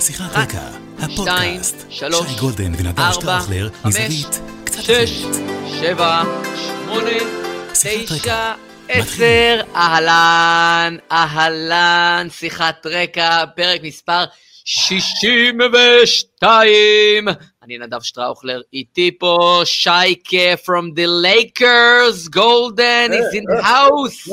שיחת רקע, הפודקאסט. שלוש, שי גולדן ונדב חמש, מזווית קצת שש, אחרת. שבע, שמונה, תשע. עשר, אהלן, אהלן, שיחת רקע, פרק מספר 62. אני נדב שטראוכלר, איתי פה שייקה from the Lakers, גולדן is in the house.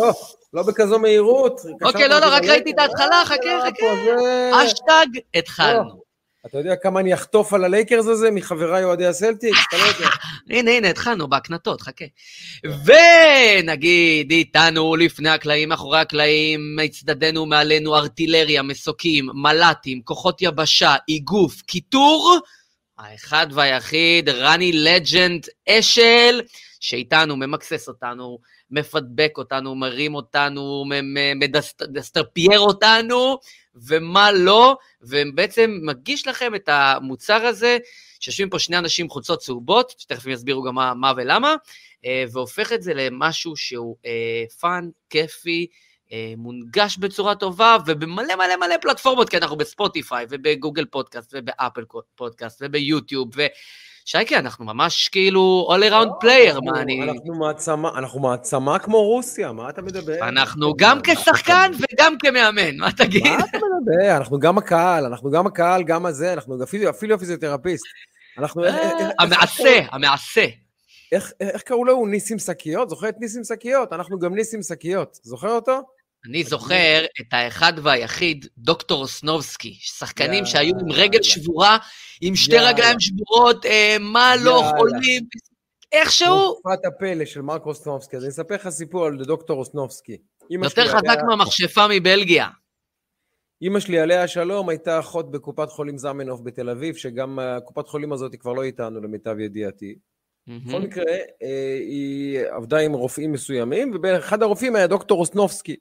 לא, לא בכזו מהירות. אוקיי, לא, לא, רק ראיתי את ההתחלה, חכה, חכה. האשטג, התחלנו. אתה יודע כמה אני אחטוף על הלייקרס הזה מחבריי אוהדי הסלטיקס? אתה לא יודע. הנה, הנה, התחלנו בהקנטות, חכה. ונגיד, איתנו לפני הקלעים, מאחורי הקלעים, מצדדינו, מעלינו, ארטילריה, מסוקים, מל"טים, כוחות יבשה, איגוף, קיטור, האחד והיחיד, רני legend אשל, שאיתנו, ממקסס אותנו, מפדבק אותנו, מרים אותנו, מדסטרפייר אותנו, ומה לא, ובעצם מגיש לכם את המוצר הזה, שיושבים פה שני אנשים חולצות צהובות, שתכף יסבירו גם מה, מה ולמה, אה, והופך את זה למשהו שהוא אה, fun, כיפי, אה, מונגש בצורה טובה, ובמלא מלא מלא פלטפורמות, כי אנחנו בספוטיפיי, ובגוגל פודקאסט, ובאפל פודקאסט, וביוטיוב. שייקה, אנחנו ממש כאילו all around player, מה אני... אנחנו מעצמה, אנחנו מעצמה כמו רוסיה, מה אתה מדבר? אנחנו גם כשחקן וגם כמאמן, מה תגיד? מה אתה מדבר? אנחנו גם הקהל, אנחנו גם הקהל, גם הזה, אנחנו אפילו הפיזיותרפיסט. אנחנו... המעשה, המעשה. איך, איך קראו לו? ניסים שקיות? זוכר את ניסים שקיות? אנחנו גם ניסים שקיות. זוכר אותו? אני זוכר את האחד והיחיד, דוקטור אוסנובסקי, שחקנים שהיו עם רגל שבורה, עם שתי רגליים שבורות, אה, מה לא, חולים, איכשהו... תקופת הפלא של מרק אוסנובסקי. אז אני אספר לך סיפור על דוקטור אוסנובסקי. יותר חזק מהמכשפה מבלגיה. אימא שלי, עליה השלום, הייתה אחות בקופת חולים זמנוף בתל אביב, שגם הקופת חולים הזאת היא כבר לא איתנו למיטב ידיעתי. בכל מקרה, היא עבדה עם רופאים מסוימים, ובאחד הרופאים היה דוקטור אוסנובסקי.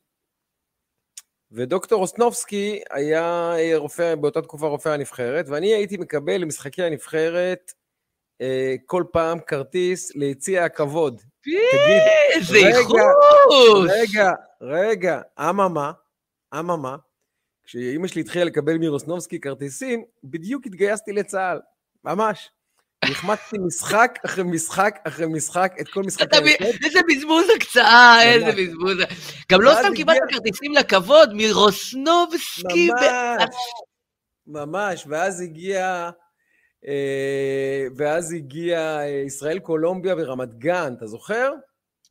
ודוקטור אוסנובסקי היה רופא, באותה תקופה רופא הנבחרת, ואני הייתי מקבל למשחקי הנבחרת אה, כל פעם כרטיס ליציע הכבוד. איזה איכות! רגע, רגע, אממה, אממה, כשאימא שלי התחילה לקבל מרוסנובסקי כרטיסים, בדיוק התגייסתי לצה"ל, ממש. נחמדתי משחק אחרי משחק אחרי משחק, את כל משחק ההרכב. איזה בזבוז הקצאה, איזה בזבוז. גם לא סתם קיבלת כרטיסים לכבוד מרוסנובסקי. ממש, ממש, ואז הגיע... ואז הגיע ישראל קולומביה ורמת גן, אתה זוכר?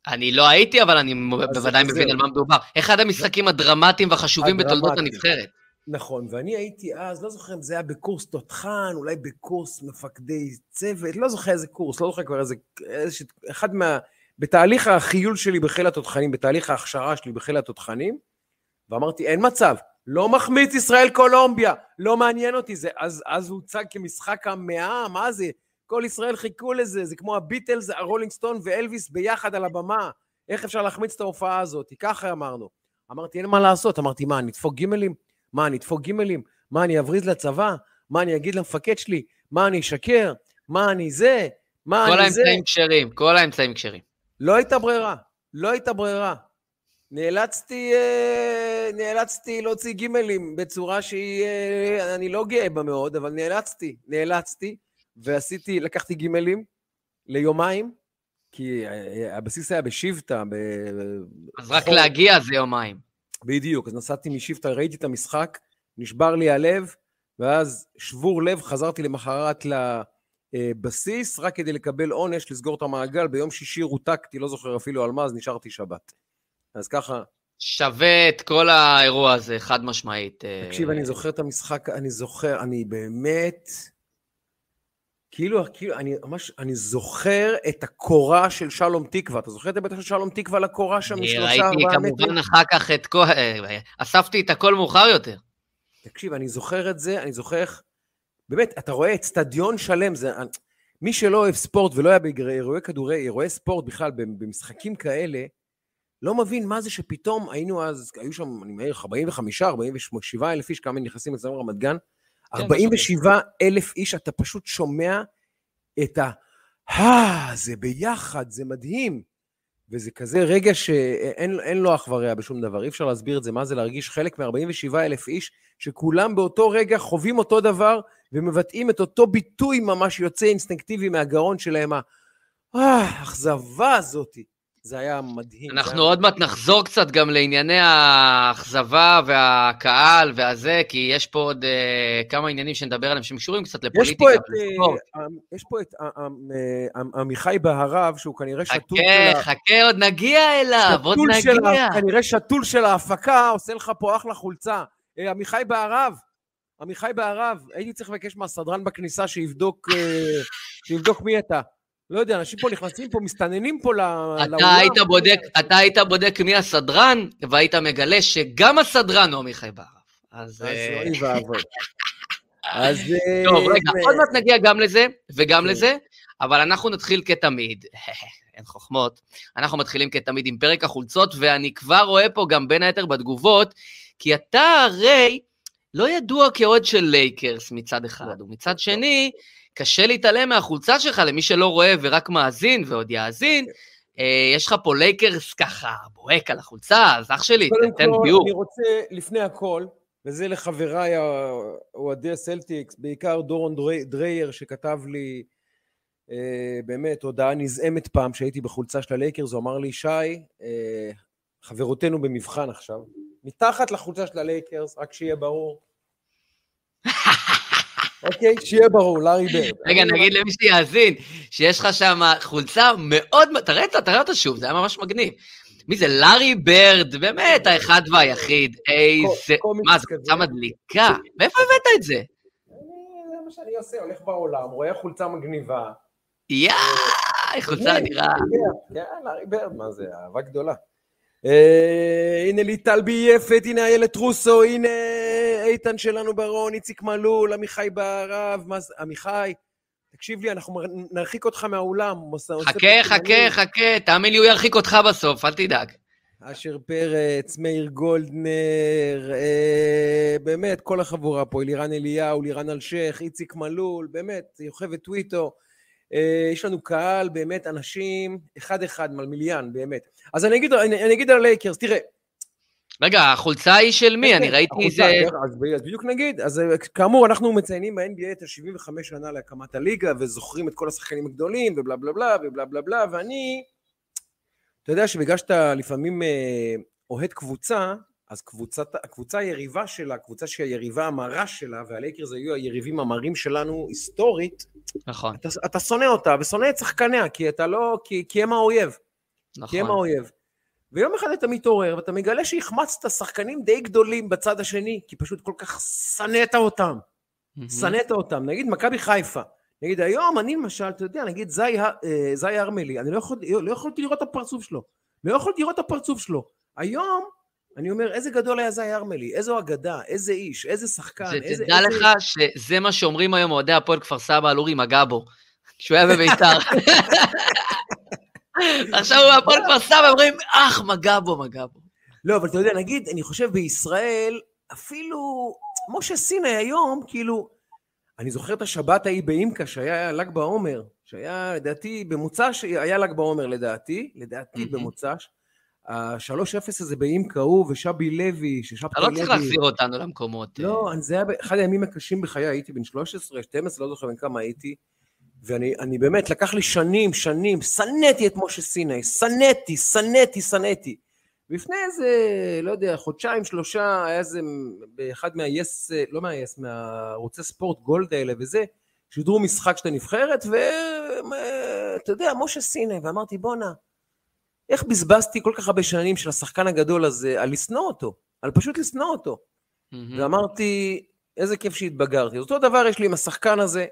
אני לא הייתי, אבל אני בוודאי מבין על מה מדובר. אחד המשחקים הדרמטיים והחשובים בתולדות הנבחרת. נכון, ואני הייתי אז, לא זוכר אם זה היה בקורס תותחן, אולי בקורס מפקדי צוות, לא זוכר איזה קורס, לא זוכר כבר איזה, איזה אחד מה... בתהליך החיול שלי בחיל התותחנים, בתהליך ההכשרה שלי בחיל התותחנים, ואמרתי, אין מצב, לא מחמיץ ישראל קולומביה, לא מעניין אותי, זה, אז, אז הוא הוצג כמשחק המאה, מה זה? כל ישראל חיכו לזה, זה כמו הביטלס, הרולינג סטון ואלוויס ביחד על הבמה, איך אפשר להחמיץ את ההופעה הזאת? ככה אמרנו. אמרתי, אין מה לעשות, אמרתי, מה, נדפוק גימלים? מה, אני אדפוק גימלים? מה, אני אבריז לצבא? מה, אני אגיד למפקד שלי? מה, אני אשקר? מה, אני זה? מה, אני זה? כל האמצעים כשרים, כל האמצעים כשרים. לא הייתה ברירה, לא הייתה ברירה. נאלצתי, אה, נאלצתי להוציא גימלים בצורה שהיא, אה, אני לא גאה בה מאוד, אבל נאלצתי, נאלצתי, ועשיתי, לקחתי גימלים ליומיים, כי הבסיס היה בשבטה. ב... אז רק להגיע זה יומיים. בדיוק, אז נסעתי משבטה, ראיתי את המשחק, נשבר לי הלב, ואז שבור לב, חזרתי למחרת לבסיס, רק כדי לקבל עונש, לסגור את המעגל. ביום שישי רותקתי, לא זוכר אפילו על מה, אז נשארתי שבת. אז ככה... שווה את כל האירוע הזה, חד משמעית. תקשיב, אני זוכר את המשחק, אני זוכר, אני באמת... כאילו, כאילו, אני ממש, אני זוכר את הקורה של שלום תקווה. אתה זוכר את הבטח של שלום תקווה לקורה שם משלושה ארבעה מטרים? ראיתי כמובן אחר כך את כל... אספתי את הכל מאוחר יותר. תקשיב, אני זוכר את זה, אני זוכר איך... באמת, אתה רואה אצטדיון שלם, זה... מי שלא אוהב ספורט ולא היה באירועי כדורי, אירועי ספורט בכלל, במשחקים כאלה, לא מבין מה זה שפתאום היינו אז, היו שם, אני מעיר, 45, 47 אלף איש, כמה נכנסים אצלנו רמת גן, 47 אלף איש, אתה פשוט שומע את ה... זה ביחד, זה מדהים. וזה כזה רגע שאין לו אח ורע בשום דבר, אי אפשר להסביר את זה, מה זה להרגיש חלק מ-47 אלף איש, שכולם באותו רגע חווים אותו דבר ומבטאים את אותו ביטוי ממש יוצא אינסטינקטיבי מהגרון שלהם, האכזבה הזאתי. זה היה מדהים. אנחנו עוד מעט נחזור קצת גם לענייני האכזבה והקהל והזה, כי יש פה עוד uh, כמה עניינים שנדבר עליהם שהם קשורים קצת לפוליטיקה ולספורט. Uh, יש פה את uh, עמיחי בהרב, שהוא כנראה שתול של... חכה, חכה, עוד נגיע אליו, עוד נגיע. כנראה שתול של ההפקה, עושה לך פה אחלה חולצה. עמיחי בהרב, עמיחי בהרב, הייתי צריך לבקש מהסדרן בכניסה שיבדוק, שיבדוק מי אתה. לא יודע, אנשים פה נכנסים פה, מסתננים פה לאולם. אתה היית בודק, אתה היית בודק מי הסדרן, והיית מגלה שגם הסדרן הוא עמיחי בהרב. אז... אוי ואבוי. אז... טוב, רגע, עוד מעט נגיע גם לזה וגם כן. לזה, אבל אנחנו נתחיל כתמיד, אין חוכמות, אנחנו מתחילים כתמיד עם פרק החולצות, ואני כבר רואה פה גם בין היתר בתגובות, כי אתה הרי לא ידוע כאוהד של לייקרס מצד אחד, ומצד שני, קשה להתעלם מהחולצה שלך, למי שלא רואה ורק מאזין ועוד יאזין. אה, יש לך פה לייקרס ככה, בוהק על החולצה, אז אח שלי, תתן ביאור. קודם כל, אני רוצה, לפני הכל, וזה לחבריי אוהדי הסלטיקס, בעיקר דורון דרייר, שכתב לי אה, באמת הודעה נזעמת פעם, שהייתי בחולצה של הלייקרס, הוא אמר לי, שי, אה, חברותינו במבחן עכשיו, מתחת לחולצה של הלייקרס, רק שיהיה ברור, אוקיי? שיהיה ברור, לארי ברד. רגע, נגיד למי שיאזין, שיש לך שם חולצה מאוד, תראה אותה, תראה אותה שוב, זה היה ממש מגניב. מי זה? לארי ברד, באמת, האחד והיחיד. איזה... מה, זו חולצה מדליקה. מאיפה הבאת את זה? זה מה שאני עושה, הולך בעולם, רואה חולצה מגניבה. יאי, חולצה אדירה. כן, לארי ברד, מה זה, אהבה גדולה. אה, הנה ליטל ביפת, הנה איילת רוסו, הנה איתן שלנו ברון, איציק מלול, עמיחי בערב, עמיחי, תקשיב לי, אנחנו נרחיק אותך מהאולם. חכה, חכה, חכה, תאמין לי, הוא ירחיק אותך בסוף, אל תדאג. אשר פרץ, מאיר גולדנר, אה, באמת, כל החבורה פה, אלירן אליהו, לירן אלשיך, איציק מלול, באמת, יוכבד טוויטו. אה, יש לנו קהל, באמת, אנשים, אחד-אחד, מלמיליאן, באמת. אז אני אגיד, אני, אני אגיד על הלייקרס, תראה. רגע, החולצה היא של מי? אני ראיתי איזה... כן, אז, בדיוק נגיד, אז אה, כאמור, אנחנו מציינים ב-NBA את ה-75 שנה להקמת הליגה, וזוכרים את כל השחקנים הגדולים, ובלה בלה בלה, ובלה בלה בלה, ואני, אתה יודע שבגלל שאתה לפעמים אה, אוהד קבוצה, אז קבוצת, הקבוצה היריבה שלה, קבוצה שהיא היריבה המרה שלה, והלייקרס היו היריבים המרים שלנו היסטורית, נכון. אתה, אתה שונא אותה, ושונא את שחקניה, כי אתה לא, כי, כי הם האויב. נכון. כי הם האויב. ויום אחד אתה מתעורר, ואתה מגלה שהחמצת שחקנים די גדולים בצד השני, כי פשוט כל כך שנאת אותם. שנאת אותם. נגיד מכבי חיפה. נגיד היום, אני למשל, אתה יודע, נגיד זי, אה, זי ארמלי, אני לא, יכול, לא יכולתי לראות את הפרצוף שלו. לא יכולתי לראות את הפרצוף שלו. היום, אני אומר, איזה גדול היה זי ארמלי, איזו אגדה, איזה איש, איזה שחקן, זה, איזה... תדע איזה... לך שזה מה שאומרים היום אוהדי הפועל כפר סבא על אורי מגבו, כשהוא היה בביתר. עכשיו הוא הפועל כפר סבא, אומרים, אח, מגבו, מגבו. לא, אבל אתה יודע, נגיד, אני חושב בישראל, אפילו משה סיני היום, כאילו, אני זוכר את השבת ההיא באימקה, שהיה ל"ג בעומר, שהיה, לדעתי, במוצ"ש, היה ל"ג בעומר לדעתי, לדעתי במוצ"ש. ה-3-0 הזה באימקה הוא ושבי לוי, ששבתאי לוי... אתה לא צריך להחזיר אותנו למקומות. לא, זה היה אחד הימים הקשים בחיי, הייתי בן 13, 12, לא זוכר בן כמה הייתי. ואני באמת, לקח לי שנים, שנים, שנאתי את משה סיני, שנאתי, שנאתי, שנאתי. לפני איזה, לא יודע, חודשיים, שלושה, היה איזה, באחד מה-yes, לא מה-yes, מהערוצי ספורט גולד האלה וזה, שידרו משחק של הנבחרת, ואתה יודע, משה סיני, ואמרתי, בואנה, איך בזבזתי כל כך הרבה שנים של השחקן הגדול הזה על לשנוא אותו, על פשוט לשנוא אותו. Mm-hmm. ואמרתי, איזה כיף שהתבגרתי. אותו דבר יש לי עם השחקן הזה.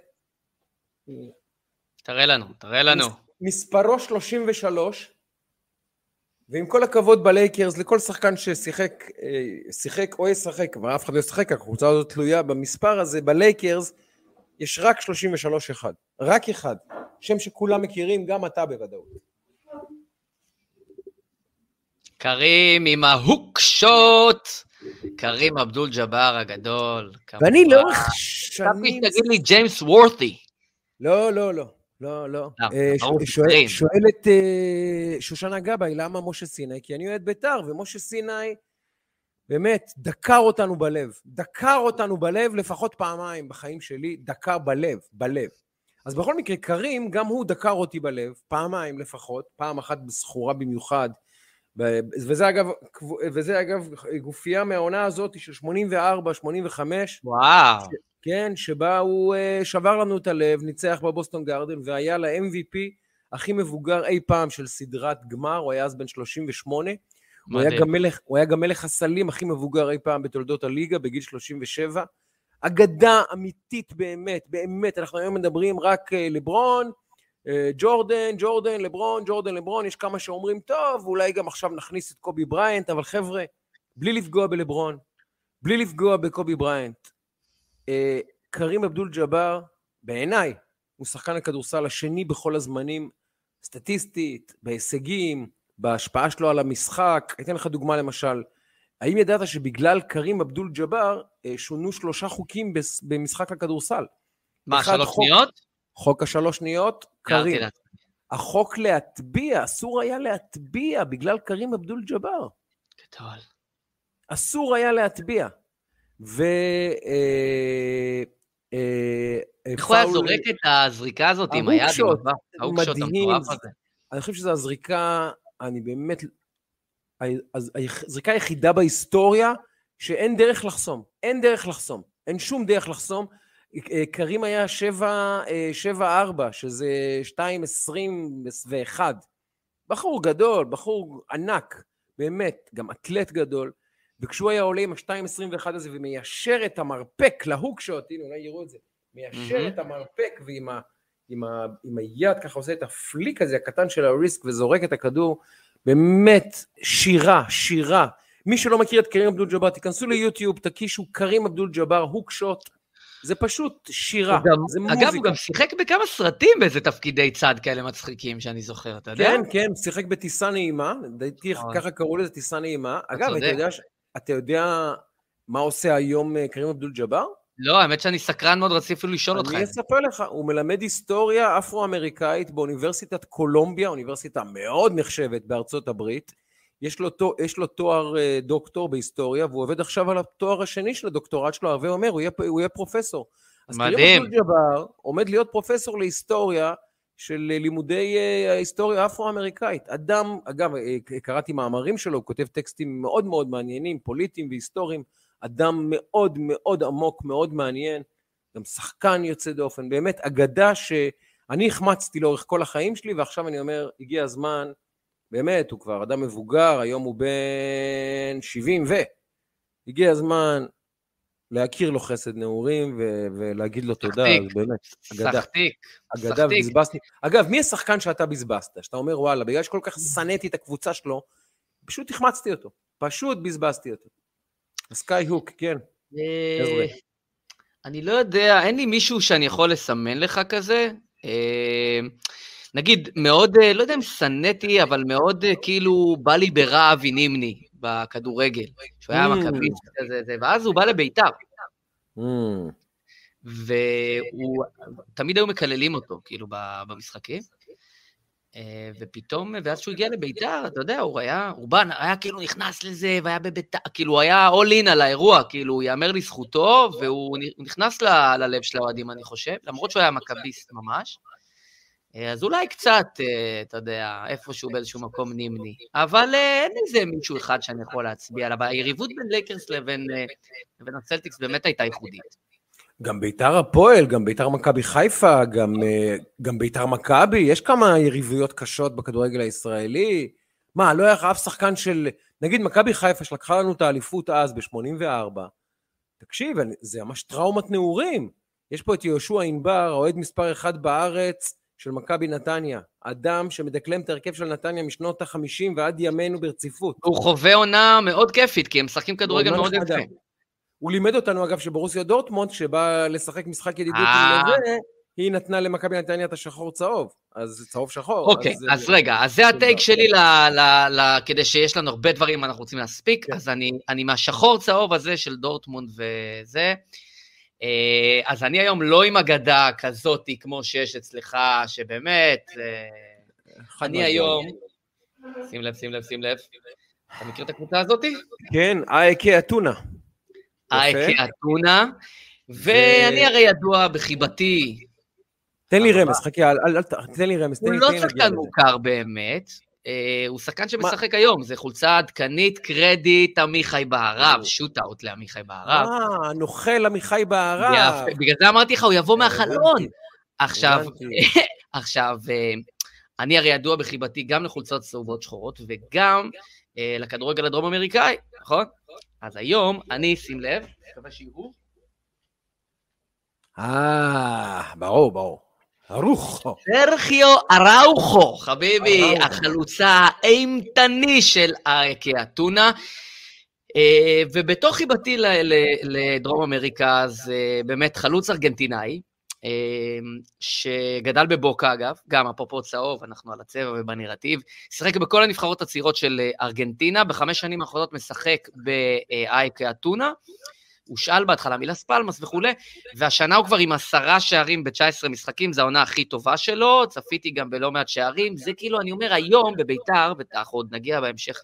תראה לנו, תראה לנו. מספרו 33, ועם כל הכבוד בלייקרס, לכל שחקן ששיחק, אה, שיחק או ישחק, אבל אף אחד לא ישחק, הקבוצה הזאת תלויה במספר הזה, בלייקרס, יש רק 33 אחד. רק אחד. שם שכולם מכירים, גם אתה בוודאות. קרים עם ההוק שוט. קרים אבדול ג'באר הגדול. ואני לאורך שנים... תגיד לי ג'יימס וורתי. לא, לא, לא. לא, לא. אה, קרים. שואלת אה, שושנה גבאי, למה משה סיני? כי אני אוהד בית"ר, ומשה סיני באמת דקר אותנו בלב. דקר אותנו בלב לפחות פעמיים בחיים שלי, דקר בלב, בלב. אז בכל מקרה, קרים, גם הוא דקר אותי בלב, פעמיים לפחות, פעם אחת זכורה במיוחד. וזה אגב, וזה אגב גופייה מהעונה הזאת של 84, 85, וואו. כן, שבה הוא uh, שבר לנו את הלב, ניצח בבוסטון גארדן, והיה ל-MVP הכי מבוגר אי פעם של סדרת גמר, הוא היה אז בן 38. הוא היה. גם מלך, הוא היה גם מלך הסלים הכי מבוגר אי פעם בתולדות הליגה, בגיל 37. אגדה אמיתית באמת, באמת, אנחנו היום מדברים רק אה, לברון, אה, ג'ורדן, ג'ורדן, לברון, ג'ורדן, לברון, יש כמה שאומרים, טוב, אולי גם עכשיו נכניס את קובי בריינט, אבל חבר'ה, בלי לפגוע בלברון, בלי לפגוע בקובי בריינט, קרים אבדול ג'אבר, בעיניי, הוא שחקן הכדורסל השני בכל הזמנים, סטטיסטית, בהישגים, בהשפעה שלו על המשחק. אתן לך דוגמה למשל, האם ידעת שבגלל קרים אבדול ג'אבר אה, שונו שלושה חוקים במשחק הכדורסל? מה, שלוש חוק- שניות? חוק השלוש שניות, קרים. לעצמי. החוק להטביע, אסור היה להטביע בגלל קרים אבדול ג'אבר. גדול. אסור היה להטביע. ו... אה, אה, איך הוא היה זורק את הזריקה הזאת עם היד? ההוקשוט, מדהים. אני חושב שזו הזריקה, אני באמת, הז- הזריקה היחידה בהיסטוריה שאין דרך לחסום. אין דרך לחסום. אין שום דרך לחסום. אה, קרים היה 7-4, שזה 2.21. בחור גדול, בחור ענק, באמת, גם אתלט גדול. וכשהוא היה עולה עם ה-2.21 הזה ומיישר את המרפק להוקשוט, הנה אולי יראו את זה, מיישר מהמם. את המרפק ועם ה, עם, ה, עם היד ככה עושה את הפליק הזה הקטן של הריסק וזורק את הכדור, באמת שירה, שירה. מי שלא מכיר את קרים אבדול ג'אבר, תיכנסו ליוטיוב, תקישו קרים אבדול ג'אבר, הוקשוט, זה פשוט שירה, גם- זה אגב, מוזיקה. הוא גם שיחק בכמה סרטים באיזה תפקידי צד כאלה מצחיקים שאני זוכר, אתה יודע? כן, כן, שיחק בטיסה נעימה, לדעתי נכון. ככה קראו לזה טיסה נעימה. אגב, אתה. יודע, אתה יודע מה עושה היום אה, קרים אבדול ג'אבר? לא, האמת שאני סקרן מאוד, רציתי אפילו לשאול אותך. אני. אספר לך, הוא מלמד היסטוריה אפרו-אמריקאית באוניברסיטת קולומביה, אוניברסיטה מאוד נחשבת בארצות הברית. יש לו, יש לו תואר אה, דוקטור בהיסטוריה, והוא עובד עכשיו על התואר השני של הדוקטורט שלו, הרבה אומר, הוא יהיה, הוא יהיה פרופסור. אז קרים מדהים. אבדול ג'אבר עומד להיות פרופסור להיסטוריה של אה, לימודי אה, ההיסטוריה האפרו-אמריקאית. אדם, אגב, אה, קראתי מאמרים שלו, הוא כותב טקסטים מאוד מאוד מעניינים, פוליטיים והיסטוריים. אדם מאוד מאוד עמוק, מאוד מעניין, גם שחקן יוצא דופן, באמת אגדה שאני החמצתי לאורך כל החיים שלי, ועכשיו אני אומר, הגיע הזמן, באמת, הוא כבר אדם מבוגר, היום הוא בן 70 ו... הגיע הזמן להכיר לו חסד נעורים ו- ולהגיד לו תודה. אז באמת, אגדה. סחטיק. אגדה. ובזבזתי. אגב, מי השחקן שאתה בזבזת? שאתה אומר, וואלה, בגלל שכל כך שנאתי את הקבוצה שלו, פשוט החמצתי אותו. פשוט בזבזתי אותו. סקאי הוק, כן. אה. אני לא יודע, אין לי מישהו שאני יכול לסמן לך כזה. אה, נגיד, מאוד, אה, לא יודע אם שנאתי, אבל מאוד כאילו בא לי ברע אבי נימני בכדורגל. שהוא היה Mm. מכביסט כזה, זה, ואז הוא בא לביתר, Mm. והוא, תמיד היו מקללים אותו, כאילו, במשחקים. אה, ופתאום, ואז כשהוא הגיע לביתר, אתה יודע, הוא היה, הוא בא, היה כאילו נכנס לזה, והיה בביתר, כאילו, הוא היה all in על האירוע, כאילו, ייאמר לזכותו, והוא נכנס ל- ללב של האוהדים, אני חושב, למרות שהוא היה מכביסט ממש. אה, אז אולי קצת, אה, אתה יודע, איפשהו באיזשהו מקום נימני. אבל אה, אין איזה מישהו אחד שאני יכול להצביע עליו. היריבות בין לייקרס לבין לבין הסלטיקס באמת הייתה ייחודית. גם ביתר הפועל, גם ביתר מכבי חיפה, גם, גם ביתר מכבי, יש כמה יריבויות קשות בכדורגל הישראלי. מה, לא היה אף שחקן של... נגיד מכבי חיפה שלקחה לנו את האליפות אז, ב-84. תקשיב, זה ממש טראומת נעורים. יש פה את יהושע ענבר, האוהד מספר אחד בארץ של מכבי נתניה. אדם שמדקלם את ההרכב של נתניה משנות ה-50 ועד ימינו ברציפות. הוא חווה עונה מאוד כיפית, כי הם משחקים כדורגל מאוד. יפה. הוא לימד אותנו, אגב, שברוסיה דורטמונד, שבא לשחק משחק ידידות אה. עם זה, היא נתנה למכבי נתניה את השחור צהוב. אז צהוב שחור. אוקיי, אז רגע, אז זה הטייק שלי ל, ל, ל, כדי שיש לנו הרבה דברים אנחנו רוצים להספיק, כן. אז אני, אני מהשחור צהוב הזה של דורטמונד וזה, אה, אז אני היום לא עם אגדה כזאתי כמו שיש אצלך, שבאמת, אה, אני היום... שים לב, שים לב, שים לב. אתה מכיר את הקבוצה הזאתי? כן, אייקי אתונה. אייקי אתונה, ואני הרי ידוע בחיבתי. תן לי רמז, חכי, תן לי רמז. הוא לא שחקן מוכר באמת, אה, הוא שחקן שמשחק היום, זה חולצה עדכנית, קרדיט, עמיחי בהרב, שוט-אאוט לעמיחי בהרב. אה, נוכל עמיחי בהרב. בגלל זה אמרתי לך, הוא יבוא מהחלון. עכשיו, עכשיו, אה, אני הרי ידוע בחיבתי גם לחולצות צהובות שחורות וגם אה, לכדורגל הדרום אמריקאי, נכון? אז היום, אני, שים לב, מקווה שיראו. אה, ברור, ברור. ארוחו. סרחיו אראוחו, חביבי, החלוצה האימתני של ארקי אתונה. אה, ובתוך חיבתי לדרום אמריקה, זה באמת חלוץ ארגנטינאי, אה, שגדל בבוקה אגב, גם אפרופו צהוב, אנחנו על הצבע ובנרטיב, שיחק בכל הנבחרות הצעירות של ארגנטינה, בחמש שנים האחרונות משחק באייקה אתונה. הושאל בהתחלה מלס פלמאס וכולי, והשנה הוא כבר עם עשרה שערים ב-19 משחקים, זו העונה הכי טובה שלו, צפיתי גם בלא מעט שערים, זה כאילו, אני אומר, היום בביתר, ואנחנו עוד נגיע בהמשך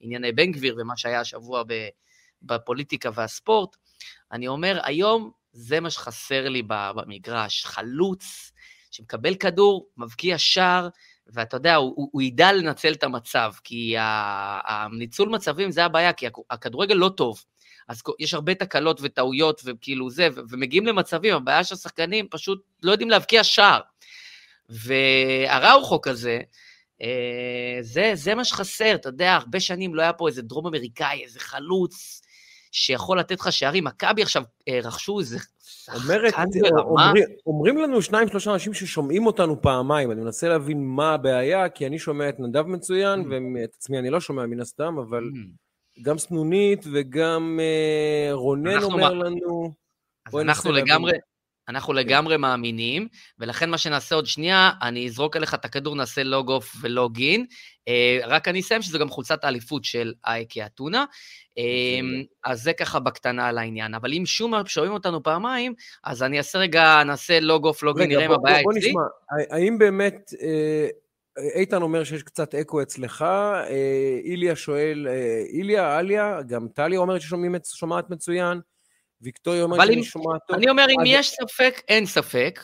לענייני בן גביר ומה שהיה השבוע בפוליטיקה והספורט, אני אומר, היום זה מה שחסר לי במגרש, חלוץ שמקבל כדור, מבקיע שער, ואתה יודע, הוא, הוא ידע לנצל את המצב, כי הניצול מצבים זה הבעיה, כי הכדורגל לא טוב. אז יש הרבה תקלות וטעויות וכאילו זה, ומגיעים למצבים, הבעיה שהשחקנים פשוט לא יודעים להבקיע שער. והראוכו כזה, אה, זה, זה מה שחסר, אתה יודע, הרבה שנים לא היה פה איזה דרום אמריקאי, איזה חלוץ שיכול לתת לך שערים. מכבי עכשיו אה, רכשו איזה שחקן ברמה. אומרים, אומרים לנו שניים, שלושה אנשים ששומעים אותנו פעמיים, אני מנסה להבין מה הבעיה, כי אני שומע את נדב מצוין, mm. ואת עצמי אני לא שומע מן הסתם, אבל... גם סנונית וגם uh, רונן אומר מה... לנו... אז אנחנו לגמרי, אנחנו כן. לגמרי מאמינים, ולכן מה שנעשה עוד שנייה, אני אזרוק עליך את הכדור, נעשה log off ו log in. רק אני אסיים שזו גם חולצת האליפות של אייקי אתונה. Uh, אז זה ככה בקטנה על העניין. אבל אם שום שומעים אותנו פעמיים, אז אני אעשה רגע, נעשה log off, log in, נראה אם הבעיה אצלי. בוא נשמע, האם באמת... איתן אומר שיש קצת אקו אצלך, אה, איליה שואל, אה, איליה, אליה, גם טליה אומרת ששומעת מצוין, ויקטוריה אומרת שאני שומעת טוב. אני אומר, אם יש ספק, אין ספק.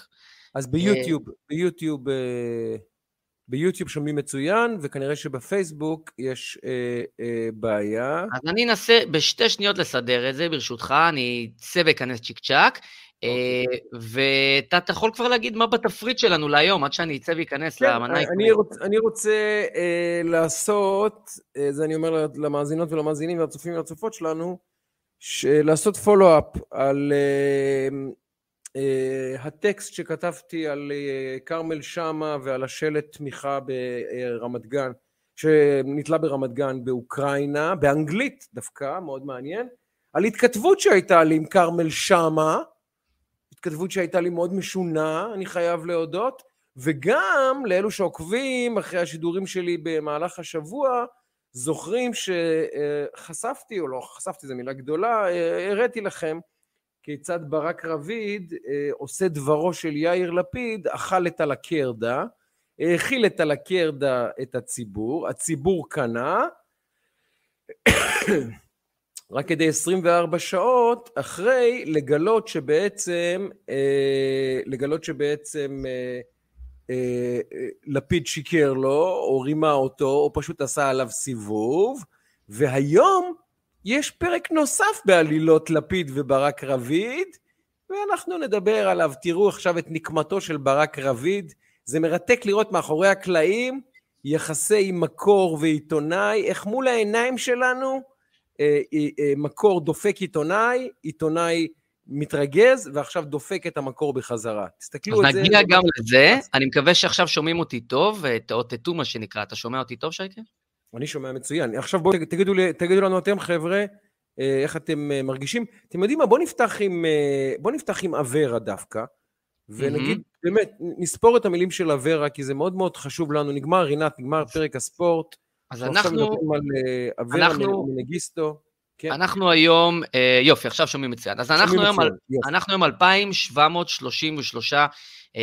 אז ביוטיוב, ביוטיוב, אה, ביוטיוב שומעים מצוין, וכנראה שבפייסבוק יש אה, אה, בעיה. אז אני אנסה בשתי שניות לסדר את זה, ברשותך, אני אצא ואכנס צ'יק צ'אק. אוקיי. אה, ואתה יכול כבר להגיד מה בתפריט שלנו להיום, עד שאני אצא ואכנס כן, למנה העיקרית. אני רוצה אה, לעשות, אה, זה אני אומר למאזינות ולמאזינים והצופים והצופות שלנו, לעשות פולו-אפ על הטקסט שכתבתי על כרמל שאמה ועל השלט תמיכה ברמת גן, שנתלה ברמת גן באוקראינה, באנגלית דווקא, מאוד מעניין, על התכתבות שהייתה לי עם כרמל שאמה, התכתבות שהייתה לי מאוד משונה, אני חייב להודות, וגם לאלו שעוקבים אחרי השידורים שלי במהלך השבוע, זוכרים שחשפתי, או לא חשפתי, זו מילה גדולה, הראיתי לכם כיצד ברק רביד אה, עושה דברו של יאיר לפיד, אכל את הלקרדה, האכיל את הלקרדה את הציבור, הציבור קנה, רק כדי 24 שעות אחרי לגלות שבעצם, אה, לגלות שבעצם אה, אה, לפיד שיקר לו, או רימה אותו, או פשוט עשה עליו סיבוב, והיום יש פרק נוסף בעלילות לפיד וברק רביד, ואנחנו נדבר עליו. תראו עכשיו את נקמתו של ברק רביד, זה מרתק לראות מאחורי הקלעים יחסי מקור ועיתונאי, איך מול העיניים שלנו מקור דופק עיתונאי, עיתונאי מתרגז, ועכשיו דופק את המקור בחזרה. תסתכלו על זה. אז נגיע גם לזה, אני מקווה שעכשיו שומעים אותי טוב, תאותתו מה שנקרא. אתה שומע אותי טוב, שייקה? אני שומע מצוין. עכשיו בואו תגידו, תגידו לנו אתם, חבר'ה, אה, איך אתם מרגישים. אתם יודעים מה, בואו נפתח עם, בוא נפתח עם אברה דווקא, ונגיד, mm-hmm. באמת, נספור את המילים של אברה, כי זה מאוד מאוד חשוב לנו. נגמר, רינת, נגמר פרק הספורט. אז אנחנו... על אברה מנגיסטו. כן. אנחנו היום, אה, יופי, עכשיו שומעים מצוין. אז אנחנו היום, מצוין, על, אנחנו היום 2,733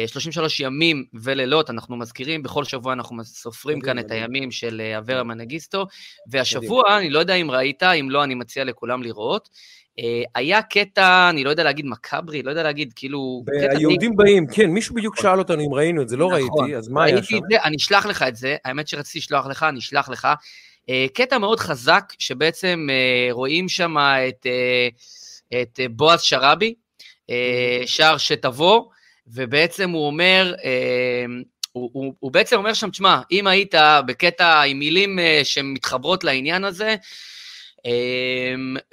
33 אה, ימים ולילות, אנחנו מזכירים, בכל שבוע אנחנו סופרים כאן את הימים של אה, אברה מנגיסטו, והשבוע, אני לא יודע אם ראית, אם לא, אני מציע לכולם לראות, אה, היה קטע, אני לא יודע להגיד מקאברי, לא יודע להגיד, כאילו... היהודים באים, כן, מישהו בדיוק שאל אותנו אם ראינו את זה, לא נכון. ראיתי, אז מה היה שם? אני אשלח לך את זה, האמת שרציתי לשלוח לך, אני אשלח לך. קטע מאוד חזק, שבעצם רואים שם את, את בועז שראבי, שר שתבוא, ובעצם הוא אומר, אה, הוא, הוא, הוא בעצם אומר שם, תשמע, אם היית בקטע עם מילים אה, שמתחברות לעניין הזה, אה,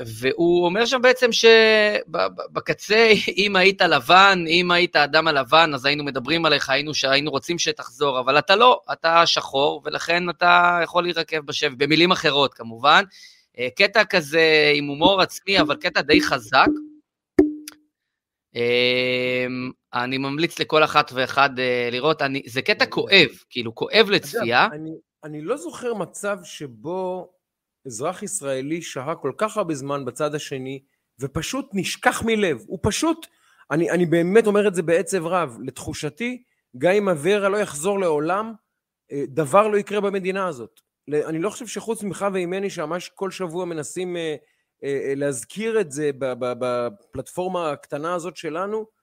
והוא אומר שם בעצם שבקצה, אם היית לבן, אם היית אדם הלבן, אז היינו מדברים עליך, היינו, היינו רוצים שתחזור, אבל אתה לא, אתה שחור, ולכן אתה יכול להירקב בשבי, במילים אחרות כמובן. קטע כזה עם הומור עצמי, אבל קטע די חזק. אמ, אני ממליץ לכל אחת ואחד אה, לראות, אני, זה קטע כואב, כאילו כואב לצפייה. אני, אני לא זוכר מצב שבו אזרח ישראלי שהה כל כך הרבה זמן בצד השני, ופשוט נשכח מלב. הוא פשוט, אני, אני באמת אומר את זה בעצב רב, לתחושתי, גם אם אברה לא יחזור לעולם, אה, דבר לא יקרה במדינה הזאת. אני לא חושב שחוץ ממך וממני, שממש כל שבוע מנסים אה, אה, להזכיר את זה בפלטפורמה הקטנה הזאת שלנו,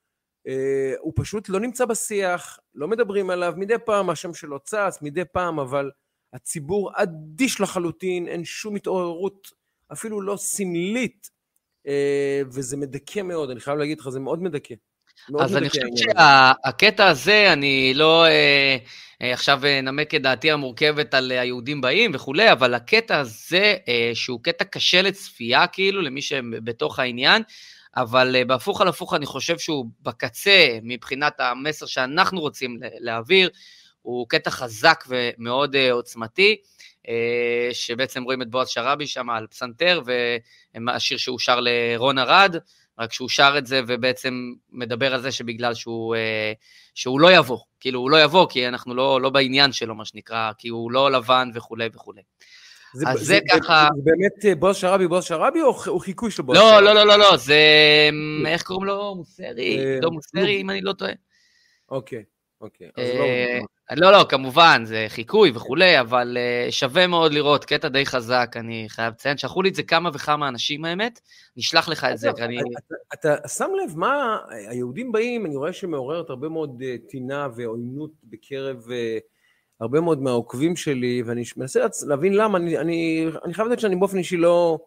הוא פשוט לא נמצא בשיח, לא מדברים עליו, מדי פעם השם שלו צץ, מדי פעם, אבל הציבור אדיש לחלוטין, אין שום התעוררות, אפילו לא סמלית, וזה מדכא מאוד, אני חייב להגיד לך, זה מאוד מדכא. אז אני חושב שהקטע הזה, אני לא... אה, עכשיו אה, נמק את דעתי המורכבת על אה, היהודים באים וכולי, אבל הקטע הזה, שהוא קטע קשה לצפייה, כאילו, למי שבתוך העניין, אבל בהפוך על הפוך אני חושב שהוא בקצה, מבחינת המסר שאנחנו רוצים להעביר, הוא קטע חזק ומאוד עוצמתי, שבעצם רואים את בועז שראבי שם על פסנתר, והשיר שהוא שר לרון ארד, רק שהוא שר את זה ובעצם מדבר על זה שבגלל שהוא, אה, שהוא לא יבוא, כאילו הוא לא יבוא כי אנחנו לא, לא בעניין שלו, מה שנקרא, כי הוא לא לבן וכולי וכולי. זה, אז זה, זה ככה... זה באמת אה, בועז שראבי, בועז שראבי או חיקוי של בועז לא, שראבי? לא, לא, לא, לא, זה... איך קוראים לו? מוסרי? אה, לא מוסרי, אם אני לא טועה. אוקיי. אוקיי, אז לא... אה, לא, לא, כמובן, זה חיקוי וכולי, אבל uh, שווה מאוד לראות, קטע די חזק, אני חייב לציין. שלחו לי את זה כמה וכמה אנשים, האמת, נשלח לך את זה. אני... אתה, אתה שם לב מה, היהודים באים, אני רואה שמעוררת הרבה מאוד uh, טינה ועוינות בקרב uh, הרבה מאוד מהעוקבים שלי, ואני מנסה להבין למה, אני, אני, אני חייב לדעת שאני באופן אישי לא...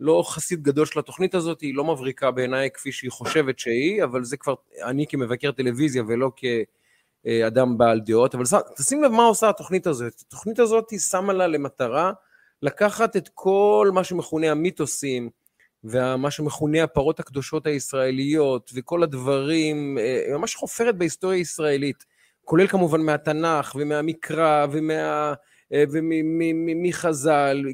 לא חסיד גדול של התוכנית הזאת, היא לא מבריקה בעיניי כפי שהיא חושבת שהיא, אבל זה כבר אני כמבקר טלוויזיה ולא כ... אדם בעל דעות, אבל תשים לב מה עושה התוכנית הזאת. התוכנית הזאת היא שמה לה למטרה לקחת את כל מה שמכונה המיתוסים, ומה שמכונה הפרות הקדושות הישראליות, וכל הדברים, אה, ממש חופרת בהיסטוריה הישראלית, כולל כמובן מהתנ"ך ומהמקרא ומה... אה, ומחז"ל,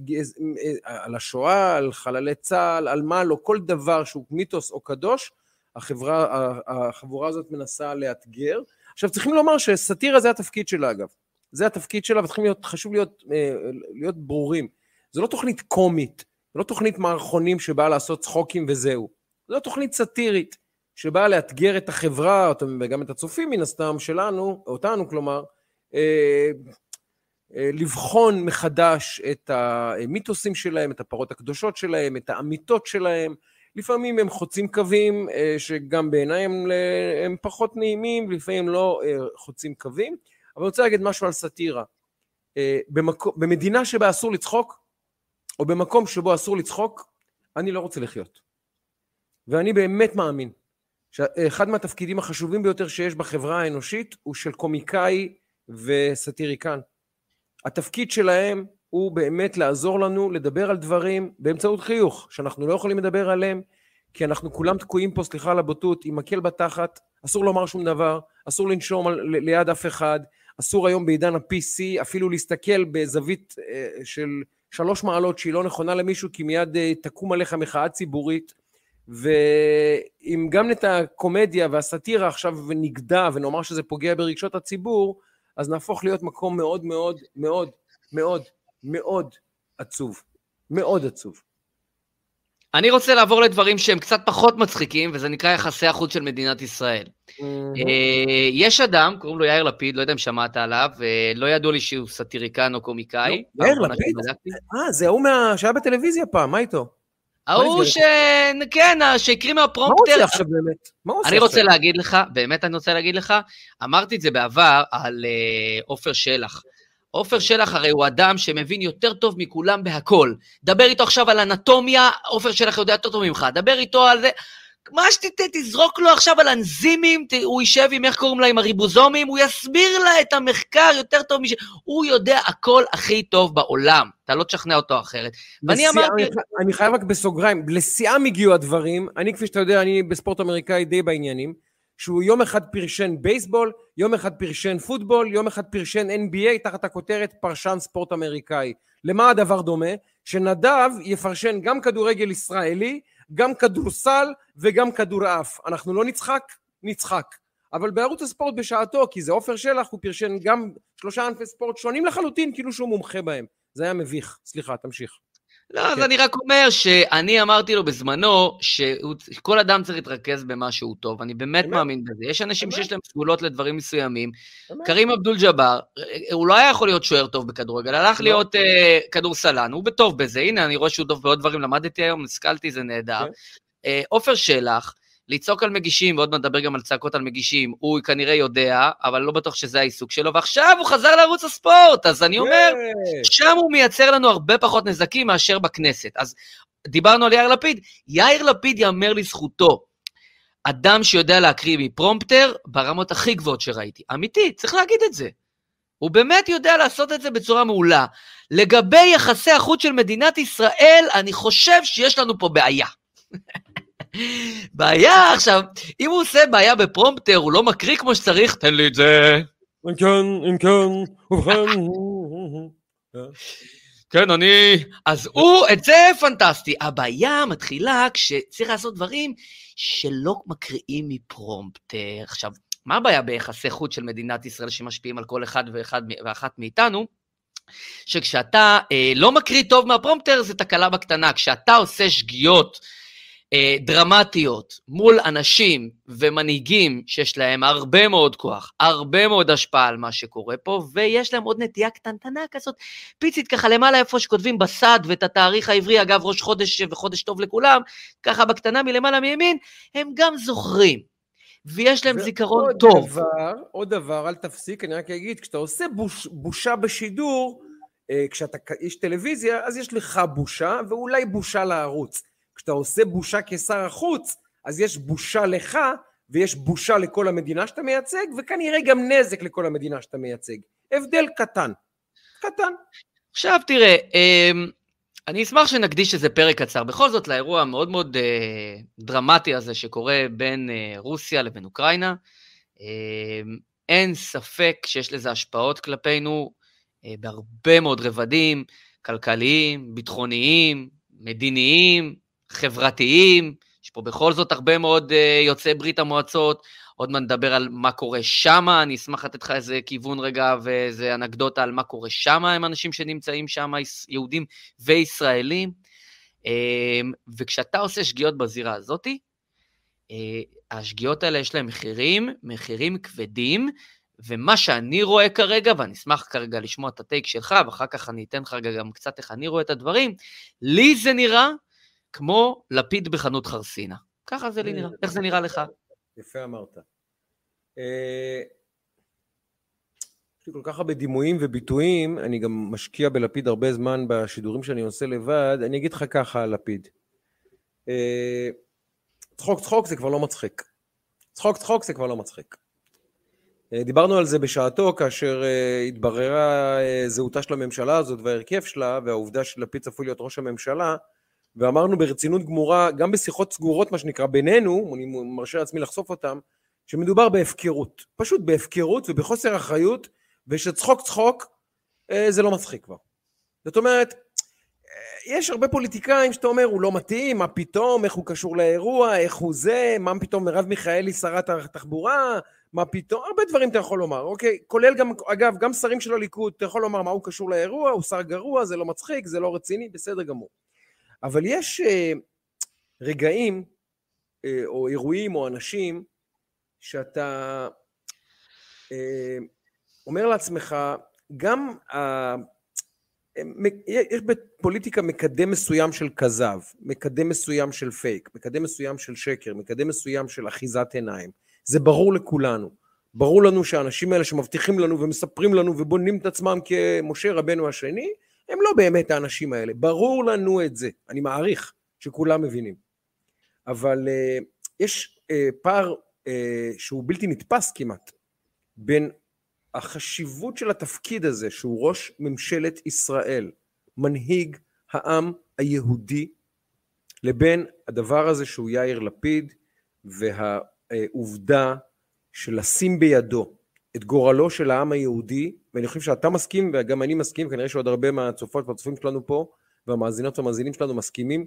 אה, על השואה, על חללי צה"ל, על מה לא, כל דבר שהוא מיתוס או קדוש, החברה, החבורה הזאת מנסה לאתגר. עכשיו צריכים לומר שסאטירה זה התפקיד שלה אגב. זה התפקיד שלה וצריכים להיות, חשוב להיות, אה, להיות ברורים. זו לא תוכנית קומית, זו לא תוכנית מערכונים שבאה לעשות צחוקים וזהו. זו תוכנית סאטירית שבאה לאתגר את החברה, וגם את הצופים מן הסתם שלנו, אותנו כלומר, אה, אה, לבחון מחדש את המיתוסים שלהם, את הפרות הקדושות שלהם, את האמיתות שלהם, לפעמים הם חוצים קווים אה, שגם בעיניי הם, פחות נעימים, לפעמים לא אה, חוצים קווים, אבל אני רוצה להגיד משהו על סאטירה. אה, במדינה שבה אסור לצחוק, או במקום שבו אסור לצחוק, אני לא רוצה לחיות. ואני באמת מאמין שאחד מהתפקידים החשובים ביותר שיש בחברה האנושית הוא של קומיקאי וסאטיריקן. התפקיד שלהם הוא באמת לעזור לנו לדבר על דברים באמצעות חיוך, שאנחנו לא יכולים לדבר עליהם, כי אנחנו כולם תקועים פה, סליחה על הבוטות, עם מקל בתחת, אסור לומר שום דבר, אסור לנשום על, ליד אף אחד, אסור היום בעידן ה-PC אפילו להסתכל בזווית אה, של שלוש מעלות שהיא לא נכונה למישהו, כי מיד אה, תקום עליך מחאה ציבורית. ואם גם את הקומדיה והסאטירה עכשיו נגדע ונאמר שזה פוגע ברגשות הציבור, אז נהפוך להיות מקום מאוד מאוד מאוד מאוד מאוד עצוב. מאוד עצוב. אני רוצה לעבור לדברים שהם קצת פחות מצחיקים, וזה נקרא יחסי החוץ של מדינת ישראל. אה, יש אדם, קוראים לו יאיר לפיד, לא יודע אם שמעת עליו, ולא ידוע לי שהוא סאטיריקן או קומיקאי. לא, יאיר לפיד? אה, זה ההוא שהיה בטלוויזיה פעם, מה איתו? ההוא ש... כן, שהקריא מה הוא מהפרומפטר. עושה עכשיו באמת? מה הוא עושה אני רוצה? להגיד לך, באמת אני רוצה להגיד לך, אמרתי את זה בעבר על אה, עופר שלח. עופר שלח הרי הוא אדם שמבין יותר טוב מכולם בהכל. דבר איתו עכשיו על אנטומיה, עופר שלח יודע יותר טוב ממך. דבר איתו על זה, מה שתיתן, תזרוק לו עכשיו על אנזימים, ת- הוא יישב עם, איך קוראים לה, עם הריבוזומים, הוא יסביר לה את המחקר יותר טוב מש... הוא יודע הכל הכי טוב בעולם. אתה לא תשכנע אותו אחרת. ואני אמרתי... אני חייב רק בסוגריים, לשיאם הגיעו הדברים, אני כפי שאתה יודע, אני בספורט אמריקאי די בעניינים, שהוא יום אחד פרשן בייסבול, יום אחד פרשן פוטבול, יום אחד פרשן NBA תחת הכותרת פרשן ספורט אמריקאי. למה הדבר דומה? שנדב יפרשן גם כדורגל ישראלי, גם כדורסל וגם כדורעף. אנחנו לא נצחק? נצחק. אבל בערוץ הספורט בשעתו, כי זה עופר שלח, הוא פרשן גם שלושה ענפי ספורט שונים לחלוטין, כאילו שהוא מומחה בהם. זה היה מביך. סליחה, תמשיך. לא, אז כן. אני רק אומר שאני אמרתי לו בזמנו שכל אדם צריך להתרכז במה שהוא טוב, אני באמת אמת. מאמין בזה. יש אנשים. שיש להם סגולות לדברים מסוימים. קרים אבדול ג'אבר, הוא לא היה יכול להיות שוער טוב בכדורגל, הלך לא. להיות אה, כדורסלן, הוא בטוב בזה, הנה, אני רואה שהוא טוב בעוד דברים, למדתי היום, השכלתי, זה נהדר. כן. אה, עופר שלח, לצעוק על מגישים, ועוד מעט נדבר גם על צעקות על מגישים, הוא כנראה יודע, אבל לא בטוח שזה העיסוק שלו, ועכשיו הוא חזר לערוץ הספורט, אז אני אומר, כן. שם הוא מייצר לנו הרבה פחות נזקים מאשר בכנסת. אז דיברנו על יאיר לפיד, יאיר לפיד יאמר לזכותו. אדם שיודע להקריא מפרומפטר ברמות הכי גבוהות שראיתי. אמיתי, צריך להגיד את זה. הוא באמת יודע לעשות את זה בצורה מעולה. לגבי יחסי החוץ של מדינת ישראל, אני חושב שיש לנו פה בעיה. בעיה עכשיו, אם הוא עושה בעיה בפרומפטר, הוא לא מקריא כמו שצריך, תן לי את זה. אם כן, אם כן, ובכן. כן, אני... אז הוא, את זה פנטסטי. הבעיה מתחילה כשצריך לעשות דברים שלא מקריאים מפרומפטר. עכשיו, מה הבעיה ביחסי חוץ של מדינת ישראל שמשפיעים על כל אחד ואחד ואחת מאיתנו? שכשאתה אה, לא מקריא טוב מהפרומפטר, זה תקלה בקטנה. כשאתה עושה שגיאות דרמטיות מול אנשים ומנהיגים שיש להם הרבה מאוד כוח, הרבה מאוד השפעה על מה שקורה פה, ויש להם עוד נטייה קטנטנה כזאת, פיצית ככה למעלה איפה שכותבים בסד ואת התאריך העברי, אגב ראש חודש וחודש טוב לכולם, ככה בקטנה מלמעלה מימין, הם גם זוכרים. ויש להם זיכרון ועוד טוב. דבר, עוד דבר, אל תפסיק, אני רק אגיד, כשאתה עושה בוש, בושה בשידור, אה, כשאתה איש טלוויזיה, אז יש לך בושה, ואולי בושה לערוץ. כשאתה עושה בושה כשר החוץ, אז יש בושה לך, ויש בושה לכל המדינה שאתה מייצג, וכנראה גם נזק לכל המדינה שאתה מייצג. הבדל קטן. קטן. עכשיו תראה, אמ, אני אשמח שנקדיש איזה פרק קצר, בכל זאת לאירוע המאוד מאוד אה, דרמטי הזה שקורה בין אה, רוסיה לבין אוקראינה. אמ, אין ספק שיש לזה השפעות כלפינו אה, בהרבה מאוד רבדים, כלכליים, ביטחוניים, מדיניים, חברתיים. יש פה בכל זאת הרבה מאוד אה, יוצאי ברית המועצות, עוד מעט נדבר על מה קורה שמה, אני אשמח לתת לך איזה כיוון רגע ואיזה אנקדוטה על מה קורה שמה עם אנשים שנמצאים שם, יהודים וישראלים. אמ, וכשאתה עושה שגיאות בזירה הזאתי, אה, השגיאות האלה יש להן מחירים, מחירים כבדים, ומה שאני רואה כרגע, ואני אשמח כרגע לשמוע את הטייק שלך, ואחר כך אני אתן לך גם קצת איך אני רואה את הדברים, לי זה נראה כמו לפיד בחנות חרסינה. ככה זה לי נראה. איך זה נראה לך? יפה אמרת. אה, יש לי כל כך הרבה דימויים וביטויים, אני גם משקיע בלפיד הרבה זמן בשידורים שאני עושה לבד, אני אגיד לך ככה על לפיד. אה, צחוק צחוק זה כבר לא מצחיק. צחוק צחוק זה כבר לא מצחיק. אה, דיברנו על זה בשעתו כאשר אה, התבררה אה, זהותה של הממשלה הזאת וההרכב שלה והעובדה שלפיד צפוי להיות ראש הממשלה ואמרנו ברצינות גמורה, גם בשיחות סגורות מה שנקרא בינינו, אני מרשה לעצמי לחשוף אותם, שמדובר בהפקרות, פשוט בהפקרות ובחוסר אחריות ושצחוק צחוק אה, זה לא מצחיק כבר. זאת אומרת, אה, יש הרבה פוליטיקאים שאתה אומר הוא לא מתאים, מה פתאום, איך הוא קשור לאירוע, איך הוא זה, מה פתאום מרב מיכאלי שרת התחבורה, מה פתאום, הרבה דברים אתה יכול לומר, אוקיי? כולל גם, אגב, גם שרים של הליכוד, אתה יכול לומר מה הוא קשור לאירוע, הוא שר גרוע, זה לא מצחיק, זה לא רציני, בסדר גמור. אבל יש, רגעים אה, או אירועים או אנשים שאתה אה, אומר לעצמך, גם יש בפוליטיקה מקדם מסוים של כזב, מקדם מסוים של פייק, מקדם מסוים של שקר, מקדם מסוים של אחיזת עיניים. זה ברור לכולנו. ברור לנו שהאנשים האלה שמבטיחים לנו ומספרים לנו ובונים את עצמם כמשה רבנו השני, הם לא באמת האנשים האלה. ברור לנו את זה. אני מעריך שכולם מבינים. אבל uh, יש uh, פער uh, שהוא בלתי נתפס כמעט בין החשיבות של התפקיד הזה, שהוא ראש ממשלת ישראל, מנהיג העם היהודי, לבין הדבר הזה שהוא יאיר לפיד, והעובדה של לשים בידו את גורלו של העם היהודי, ואני חושב שאתה מסכים, וגם אני מסכים, כנראה שעוד הרבה מהצופות והצופים שלנו פה, והמאזינות והמאזינים שלנו מסכימים,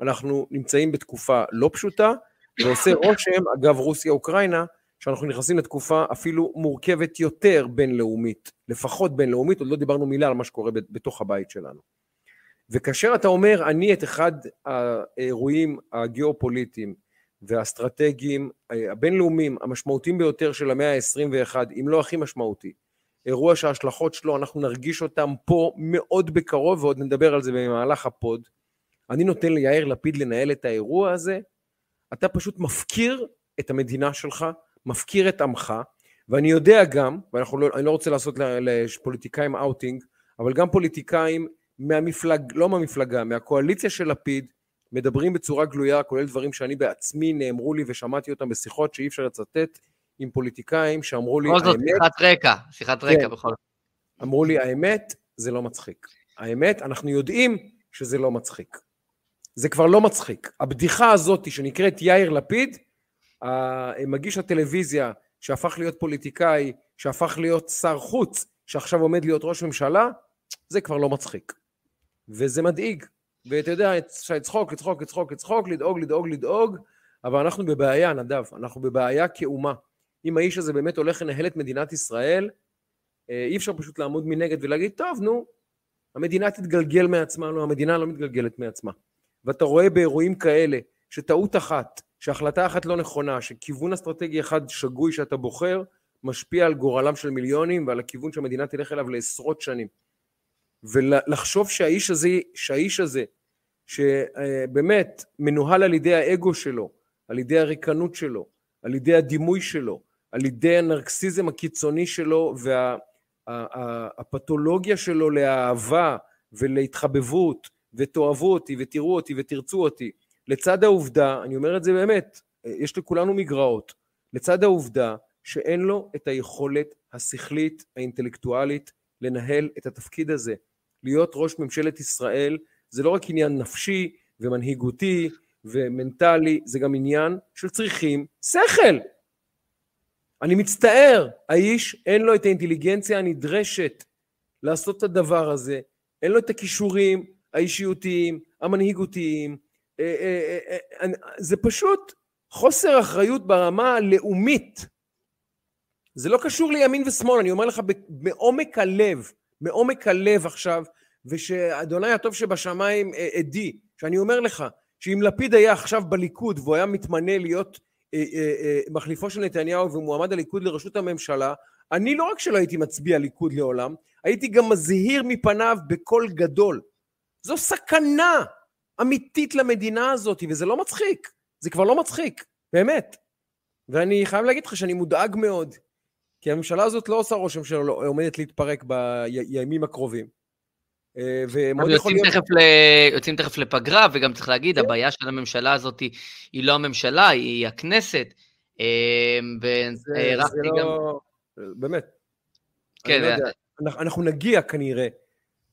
אנחנו נמצאים בתקופה לא פשוטה, ועושה רושם, אגב רוסיה-אוקראינה, שאנחנו נכנסים לתקופה אפילו מורכבת יותר בינלאומית, לפחות בינלאומית, עוד לא דיברנו מילה על מה שקורה בתוך הבית שלנו. וכאשר אתה אומר, אני את אחד האירועים הגיאופוליטיים והאסטרטגיים הבינלאומיים המשמעותיים ביותר של המאה ה-21, אם לא הכי משמעותי, אירוע שההשלכות שלו, אנחנו נרגיש אותם פה מאוד בקרוב, ועוד נדבר על זה במהלך ה pod. אני נותן ליאיר לפיד לנהל את האירוע הזה, אתה פשוט מפקיר את המדינה שלך, מפקיר את עמך, ואני יודע גם, ואני לא, לא רוצה לעשות לפוליטיקאים אאוטינג, אבל גם פוליטיקאים מהמפלג, לא מהמפלגה, מהקואליציה של לפיד, מדברים בצורה גלויה, כולל דברים שאני בעצמי נאמרו לי ושמעתי אותם בשיחות שאי אפשר לצטט עם פוליטיקאים שאמרו לי, בכל זאת, שיחת רקע, שיחת רקע כן, בכל זאת. אמרו לי, האמת, זה לא מצחיק. האמת, אנחנו יודעים שזה לא מצחיק. זה כבר לא מצחיק. הבדיחה הזאת שנקראת יאיר לפיד, מגיש הטלוויזיה שהפך להיות פוליטיקאי, שהפך להיות שר חוץ, שעכשיו עומד להיות ראש ממשלה, זה כבר לא מצחיק. וזה מדאיג. ואתה יודע, אפשר לצחוק, לצחוק, לצחוק, לצחוק, לדאוג, לדאוג, לדאוג, אבל אנחנו בבעיה, נדב, אנחנו בבעיה כאומה. אם האיש הזה באמת הולך לנהל את מדינת ישראל, אה, אי אפשר פשוט לעמוד מנגד ולהגיד, טוב, נו, המדינה תתגלגל מעצמה, לא, המדינה לא מתגלגלת מעצמה. ואתה רואה באירועים כאלה, שטעות אחת, שהחלטה אחת לא נכונה, שכיוון אסטרטגי אחד שגוי שאתה בוחר, משפיע על גורלם של מיליונים ועל הכיוון שהמדינה תלך אליו לעשרות שנים. ולחשוב שהאיש הזה, שהאיש הזה, שבאמת מנוהל על ידי האגו שלו, על ידי הריקנות שלו, על ידי הדימוי שלו, על ידי הנרקסיזם הקיצוני שלו והפתולוגיה וה, שלו לאהבה ולהתחבבות ותאהבו אותי ותראו אותי ותרצו אותי, לצד העובדה, אני אומר את זה באמת, יש לכולנו מגרעות, לצד העובדה שאין לו את היכולת השכלית, האינטלקטואלית, לנהל את התפקיד הזה. להיות ראש ממשלת ישראל זה לא רק עניין נפשי ומנהיגותי ומנטלי, זה גם עניין של צריכים שכל. אני מצטער, האיש אין לו את האינטליגנציה הנדרשת לעשות את הדבר הזה, אין לו את הכישורים האישיותיים, המנהיגותיים, אה, אה, אה, זה פשוט חוסר אחריות ברמה הלאומית. זה לא קשור לימין ושמאל, אני אומר לך מעומק הלב, מעומק הלב עכשיו, ושאדוני הטוב שבשמיים עדי, שאני אומר לך, שאם לפיד היה עכשיו בליכוד והוא היה מתמנה להיות מחליפו של נתניהו ומועמד הליכוד לראשות הממשלה, אני לא רק שלא הייתי מצביע ליכוד לעולם, הייתי גם מזהיר מפניו בקול גדול. זו סכנה אמיתית למדינה הזאת, וזה לא מצחיק. זה כבר לא מצחיק, באמת. ואני חייב להגיד לך שאני מודאג מאוד, כי הממשלה הזאת לא עושה רושם שלא עומדת להתפרק בימים הקרובים. אה, ומאוד יכול להיות... תכף ל... יוצאים תכף לפגרה, וגם צריך להגיד, כן. הבעיה של הממשלה הזאת היא לא הממשלה, היא הכנסת. אה, והערכתי גם... לא... באמת. כן. לא אנחנו, אנחנו נגיע כנראה,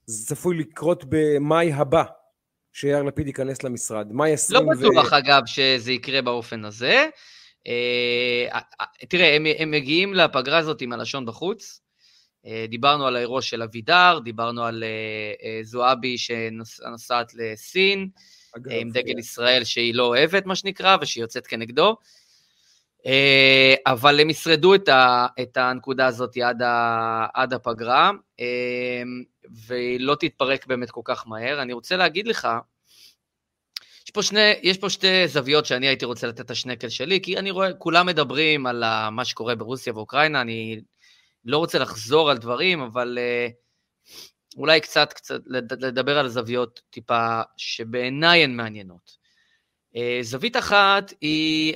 זה צפוי לקרות במאי הבא, שיאיר לפיד ייכנס למשרד. מאי 20 לא בטוח, ו... אגב, שזה יקרה באופן הזה. אה, תראה, הם, הם מגיעים לפגרה הזאת עם הלשון בחוץ. אה, דיברנו על האירוע של אבידר, דיברנו על אה, זועבי שנוסעת לסין, אגב, עם דגל yeah. ישראל שהיא לא אוהבת, מה שנקרא, ושהיא יוצאת כנגדו. אבל הם ישרדו את, ה, את הנקודה הזאת עד, ה, עד הפגרה, והיא לא תתפרק באמת כל כך מהר. אני רוצה להגיד לך יש פה, שני, יש פה שתי זוויות שאני הייתי רוצה לתת את השנקל שלי, כי אני רואה, כולם מדברים על מה שקורה ברוסיה ואוקראינה, אני לא רוצה לחזור על דברים, אבל uh, אולי קצת, קצת לדבר על זוויות טיפה שבעיניי הן מעניינות. Uh, זווית אחת היא,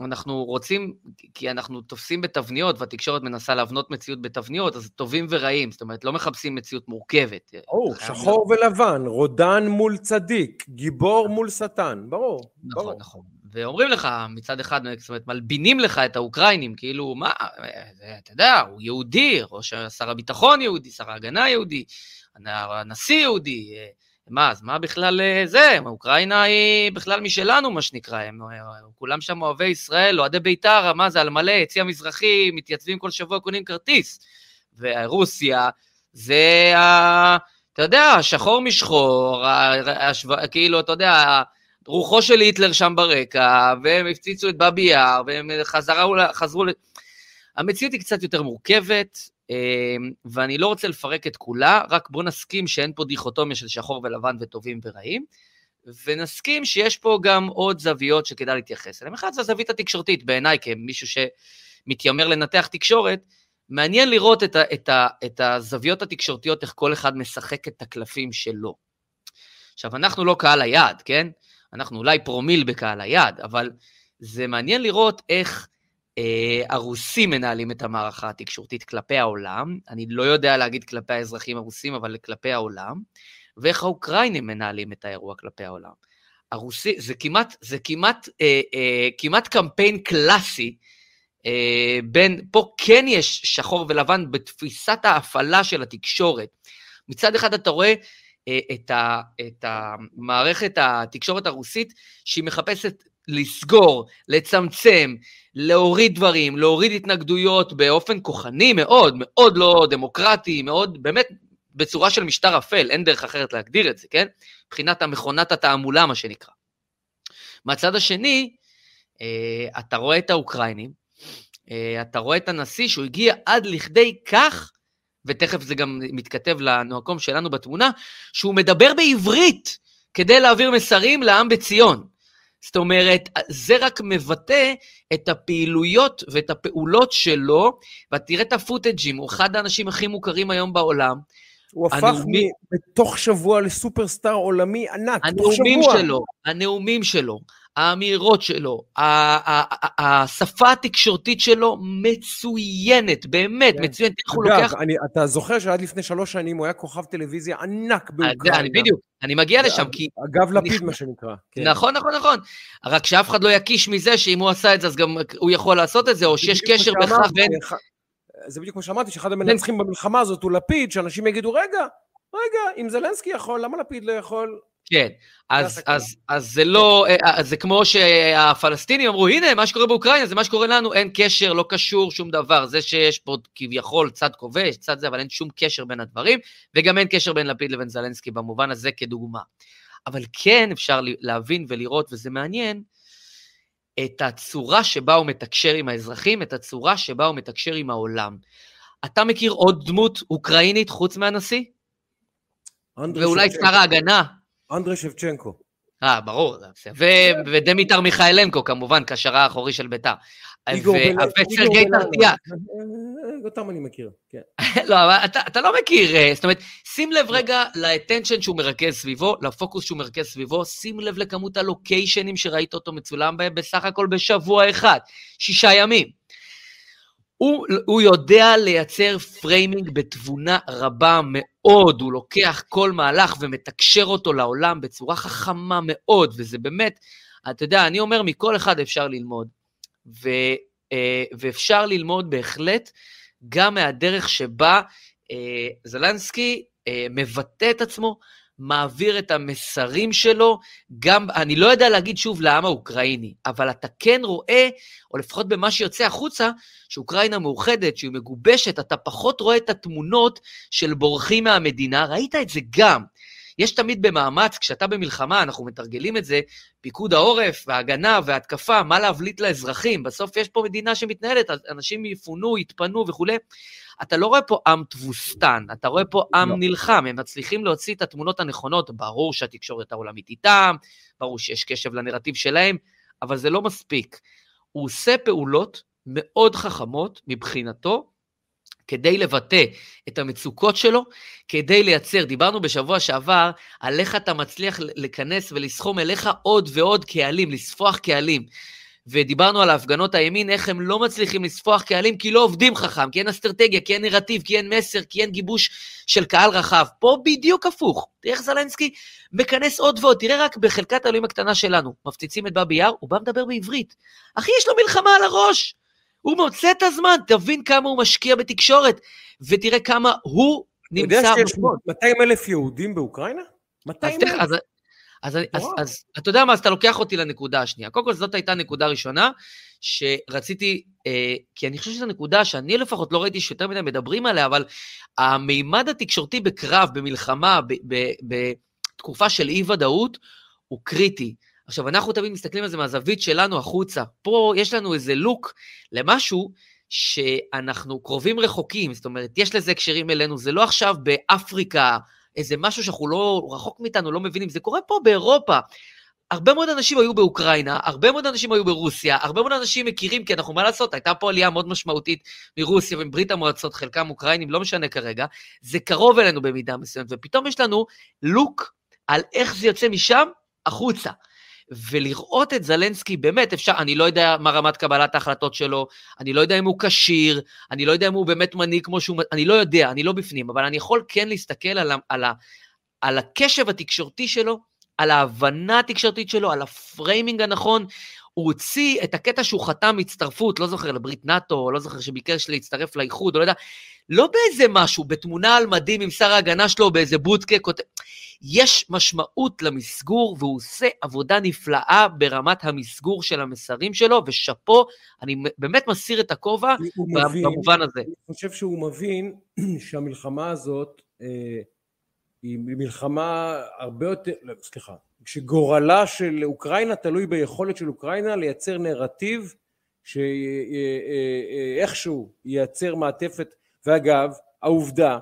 אנחנו רוצים, כי אנחנו תופסים בתבניות, והתקשורת מנסה להבנות מציאות בתבניות, אז טובים ורעים, זאת אומרת, לא מחפשים מציאות מורכבת. ברור, שחור ולבן, רודן מול צדיק, גיבור מול שטן, ברור. נכון, ברור. נכון. ואומרים לך מצד אחד, זאת אומרת, מלבינים לך את האוקראינים, כאילו, מה, אתה יודע, הוא יהודי, ראש שר הביטחון יהודי, שר ההגנה יהודי, הנשיא יהודי, מה, אז מה בכלל אה, זה? אוקראינה היא בכלל משלנו, מה שנקרא, הם אה, כולם שם אוהבי ישראל, אוהדי בית"ר, מה זה, על מלא, יציא המזרחי, מתייצבים כל שבוע, קונים כרטיס. ורוסיה, זה, ה, אתה יודע, שחור משחור, השו, כאילו, אתה יודע, רוחו של היטלר שם ברקע, והם הפציצו את באבי יאר, והם חזרו, חזרו ל... המציאות היא קצת יותר מורכבת, ואני לא רוצה לפרק את כולה, רק בואו נסכים שאין פה דיכוטומיה של שחור ולבן וטובים ורעים, ונסכים שיש פה גם עוד זוויות שכדאי להתייחס אליהן. אחת זה הזווית התקשורתית, בעיניי, כמישהו שמתיימר לנתח תקשורת, מעניין לראות את, ה, את, ה, את הזוויות התקשורתיות, איך כל אחד משחק את הקלפים שלו. עכשיו, אנחנו לא קהל היעד, כן? אנחנו אולי פרומיל בקהל היעד, אבל זה מעניין לראות איך הרוסים מנהלים את המערכה התקשורתית כלפי העולם, אני לא יודע להגיד כלפי האזרחים הרוסים, אבל כלפי העולם, ואיך האוקראינים מנהלים את האירוע כלפי העולם. הרוסי, זה כמעט, זה כמעט, אה, אה, כמעט קמפיין קלאסי, אה, בין, פה כן יש שחור ולבן בתפיסת ההפעלה של התקשורת. מצד אחד אתה רואה אה, את, ה, את המערכת התקשורת הרוסית, שהיא מחפשת לסגור, לצמצם, להוריד דברים, להוריד התנגדויות באופן כוחני מאוד, מאוד לא דמוקרטי, מאוד, באמת, בצורה של משטר אפל, אין דרך אחרת להגדיר את זה, כן? מבחינת המכונת התעמולה, מה שנקרא. מהצד השני, אה, אתה רואה את האוקראינים, אה, אתה רואה את הנשיא שהוא הגיע עד לכדי כך, ותכף זה גם מתכתב למקום שלנו בתמונה, שהוא מדבר בעברית כדי להעביר מסרים לעם בציון. זאת אומרת, זה רק מבטא את הפעילויות ואת הפעולות שלו, ותראה את הפוטג'ים, הוא אחד האנשים הכי מוכרים היום בעולם. הוא הפך הנאומי... בתוך שבוע לסופרסטאר עולמי ענק, תוך שבוע. הנאומים שלו, הנאומים שלו, האמירות שלו, השפה התקשורתית שלו מצוינת, באמת, כן. מצוינת. איך הוא לוקח... אגב, אתה זוכר שעד לפני שלוש שנים הוא היה כוכב טלוויזיה ענק באוקראינה. אני בדיוק, אני מגיע לשם, כי... אגב לפיד, מה שנקרא. כן. נכון, נכון, נכון. רק שאף אחד לא יקיש מזה שאם הוא עשה את זה, אז גם הוא יכול לעשות את זה, או שיש קשר בכך בין... זה בדיוק כמו שאמרתי, שאחד המנצחים במלחמה הזאת הוא לפיד, שאנשים יגידו, רגע, רגע, אם זלנסקי יכול, למה לפיד לא יכול? כן, אז, אז, אז זה לא, אה, אה, זה כמו שהפלסטינים אמרו, הנה, מה שקורה באוקראינה זה מה שקורה לנו, אין קשר, לא קשור, שום דבר. זה שיש פה כביכול צד כובש, צד זה, אבל אין שום קשר בין הדברים, וגם אין קשר בין לפיד לבין זלנסקי במובן הזה כדוגמה. אבל כן אפשר להבין ולראות, וזה מעניין, את הצורה שבה הוא מתקשר עם האזרחים, את הצורה שבה הוא מתקשר עם העולם. אתה מכיר עוד דמות אוקראינית חוץ מהנשיא? ואולי שר ההגנה, אנדרי שבצ'נקו. אה, ברור, ודמיטר מיכאלנקו כמובן, קשרה האחורי של ביתר. וסרגי טרטיאק. אותם אני מכיר, כן. לא, אבל אתה לא מכיר, אה, זאת אומרת, שים לב רגע ל attention שהוא מרכז סביבו, לפוקוס שהוא מרכז סביבו, שים לב לכמות הלוקיישנים שראית אותו מצולם בהם בסך הכל בשבוע אחד, שישה ימים. הוא, הוא יודע לייצר framing בתבונה רבה מאוד, הוא לוקח כל מהלך ומתקשר אותו לעולם בצורה חכמה מאוד, וזה באמת, אתה יודע, אני אומר, מכל אחד אפשר ללמוד, ו, אה, ואפשר ללמוד בהחלט גם מהדרך שבה אה, זלנסקי אה, מבטא את עצמו, מעביר את המסרים שלו, גם, אני לא יודע להגיד שוב לעם האוקראיני, אבל אתה כן רואה, או לפחות במה שיוצא החוצה, שאוקראינה מאוחדת, שהיא מגובשת, אתה פחות רואה את התמונות של בורחים מהמדינה, ראית את זה גם. יש תמיד במאמץ, כשאתה במלחמה, אנחנו מתרגלים את זה, פיקוד העורף וההגנה וההתקפה, מה להבליט לאזרחים. בסוף יש פה מדינה שמתנהלת, אנשים יפונו, יתפנו וכולי. אתה לא רואה פה עם תבוסתן, אתה רואה פה עם לא. נלחם, הם מצליחים להוציא את התמונות הנכונות, ברור שהתקשורת העולמית איתם, ברור שיש קשב לנרטיב שלהם, אבל זה לא מספיק. הוא עושה פעולות מאוד חכמות מבחינתו, כדי לבטא את המצוקות שלו, כדי לייצר, דיברנו בשבוע שעבר על איך אתה מצליח לכנס ולסכום אליך עוד ועוד קהלים, לספוח קהלים. ודיברנו על ההפגנות הימין, איך הם לא מצליחים לספוח קהלים כי לא עובדים חכם, כי אין אסטרטגיה, כי אין נרטיב, כי אין מסר, כי אין גיבוש של קהל רחב. פה בדיוק הפוך. תראה איך זלנסקי מכנס עוד ועוד, תראה רק בחלקת האלוהים הקטנה שלנו, מפציצים את באבי יאר, הוא בא מדבר בעברית. אחי, יש לו מלחמה על הראש. הוא מוצא את הזמן, תבין כמה הוא משקיע בתקשורת, ותראה כמה הוא נמצא... אתה יודע שיש 200 אלף יהודים באוקראינה? 200 אלף. אז, אז, אז, אז, אז אתה יודע מה, אז אתה לוקח אותי לנקודה השנייה. קודם כל, זאת הייתה נקודה ראשונה, שרציתי, אה, כי אני חושב שזו נקודה שאני לפחות לא ראיתי שיותר מדי מדברים עליה, אבל המימד התקשורתי בקרב, במלחמה, בתקופה של אי-ודאות, הוא קריטי. עכשיו, אנחנו תמיד מסתכלים על זה מהזווית שלנו החוצה. פה יש לנו איזה לוק למשהו שאנחנו קרובים רחוקים, זאת אומרת, יש לזה הקשרים אלינו, זה לא עכשיו באפריקה, איזה משהו שאנחנו לא, רחוק מאיתנו, לא מבינים, זה קורה פה באירופה. הרבה מאוד אנשים היו באוקראינה, הרבה מאוד אנשים היו ברוסיה, הרבה מאוד אנשים מכירים, כי אנחנו, מה לעשות, הייתה פה עלייה מאוד משמעותית מרוסיה ומברית המועצות, חלקם אוקראינים, לא משנה כרגע, זה קרוב אלינו במידה מסוימת, ופתאום יש לנו לוק על איך זה יוצא משם החוצה. ולראות את זלנסקי, באמת אפשר, אני לא יודע מה רמת קבלת ההחלטות שלו, אני לא יודע אם הוא כשיר, אני לא יודע אם הוא באמת מנהיג כמו שהוא, אני לא יודע, אני לא בפנים, אבל אני יכול כן להסתכל על, על, על הקשב התקשורתי שלו, על ההבנה התקשורתית שלו, על ה framing הנכון. הוא הוציא את הקטע שהוא חתם הצטרפות, לא זוכר, לברית נאט"ו, לא זוכר שביקש להצטרף לאיחוד, לא יודע, לא באיזה משהו, בתמונה על מדים עם שר ההגנה שלו, באיזה בודקה, כותב... יש משמעות למסגור, והוא עושה עבודה נפלאה ברמת המסגור של המסרים שלו, ושאפו, אני באמת מסיר את הכובע במובן הזה. אני חושב שהוא מבין שהמלחמה הזאת אה, היא מלחמה הרבה יותר, לא, סליחה, שגורלה של אוקראינה תלוי ביכולת של אוקראינה לייצר נרטיב שאיכשהו אה, אה, ייצר מעטפת, ואגב, העובדה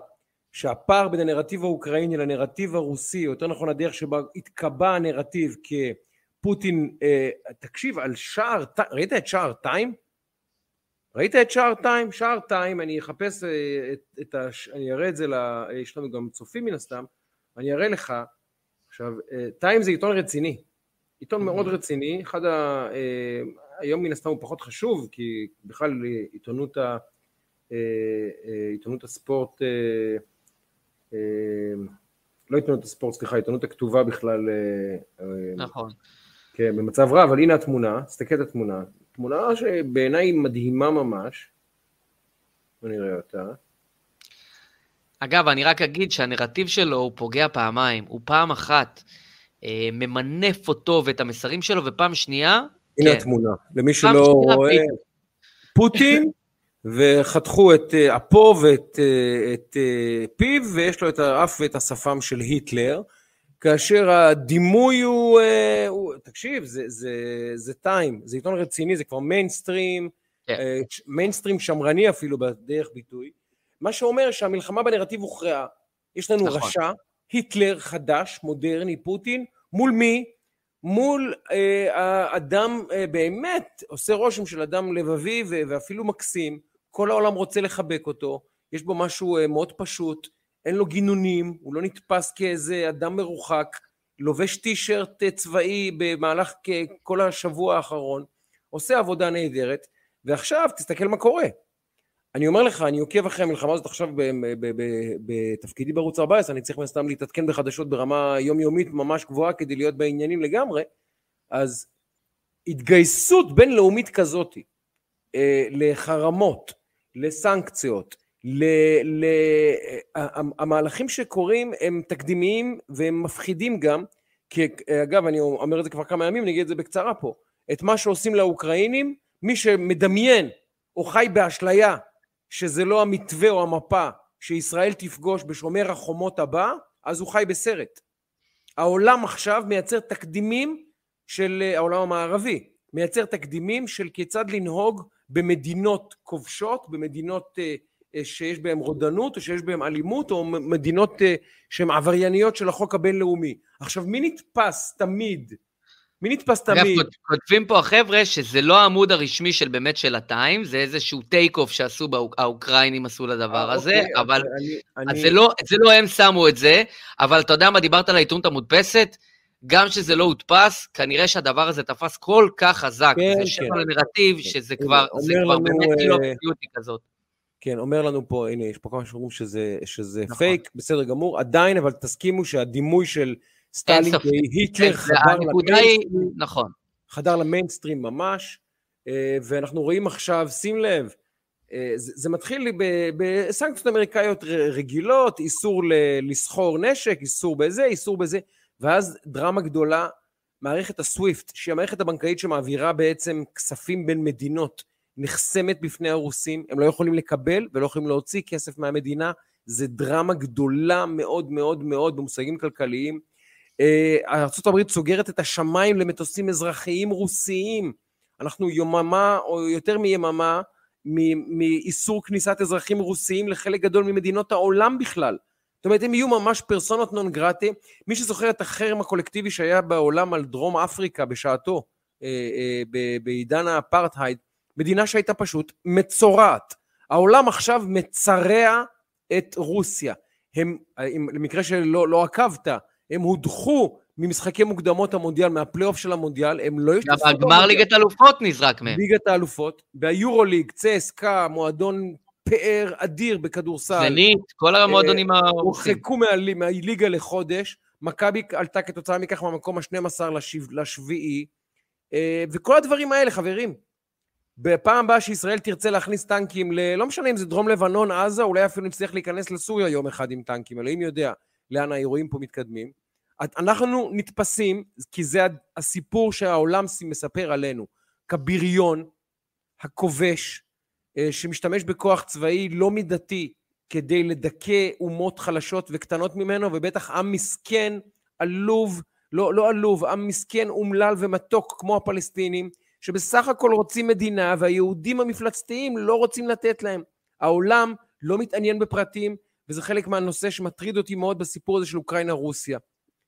שהפער בין הנרטיב האוקראיני לנרטיב הרוסי, או יותר נכון הדרך שבה התקבע הנרטיב כפוטין, אה, תקשיב, על שער, ראית את שער טיים? ראית את שער טיים? שער טיים, אני אחפש אה, את, את ה... אני אראה את זה, לה, יש לנו גם צופים מן הסתם, אני אראה לך, עכשיו, אה, טיים זה עיתון רציני, עיתון mm-hmm. מאוד רציני, אחד ה... אה, היום מן הסתם הוא פחות חשוב, כי בכלל עיתונות, ה, אה, אה, עיתונות הספורט אה, אה, לא עיתונות הספורט, סליחה, עיתונות הכתובה בכלל. אה, אה, נכון. כן, במצב רע, אבל הנה התמונה, תסתכל את התמונה. תמונה שבעיניי מדהימה ממש. בוא נראה אותה. אגב, אני רק אגיד שהנרטיב שלו הוא פוגע פעמיים. הוא פעם אחת אה, ממנף אותו ואת המסרים שלו, ופעם שנייה... הנה כן. התמונה. למי שלא רואה, פוטין וחתכו את אה, אפו ואת אה, את אה, פיו, ויש לו את האף ואת השפם של היטלר, כאשר הדימוי הוא, הוא תקשיב, זה, זה, זה Time, זה עיתון רציני, זה כבר מיינסטרים, כן. מיינסטרים שמרני אפילו בדרך ביטוי, מה שאומר שהמלחמה בנרטיב הוכרעה, יש לנו נכון. רשע, היטלר חדש, מודרני, פוטין, מול מי? מול אה, אדם אה, באמת, עושה רושם של אדם לבבי ואפילו מקסים, כל העולם רוצה לחבק אותו, יש בו משהו אה, מאוד פשוט, אין לו גינונים, הוא לא נתפס כאיזה אדם מרוחק, לובש טישרט אה, צבאי במהלך כל השבוע האחרון, עושה עבודה נהדרת, ועכשיו תסתכל מה קורה. אני אומר לך, אני עוקב אחרי המלחמה הזאת עכשיו בתפקידי בערוץ 14, אני צריך סתם להתעדכן בחדשות ברמה יומיומית ממש גבוהה כדי להיות בעניינים לגמרי, אז התגייסות בינלאומית כזאת אה, לחרמות, לסנקציות, ל, ל, המהלכים שקורים הם תקדימיים והם מפחידים גם, כי אגב אני אומר את זה כבר כמה ימים, אני אגיד את זה בקצרה פה, את מה שעושים לאוקראינים, מי שמדמיין או חי באשליה שזה לא המתווה או המפה שישראל תפגוש בשומר החומות הבא, אז הוא חי בסרט. העולם עכשיו מייצר תקדימים של העולם המערבי, מייצר תקדימים של כיצד לנהוג במדינות כובשות, במדינות אה, אה, שיש בהן רודנות או שיש בהן אלימות או מדינות שהן עברייניות של החוק הבינלאומי. עכשיו מי נתפס תמיד מי נתפס תמיד? כותבים פה החבר'ה שזה לא העמוד הרשמי של באמת של ה Time, זה איזשהו take-off שעשו, האוקראינים עשו לדבר אה, הזה, אוקיי, אבל אני, אז אני... זה, לא, זה לא הם שמו את זה, אבל אתה יודע מה, דיברת על העיתונות המודפסת, גם שזה לא הודפס, כנראה שהדבר הזה תפס כל כך חזק, כן, זה שם כן. לנרטיב, כן. שזה כבר, זה כבר לנו, באמת כאילו פיוטי כזאת. כן, אומר לנו פה, הנה, יש פה כמה שאומרים שזה, שזה נכון. פייק, בסדר גמור, עדיין, אבל תסכימו שהדימוי של סטלין והיטלר חדר למיינסטרים, נכון. חדר למיינסטרים ממש, אה, ואנחנו רואים עכשיו, שים לב, אה, זה, זה מתחיל בסנקציות אמריקאיות רגילות, איסור לסחור נשק, איסור בזה, איסור בזה, ואז דרמה גדולה, מערכת הסוויפט, שהיא המערכת הבנקאית שמעבירה בעצם כספים בין מדינות, נחסמת בפני הרוסים, הם לא יכולים לקבל ולא יכולים להוציא כסף מהמדינה, זה דרמה גדולה מאוד מאוד מאוד במושגים כלכליים. אה, ארה"ב סוגרת את השמיים למטוסים אזרחיים רוסיים. אנחנו יוממה או יותר מיממה מאיסור כניסת אזרחים רוסיים לחלק גדול ממדינות העולם בכלל. זאת אומרת, הם יהיו ממש פרסונות נון גרטי. מי שזוכר את החרם הקולקטיבי שהיה בעולם על דרום אפריקה בשעתו, אה, אה, בעידן האפרטהייד, מדינה שהייתה פשוט מצורעת. העולם עכשיו מצרע את רוסיה. הם, למקרה שלא לא עקבת, הם הודחו ממשחקי מוקדמות המונדיאל, מהפלייאוף של המונדיאל, הם לא השתתפו במונדיאל. גמר ליגת אלופות נזרק מהם. ליגת האלופות, והיורוליג, צסקה, מועדון פאר אדיר בכדורסל. זנית, כל המועדונים אה, הרוסים. הורחקו מהליגה לחודש, מכבי עלתה כתוצאה מכך מהמקום ה-12 לשביעי, אה, וכל הדברים האלה, חברים, בפעם הבאה שישראל תרצה להכניס טנקים ל... לא משנה אם זה דרום לבנון, עזה, אולי אפילו נצטרך להיכנס לסוריה יום אחד עם טנקים, אלוהים יודע. לאן האירועים פה מתקדמים. אנחנו נתפסים, כי זה הסיפור שהעולם מספר עלינו, כבריון הכובש, אה, שמשתמש בכוח צבאי לא מידתי כדי לדכא אומות חלשות וקטנות ממנו, ובטח עם מסכן, עלוב, לא, לא עלוב, עם מסכן, אומלל ומתוק כמו הפלסטינים, שבסך הכל רוצים מדינה, והיהודים המפלצתיים לא רוצים לתת להם. העולם לא מתעניין בפרטים, וזה חלק מהנושא שמטריד אותי מאוד בסיפור הזה של אוקראינה-רוסיה.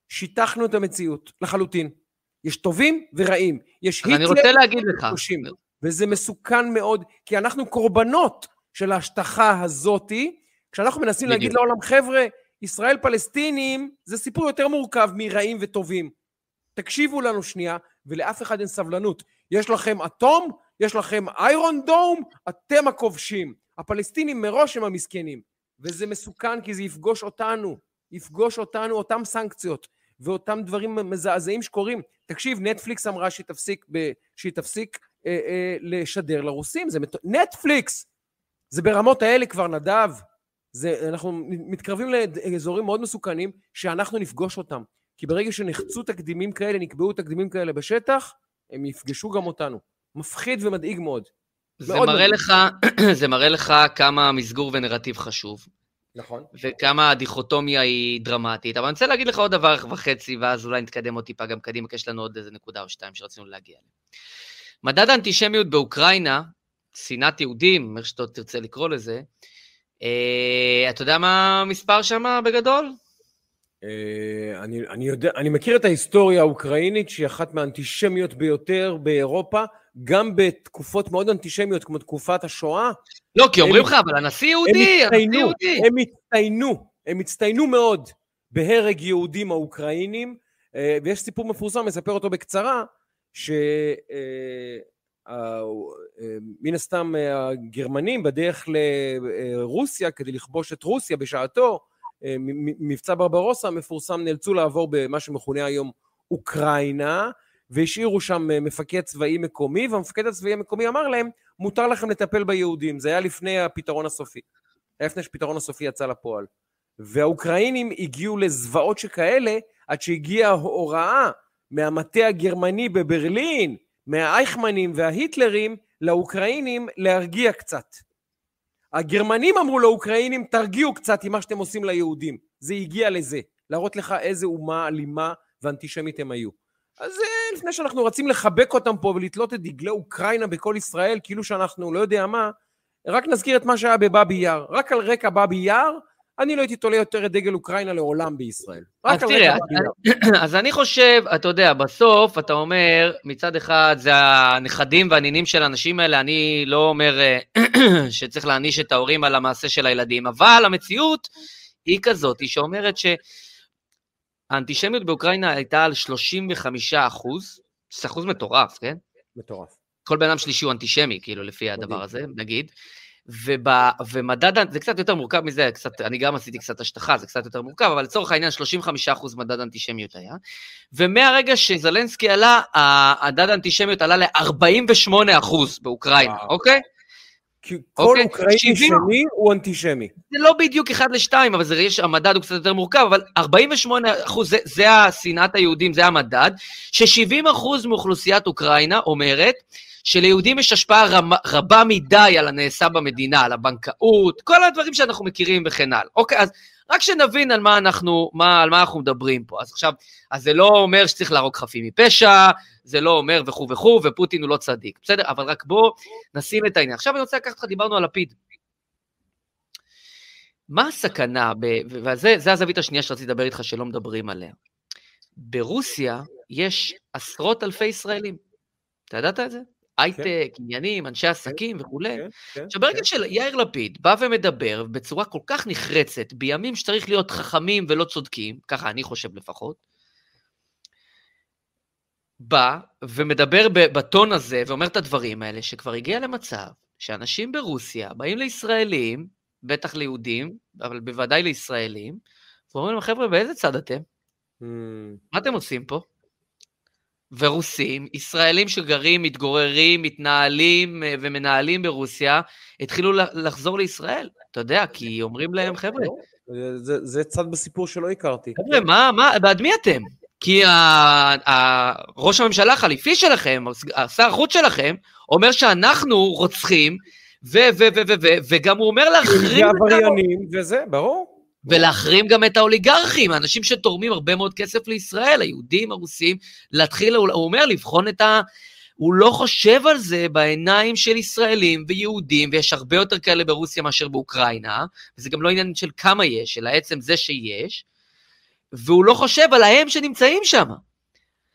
שיטחנו את המציאות לחלוטין. יש טובים ורעים. יש היטלר... אני רוצה להגיד לך. וזה מסוכן מאוד, כי אנחנו קורבנות של ההשטחה הזאתי, כשאנחנו מנסים בדיוק. להגיד לעולם, חבר'ה, ישראל פלסטינים זה סיפור יותר מורכב מרעים וטובים. תקשיבו לנו שנייה, ולאף אחד אין סבלנות. יש לכם אטום, יש לכם איירון דום, אתם הכובשים. הפלסטינים מראש הם המסכנים. וזה מסוכן כי זה יפגוש אותנו, יפגוש אותנו, אותם סנקציות ואותם דברים מזעזעים שקורים. תקשיב, נטפליקס אמרה שהיא תפסיק, ב, שהיא תפסיק אה, אה, לשדר לרוסים, זה מת... נטפליקס! זה ברמות האלה כבר, נדב. זה, אנחנו מתקרבים לאזורים מאוד מסוכנים שאנחנו נפגוש אותם. כי ברגע שנחצו תקדימים כאלה, נקבעו תקדימים כאלה בשטח, הם יפגשו גם אותנו. מפחיד ומדאיג מאוד. זה מראה, לך, זה מראה לך כמה מסגור ונרטיב חשוב. נכון. וכמה הדיכוטומיה היא דרמטית. אבל אני רוצה להגיד לך עוד דבר וחצי, ואז אולי נתקדם עוד טיפה גם קדימה, כי יש לנו עוד איזה נקודה או שתיים שרצינו להגיע אליה. מדד האנטישמיות באוקראינה, שנאת יהודים, איך שאתה תרצה לקרוא לזה, אה, אתה יודע מה המספר שם בגדול? אה, אני, אני, יודע, אני מכיר את ההיסטוריה האוקראינית, שהיא אחת מהאנטישמיות ביותר באירופה, גם בתקופות מאוד אנטישמיות, כמו תקופת השואה. לא, כי אומרים לך, אבל הנשיא יהודי, הנשיא יהודי. הם הצטיינו, הם הצטיינו מאוד בהרג יהודים האוקראינים, אה, ויש סיפור מפורסם, מספר אותו בקצרה, שמן אה, הסתם הגרמנים בדרך לרוסיה, כדי לכבוש את רוסיה בשעתו, אה, מבצע ברברוסה המפורסם נאלצו לעבור במה שמכונה היום אוקראינה, והשאירו שם אה, מפקד צבאי מקומי, והמפקד הצבאי המקומי אמר להם, מותר לכם לטפל ביהודים. זה היה לפני הפתרון הסופי. היה לפני שהפתרון הסופי יצא לפועל. והאוקראינים הגיעו לזוועות שכאלה, עד שהגיעה הוראה מהמטה הגרמני בברלין, מהאייכמנים וההיטלרים, לאוקראינים להרגיע קצת. הגרמנים אמרו לאוקראינים, תרגיעו קצת עם מה שאתם עושים ליהודים. זה הגיע לזה. להראות לך איזה אומה אלימה ואנטישמית הם היו. אז אה, לפני שאנחנו רצים לחבק אותם פה ולתלות את דגלי אוקראינה בכל ישראל, כאילו שאנחנו לא יודע מה, רק נזכיר את מה שהיה בבאבי יאר. רק על רקע באבי יאר, אני לא הייתי תולה יותר את דגל אוקראינה לעולם בישראל. אז תראה, אז אני חושב, אתה יודע, בסוף אתה אומר, מצד אחד זה הנכדים והנינים של האנשים האלה, אני לא אומר אה, שצריך להעניש את ההורים על המעשה של הילדים, אבל המציאות היא כזאת, היא שאומרת שהאנטישמיות באוקראינה הייתה על 35 אחוז, זה אחוז מטורף, כן? מטורף. כל בן אדם שלישי הוא אנטישמי, כאילו, לפי הדבר הזה, נגיד. ובא, ומדד, זה קצת יותר מורכב מזה, קצת, אני גם עשיתי קצת השטחה, זה קצת יותר מורכב, אבל לצורך העניין 35% מדד אנטישמיות היה, ומהרגע שזלנסקי עלה, מדד האנטישמיות עלה ל-48% באוקראינה, וואו. אוקיי? כי כל אוקיי? אוקראיני 70... שני הוא אנטישמי. זה לא בדיוק אחד לשתיים, אבל זה, יש, המדד הוא קצת יותר מורכב, אבל 48 אחוז, זה, זה השנאת היהודים, זה המדד, ש-70 אחוז מאוכלוסיית אוקראינה אומרת שליהודים יש השפעה רמה, רבה מדי על הנעשה במדינה, על הבנקאות, כל הדברים שאנחנו מכירים וכן הלאה. אוקיי, אז רק שנבין על מה אנחנו, מה, על מה אנחנו מדברים פה. אז עכשיו, אז זה לא אומר שצריך להרוג חפים מפשע, זה לא אומר וכו' וכו', ופוטין הוא לא צדיק, בסדר? אבל רק בוא נשים את העניין. עכשיו אני רוצה לקחת אותך, דיברנו על לפיד. מה הסכנה, וזה הזווית השנייה שרציתי לדבר איתך שלא מדברים עליה. ברוסיה יש עשרות אלפי ישראלים. אתה ידעת את זה? הייטק, כן. עניינים, אנשי כן, עסקים וכולי. כן, עכשיו, ברגע שיאיר לפיד בא ומדבר בצורה כל כך נחרצת, בימים שצריך להיות חכמים ולא צודקים, ככה אני חושב לפחות, בא ומדבר בטון הזה ואומר את הדברים האלה, שכבר הגיע למצב שאנשים ברוסיה באים לישראלים, בטח ליהודים, אבל בוודאי לישראלים, ואומרים להם, חבר'ה, באיזה צד אתם? Mm. מה אתם עושים פה? ורוסים, ישראלים שגרים, מתגוררים, מתנהלים אה, ומנהלים ברוסיה, התחילו לחזור לישראל. אתה יודע, כי אומרים להם, חבר'ה... זה, זה צד בסיפור שלא הכרתי. חבר'ה, מה, מה, בעד מי אתם? כי ראש הממשלה החליפי שלכם, שר החוץ שלכם, אומר שאנחנו רוצחים, ו... ו... ו... ו... ו... וגם הוא אומר להחרים... זה עבריינים, וזה, ברור. ולהחרים גם את האוליגרכים, האנשים שתורמים הרבה מאוד כסף לישראל, היהודים, הרוסים, להתחיל, הוא אומר, לבחון את ה... הוא לא חושב על זה בעיניים של ישראלים ויהודים, ויש הרבה יותר כאלה ברוסיה מאשר באוקראינה, וזה גם לא עניין של כמה יש, אלא עצם זה שיש, והוא לא חושב על ההם שנמצאים שם.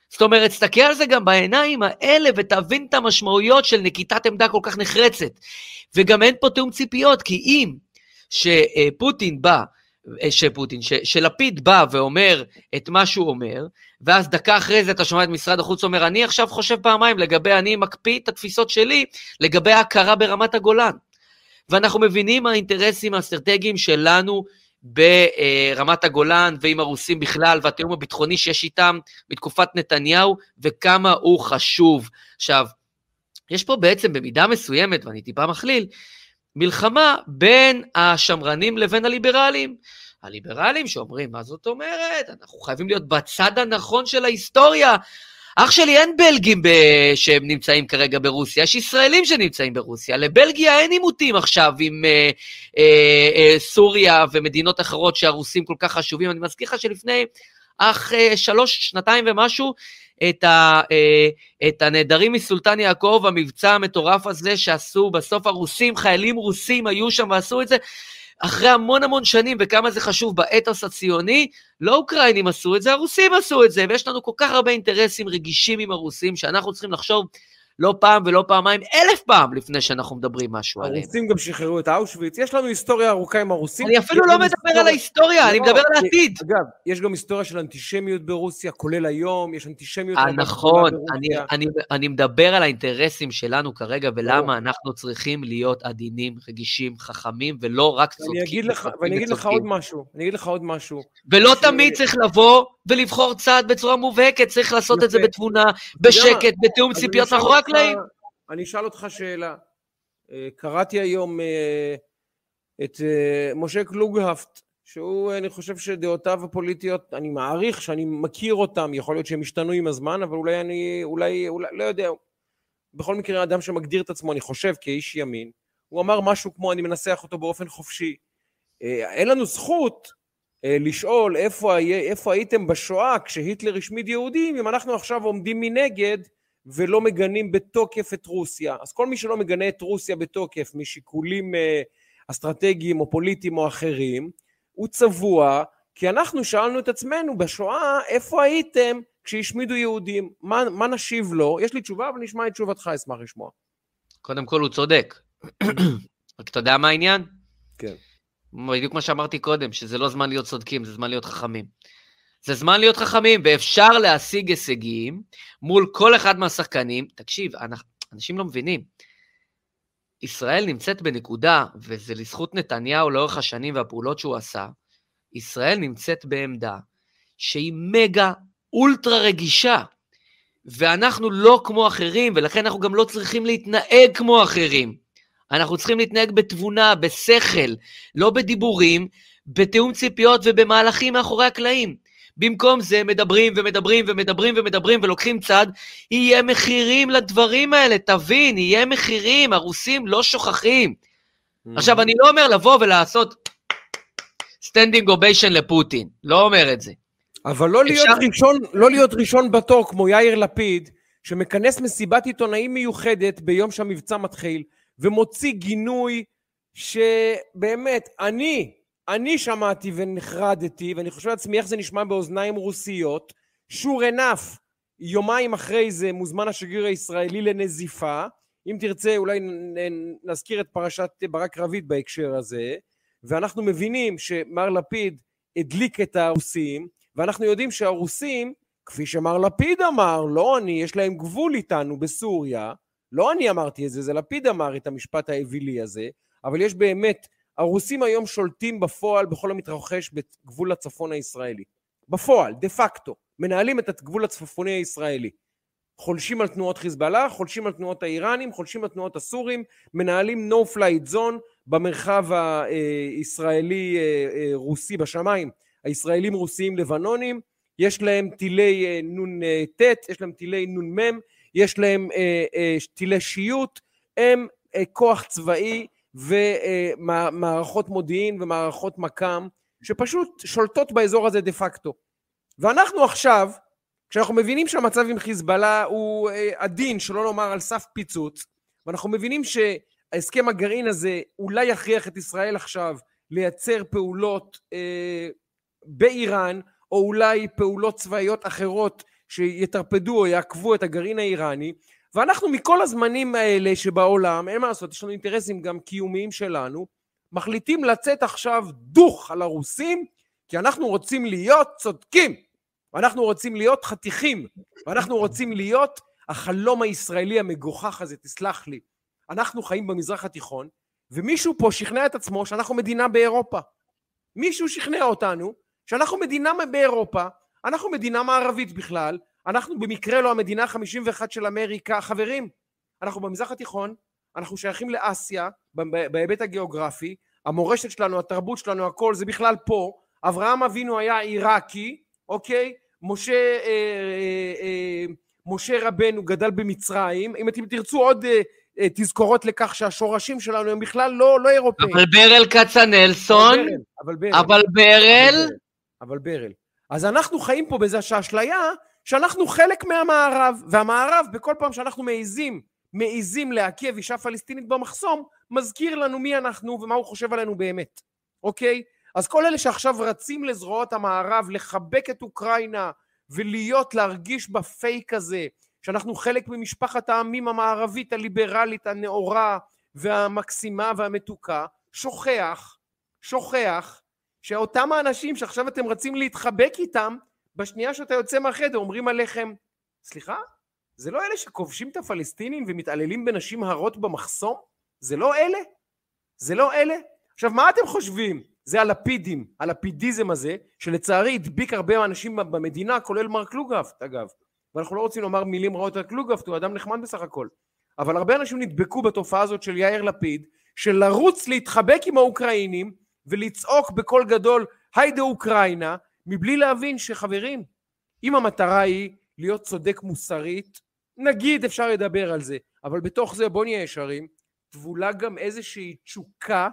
זאת אומרת, תסתכל על זה גם בעיניים האלה ותבין את המשמעויות של נקיטת עמדה כל כך נחרצת. וגם אין פה תיאום ציפיות, כי אם שפוטין בא שפוטין, ש, שלפיד בא ואומר את מה שהוא אומר, ואז דקה אחרי זה אתה שומע את משרד החוץ אומר, אני עכשיו חושב פעמיים לגבי, אני מקפיא את התפיסות שלי לגבי ההכרה ברמת הגולן. ואנחנו מבינים האינטרסים האסטרטגיים שלנו ברמת הגולן ועם הרוסים בכלל, והתיאום הביטחוני שיש איתם בתקופת נתניהו, וכמה הוא חשוב. עכשיו, יש פה בעצם במידה מסוימת, ואני טיפה מכליל, מלחמה בין השמרנים לבין הליברלים. הליברלים שאומרים, מה זאת אומרת? אנחנו חייבים להיות בצד הנכון של ההיסטוריה. אח שלי, אין בלגים ב... שהם נמצאים כרגע ברוסיה, יש ישראלים שנמצאים ברוסיה. לבלגיה אין עימותים עכשיו עם אה, אה, אה, סוריה ומדינות אחרות שהרוסים כל כך חשובים. אני מזכיר לך שלפני אך אה, שלוש, שנתיים ומשהו, את, ה, אה, את הנעדרים מסולטן יעקב, המבצע המטורף הזה שעשו בסוף הרוסים, חיילים רוסים היו שם ועשו את זה. אחרי המון המון שנים, וכמה זה חשוב באתוס הציוני, לא אוקראינים עשו את זה, הרוסים עשו את זה, ויש לנו כל כך הרבה אינטרסים רגישים עם הרוסים, שאנחנו צריכים לחשוב לא פעם ולא פעמיים, אלף פעם לפני שאנחנו מדברים משהו עליהם. הרוסים גם שחררו את אושוויץ, יש לנו היסטוריה ארוכה עם הרוסים. אני אפילו לא מדבר היסטוריה... על ההיסטוריה, אני לא, מדבר על העתיד. אגב, יש גם היסטוריה של אנטישמיות ברוסיה, כולל היום, יש אנטישמיות... 아, אה, נכון, אני, אני, אני מדבר על האינטרסים שלנו כרגע, ולמה אנחנו צריכים להיות עדינים, רגישים, חכמים, ולא רק צודקים. ואני אגיד לך עוד משהו, אני אגיד לך עוד משהו. ולא תמיד צריך לבוא ולבחור צעד בצורה מובהקת, צריך לעשות את זה בתבונה, בשקט, בתיאום ציפיות מאחורי הקלעים. אני אשאל אותך שאלה. אה, קראתי היום אה, את אה, משה קלוגהפט, שהוא, אני חושב שדעותיו הפוליטיות, אני מעריך שאני מכיר אותם, יכול להיות שהם השתנו עם הזמן, אבל אולי אני, אולי, אולי, לא יודע, בכל מקרה אדם שמגדיר את עצמו, אני חושב, כאיש ימין, הוא אמר משהו כמו, אני מנסח אותו באופן חופשי. אין לנו זכות לשאול איפה, איפה הייתם בשואה כשהיטלר השמיד יהודים, אם אנחנו עכשיו עומדים מנגד ולא מגנים בתוקף את רוסיה. אז כל מי שלא מגנה את רוסיה בתוקף משיקולים אה, אסטרטגיים או פוליטיים או אחרים, הוא צבוע, כי אנחנו שאלנו את עצמנו בשואה, איפה הייתם כשהשמידו יהודים? מה, מה נשיב לו? יש לי תשובה, אבל נשמע את תשובתך, אשמח לשמוע. קודם כל, הוא צודק. רק אתה יודע מה העניין? כן. בדיוק מה שאמרתי קודם, שזה לא זמן להיות צודקים, זה זמן להיות חכמים. זה זמן להיות חכמים, ואפשר להשיג הישגים מול כל אחד מהשחקנים. תקשיב, אנשים לא מבינים. ישראל נמצאת בנקודה, וזה לזכות נתניהו לאורך השנים והפעולות שהוא עשה, ישראל נמצאת בעמדה שהיא מגה אולטרה רגישה, ואנחנו לא כמו אחרים, ולכן אנחנו גם לא צריכים להתנהג כמו אחרים. אנחנו צריכים להתנהג בתבונה, בשכל, לא בדיבורים, בתיאום ציפיות ובמהלכים מאחורי הקלעים. במקום זה מדברים ומדברים ומדברים ומדברים ולוקחים צד, יהיה מחירים לדברים האלה, תבין, יהיה מחירים, הרוסים לא שוכחים. Mm-hmm. עכשיו, אני לא אומר לבוא ולעשות standing ovation לפוטין, לא אומר את זה. אבל לא להיות, אפשר... ראשון, לא להיות ראשון בתור כמו יאיר לפיד, שמכנס מסיבת עיתונאים מיוחדת ביום שהמבצע מתחיל, ומוציא גינוי שבאמת, אני, אני שמעתי ונחרדתי, ואני חושב לעצמי איך זה נשמע באוזניים רוסיות, sure enough, יומיים אחרי זה מוזמן השגריר הישראלי לנזיפה, אם תרצה אולי נזכיר את פרשת ברק רביד בהקשר הזה, ואנחנו מבינים שמר לפיד הדליק את הרוסים, ואנחנו יודעים שהרוסים, כפי שמר לפיד אמר, לא אני, יש להם גבול איתנו בסוריה, לא אני אמרתי את זה, זה לפיד אמר את המשפט האווילי הזה, אבל יש באמת, הרוסים היום שולטים בפועל בכל המתרחש בגבול הצפון הישראלי. בפועל, דה פקטו, מנהלים את הגבול הצפוני הישראלי. חולשים על תנועות חיזבאללה, חולשים על תנועות האיראנים, חולשים על תנועות הסורים, מנהלים no flight zone במרחב הישראלי-רוסי בשמיים, הישראלים רוסיים לבנונים, יש להם טילי נ"ט, יש להם טילי נ"מ, יש להם אה, אה, טילי שיוט, הם אה, כוח צבאי ומערכות מודיעין ומערכות מכ"ם שפשוט שולטות באזור הזה דה פקטו. ואנחנו עכשיו, כשאנחנו מבינים שהמצב עם חיזבאללה הוא עדין, שלא לומר על סף פיצוץ, ואנחנו מבינים שהסכם הגרעין הזה אולי יכריח את ישראל עכשיו לייצר פעולות אה, באיראן, או אולי פעולות צבאיות אחרות שיטרפדו או יעקבו את הגרעין האיראני, ואנחנו מכל הזמנים האלה שבעולם, אין מה לעשות, יש לנו אינטרסים גם קיומיים שלנו, מחליטים לצאת עכשיו דוך על הרוסים, כי אנחנו רוצים להיות צודקים, ואנחנו רוצים להיות חתיכים, ואנחנו רוצים להיות החלום הישראלי המגוחך הזה, תסלח לי. אנחנו חיים במזרח התיכון, ומישהו פה שכנע את עצמו שאנחנו מדינה באירופה. מישהו שכנע אותנו שאנחנו מדינה באירופה, אנחנו מדינה מערבית בכלל, אנחנו במקרה לא המדינה ה-51 של אמריקה, חברים, אנחנו במזרח התיכון, אנחנו שייכים לאסיה בהיבט הגיאוגרפי, המורשת שלנו, התרבות שלנו, הכל זה בכלל פה, אברהם אבינו היה עיראקי, אוקיי? משה, אה, אה, אה, משה רבנו גדל במצרים, אם אתם תרצו עוד אה, אה, תזכורות לכך שהשורשים שלנו הם בכלל לא, לא אירופאים. אבל ברל כצנלסון, אבל ברל, אבל ברל, אבל ברל. אז אנחנו חיים פה באיזושהי אשליה שאנחנו חלק מהמערב, והמערב בכל פעם שאנחנו מעיזים, מעיזים לעכב אישה פלסטינית במחסום, מזכיר לנו מי אנחנו ומה הוא חושב עלינו באמת, אוקיי? אז כל אלה שעכשיו רצים לזרועות המערב לחבק את אוקראינה ולהיות, להרגיש בפייק הזה, שאנחנו חלק ממשפחת העמים המערבית הליברלית הנאורה והמקסימה והמתוקה, שוכח, שוכח שאותם האנשים שעכשיו אתם רצים להתחבק איתם, בשנייה שאתה יוצא מהחדר אומרים עליכם, סליחה? זה לא אלה שכובשים את הפלסטינים ומתעללים בנשים הרות במחסום? זה לא אלה? זה לא אלה? עכשיו, מה אתם חושבים? זה הלפידים, הלפידיזם הזה, שלצערי הדביק הרבה אנשים במדינה, כולל מר קלוגהפט, אגב. ואנחנו לא רוצים לומר מילים רעות על קלוגהפט, הוא אדם נחמד בסך הכל. אבל הרבה אנשים נדבקו בתופעה הזאת של יאיר לפיד, של לרוץ להתחבק עם האוקראינים ולצעוק בקול גדול, היידה אוקראינה, מבלי להבין שחברים, אם המטרה היא להיות צודק מוסרית, נגיד אפשר לדבר על זה, אבל בתוך זה בוא נהיה ישרים, טבולה גם איזושהי תשוקה,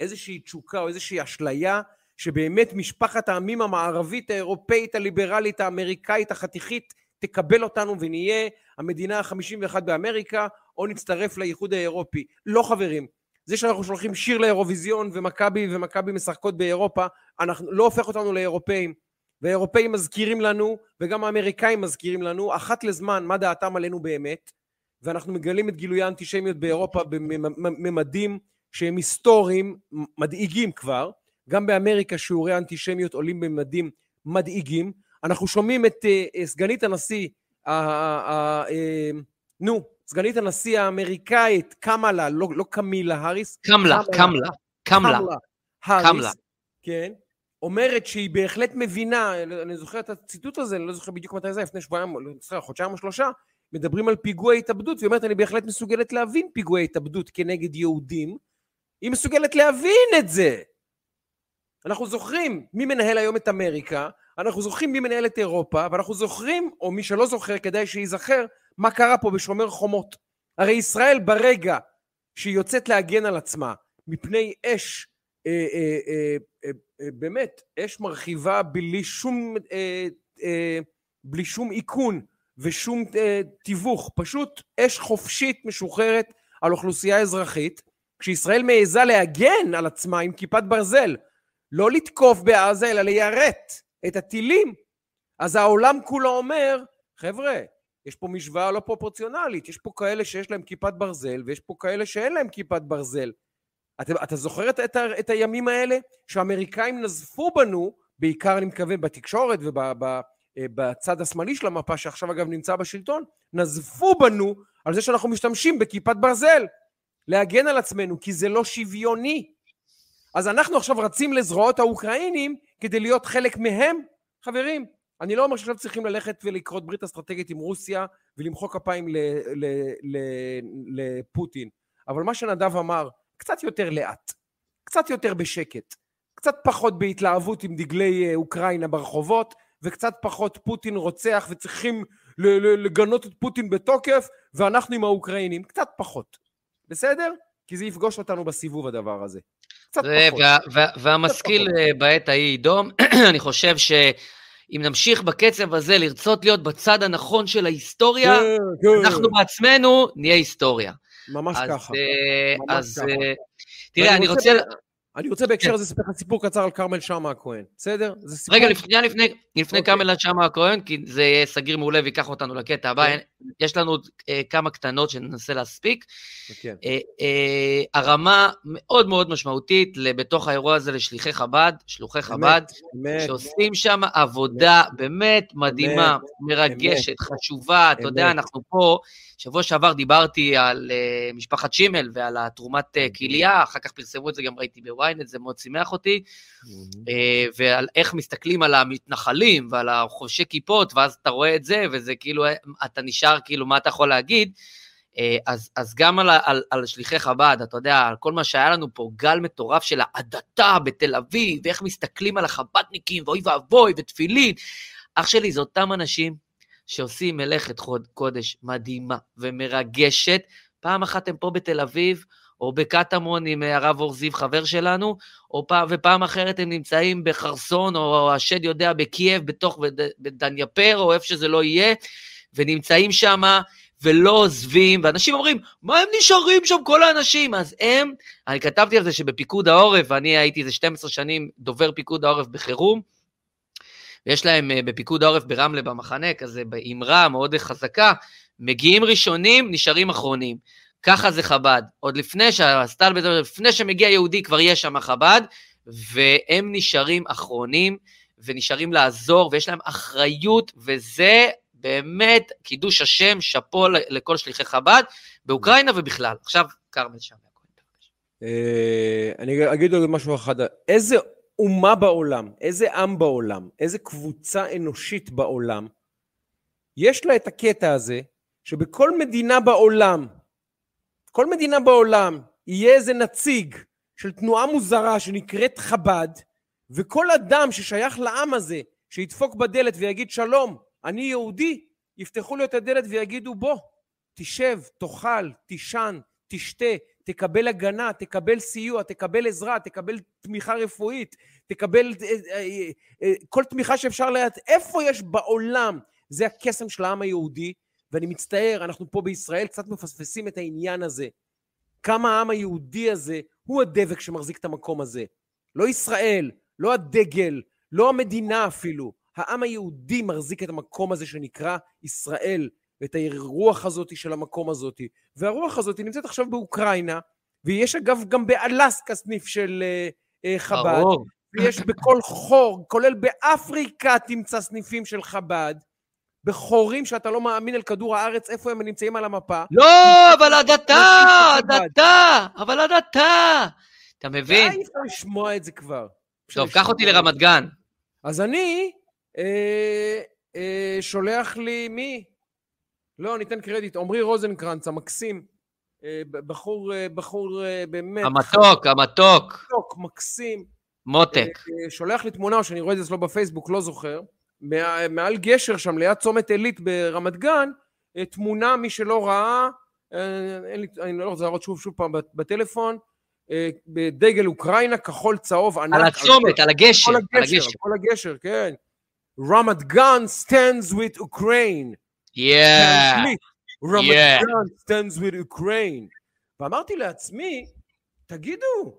איזושהי תשוקה או איזושהי אשליה שבאמת משפחת העמים המערבית, האירופאית, הליברלית, האמריקאית, החתיכית, תקבל אותנו ונהיה המדינה החמישים ואחת באמריקה, או נצטרף לאיחוד האירופי. לא חברים. זה שאנחנו שולחים שיר לאירוויזיון ומכבי ומכבי משחקות באירופה, אנחנו, לא הופך אותנו לאירופאים. והאירופאים מזכירים לנו, וגם האמריקאים מזכירים לנו, אחת לזמן מה דעתם עלינו באמת, ואנחנו מגלים את גילויי האנטישמיות באירופה בממדים שהם היסטוריים, מדאיגים כבר. גם באמריקה שיעורי האנטישמיות עולים בממדים מדאיגים. אנחנו שומעים את uh, סגנית הנשיא, uh, נו, סגנית הנשיא האמריקאית, קמלה, לא, לא קמילה האריס. קמלה, קמלה, קמלה. קמלה. כן. אומרת שהיא בהחלט מבינה, אני זוכר את הציטוט הזה, אני לא זוכר בדיוק מתי זה, לפני שבועיים, לא זוכר, חודשיים או שלושה, מדברים על פיגוע התאבדות, והיא אומרת, אני בהחלט מסוגלת להבין פיגועי התאבדות כנגד יהודים, היא מסוגלת להבין את זה. אנחנו זוכרים מי מנהל היום את אמריקה, אנחנו זוכרים מי מנהל את אירופה, ואנחנו זוכרים, או מי שלא זוכר, כדאי שייזכר, מה קרה פה בשומר חומות. הרי ישראל ברגע שהיא יוצאת להגן על עצמה מפני אש, אה, אה, אה, אה, אה, באמת, אש מרחיבה בלי שום, אה, אה, בלי שום איכון ושום אה, תיווך, פשוט אש חופשית משוחררת על אוכלוסייה אזרחית, כשישראל מעיזה להגן על עצמה עם כיפת ברזל, לא לתקוף בעזה, אלא ליירט את הטילים, אז העולם כולו אומר, חבר'ה, יש פה משוואה לא פרופורציונלית, יש פה כאלה שיש להם כיפת ברזל, ויש פה כאלה שאין להם כיפת ברזל. אתה, אתה זוכר את, את, את הימים האלה? שהאמריקאים נזפו בנו, בעיקר אני מתכוון בתקשורת ובצד אה, השמאלי של המפה, שעכשיו אגב נמצא בשלטון, נזפו בנו על זה שאנחנו משתמשים בכיפת ברזל, להגן על עצמנו, כי זה לא שוויוני. אז אנחנו עכשיו רצים לזרועות האוקראינים כדי להיות חלק מהם? חברים, אני לא אומר שעכשיו צריכים ללכת ולקרות ברית אסטרטגית עם רוסיה ולמחוא כפיים לפוטין, אבל מה שנדב אמר, קצת יותר לאט, קצת יותר בשקט, קצת פחות בהתלהבות עם דגלי אה, אוקראינה ברחובות, וקצת פחות פוטין רוצח וצריכים לגנות את פוטין בתוקף, ואנחנו עם האוקראינים, קצת פחות. בסדר? כי זה יפגוש אותנו בסיבוב הדבר הזה. קצת פחות. וה, וה, והמשכיל אה, בעת ההיא ידום, אני חושב שאם נמשיך בקצב הזה לרצות להיות בצד הנכון של ההיסטוריה, כן, כן. אנחנו בעצמנו נהיה היסטוריה. ממש אז, ככה. אה, ממש אז ככה. אה, תראה, אני רוצה... אני רוצה בהקשר כן. הזה לספר לך סיפור קצר על כרמל שאמה הכהן, בסדר? רגע, לפני, לפני, לפני אוקיי. כרמל שאמה הכהן, כי זה יהיה סגיר מעולה ויקח אותנו לקטע הבא, כן. יש לנו עוד אה, כמה קטנות שננסה להספיק. כן. אה, אה, הרמה מאוד מאוד משמעותית בתוך האירוע הזה לשליחי חב"ד, שלוחי חב"ד, שעושים שם עבודה באמת, מדהימה, מרגשת, חשובה. אתה יודע, אנחנו פה... שבוע שעבר דיברתי על uh, משפחת שימל ועל התרומת uh, כליה, אחר כך פרסמו את זה, גם ראיתי בוויינט, זה מאוד שימח אותי, uh, ועל איך מסתכלים על המתנחלים ועל החובשי כיפות, ואז אתה רואה את זה, וזה כאילו, אתה נשאר, כאילו, מה אתה יכול להגיד? אז, אז גם על, על, על שליחי חב"ד, אתה יודע, על כל מה שהיה לנו פה, גל מטורף של ההדתה בתל אביב, ואיך מסתכלים על החב"דניקים, ואוי ואבוי, ותפילין. אח שלי, זה אותם אנשים שעושים מלאכת קודש מדהימה ומרגשת. פעם אחת הם פה בתל אביב, או בקטמון עם אה, הרב אור זיו, חבר שלנו, או פעם, ופעם אחרת הם נמצאים בחרסון, או השד יודע, בקייב, בתוך בדניאפר, או איפה שזה לא יהיה, ונמצאים שם ולא עוזבים, ואנשים אומרים, מה הם נשארים שם, כל האנשים? אז הם, אני כתבתי על זה שבפיקוד העורף, ואני הייתי איזה 12 שנים דובר פיקוד העורף בחירום, ויש להם אה, בפיקוד העורף ברמלה במחנה, כזה באמרה מאוד חזקה, מגיעים ראשונים, נשארים אחרונים. ככה זה חב"ד. עוד לפני שהסטלבט, לפני שמגיע יהודי כבר יש שם חב"ד, והם נשארים אחרונים, ונשארים לעזור, ויש להם אחריות, וזה באמת קידוש השם, שאפו לכל שליחי חב"ד, באוקראינה ובכלל. עכשיו, כרמל שם. אה, אני אגיד עוד משהו אחד. איזה אומה בעולם, איזה עם בעולם, איזה קבוצה אנושית בעולם, יש לה את הקטע הזה שבכל מדינה בעולם, כל מדינה בעולם, יהיה איזה נציג של תנועה מוזרה שנקראת חב"ד, וכל אדם ששייך לעם הזה, שידפוק בדלת ויגיד שלום, אני יהודי, יפתחו לו את הדלת ויגידו בוא, תשב, תאכל, תישן, תשתה, תקבל הגנה, תקבל סיוע, תקבל עזרה, תקבל תמיכה רפואית, תקבל אה, אה, אה, כל תמיכה שאפשר לדעת. איפה יש בעולם? זה הקסם של העם היהודי, ואני מצטער, אנחנו פה בישראל קצת מפספסים את העניין הזה. כמה העם היהודי הזה הוא הדבק שמחזיק את המקום הזה. לא ישראל, לא הדגל, לא המדינה אפילו. העם היהודי מחזיק את המקום הזה שנקרא ישראל, ואת הרוח הזאת של המקום הזאת. והרוח הזאת נמצאת עכשיו באוקראינה, ויש אגב גם באלסקה סניף של uh, uh, חב"ד. ברור. ויש בכל חור, כולל באפריקה תמצא סניפים של חב"ד. בחורים שאתה לא מאמין על כדור הארץ, איפה הם נמצאים על המפה. לא, אבל הדתה, הדתה, אבל הדתה. אתה מבין? די אפשר לשמוע את זה כבר. טוב, קח אותי לרמת גן. אז אני אה, אה, שולח לי מי? לא, ניתן קרדיט, עמרי רוזנקרנץ, המקסים. אה, בחור, אה, בחור אה, באמת... המתוק, המתוק. מתוק, מקסים. מותק. שולח לי תמונה, שאני רואה את זה אצלו בפייסבוק, לא זוכר. מעל גשר שם, ליד צומת עילית ברמת גן, תמונה, מי שלא ראה, אה, אין לי, אני לא רוצה להראות שוב שוב פעם בטלפון, בדגל אוקראינה, כחול צהוב ענק. על הצומת, על, על הגשר. על הגשר, על הגשר, כן. רמת גן stands with Ukraine. Yeah. רמת yeah. גן stands with Ukraine. ואמרתי לעצמי, תגידו,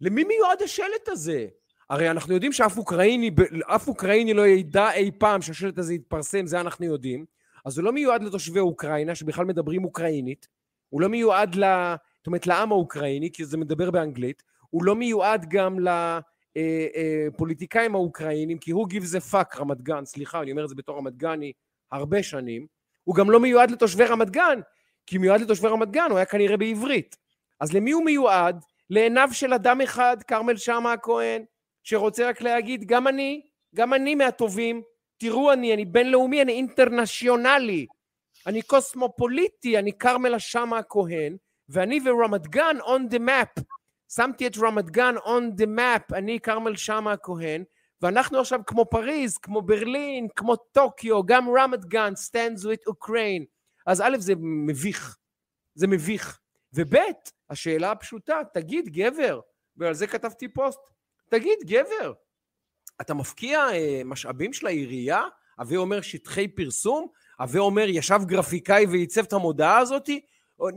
למי מיועד השלט הזה? הרי אנחנו יודעים שאף אוקראיני, אף אוקראיני לא ידע אי פעם שהשלט הזה יתפרסם, זה אנחנו יודעים. אז הוא לא מיועד לתושבי אוקראינה, שבכלל מדברים אוקראינית. הוא לא מיועד, ל, זאת אומרת, לעם האוקראיני, כי זה מדבר באנגלית. הוא לא מיועד גם לפוליטיקאים אה, אה, האוקראינים, כי הוא gives a fuck רמת גן, סליחה, אני אומר את זה בתור רמת גני הרבה שנים. הוא גם לא מיועד לתושבי רמת גן, כי מיועד לתושבי רמת גן, הוא היה כנראה בעברית. אז למי הוא מיועד? לעיניו של אדם אחד, כרמל שאמה הכהן, שרוצה רק להגיד, גם אני, גם אני מהטובים, תראו אני, אני בינלאומי, אני אינטרנשיונלי, אני קוסמופוליטי, אני כרמל שאמה הכהן, ואני ורמת גן on the map. שמתי את רמת גן on the map, אני כרמל שאמה הכהן, ואנחנו עכשיו כמו פריז, כמו ברלין, כמו טוקיו, גם רמת גן stands with Ukraine. אז א', זה מביך, זה מביך. וב', השאלה הפשוטה, תגיד גבר, ועל זה כתבתי פוסט, תגיד, גבר, אתה מפקיע אה, משאבים של העירייה? הווה אומר שטחי פרסום? הווה אומר ישב גרפיקאי וייצב את המודעה הזאתי?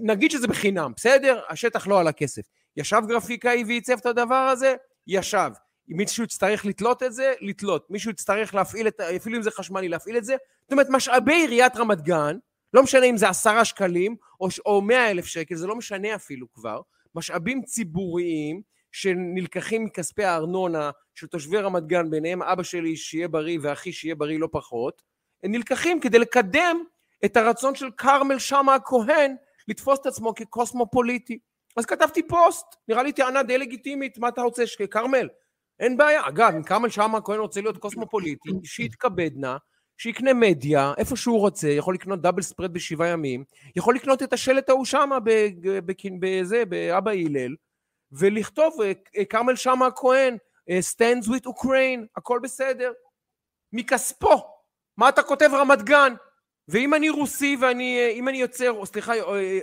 נגיד שזה בחינם, בסדר? השטח לא עלה כסף. ישב גרפיקאי וייצב את הדבר הזה? ישב. אם מישהו יצטרך לתלות את זה, לתלות. מישהו יצטרך להפעיל את, אפילו אם זה חשמלי, להפעיל את זה. זאת אומרת, משאבי עיריית רמת גן, לא משנה אם זה עשרה שקלים או, מאה אלף שקל, זה לא משנה אפילו כבר, משאבים ציבוריים שנלקחים מכספי הארנונה של תושבי רמת גן, ביניהם אבא שלי שיהיה בריא ואחי שיהיה בריא לא פחות, הם נלקחים כדי לקדם את הרצון של כרמל שאמה הכהן לתפוס את עצמו כקוסמופוליטי. אז כתבתי פוסט, נראה לי טענה די לגיטימית, מה אתה רוצה, כרמל? אין בעיה. אגב, אם כרמל שאמה הכהן רוצה להיות קוסמופוליטי, שיתכבד נא, שיקנה מדיה, איפה שהוא רוצה, יכול לקנות דאבל ספרד בשבעה ימים, יכול לקנות את השלט ההוא שמה בזה, באבא הלל, ולכתוב אה, אה, כרמל שאמה הכהן, אה, stands with Ukraine, הכל בסדר. מכספו. מה אתה כותב רמת גן? ואם אני רוסי ואני, אם אני יוצר, סליחה,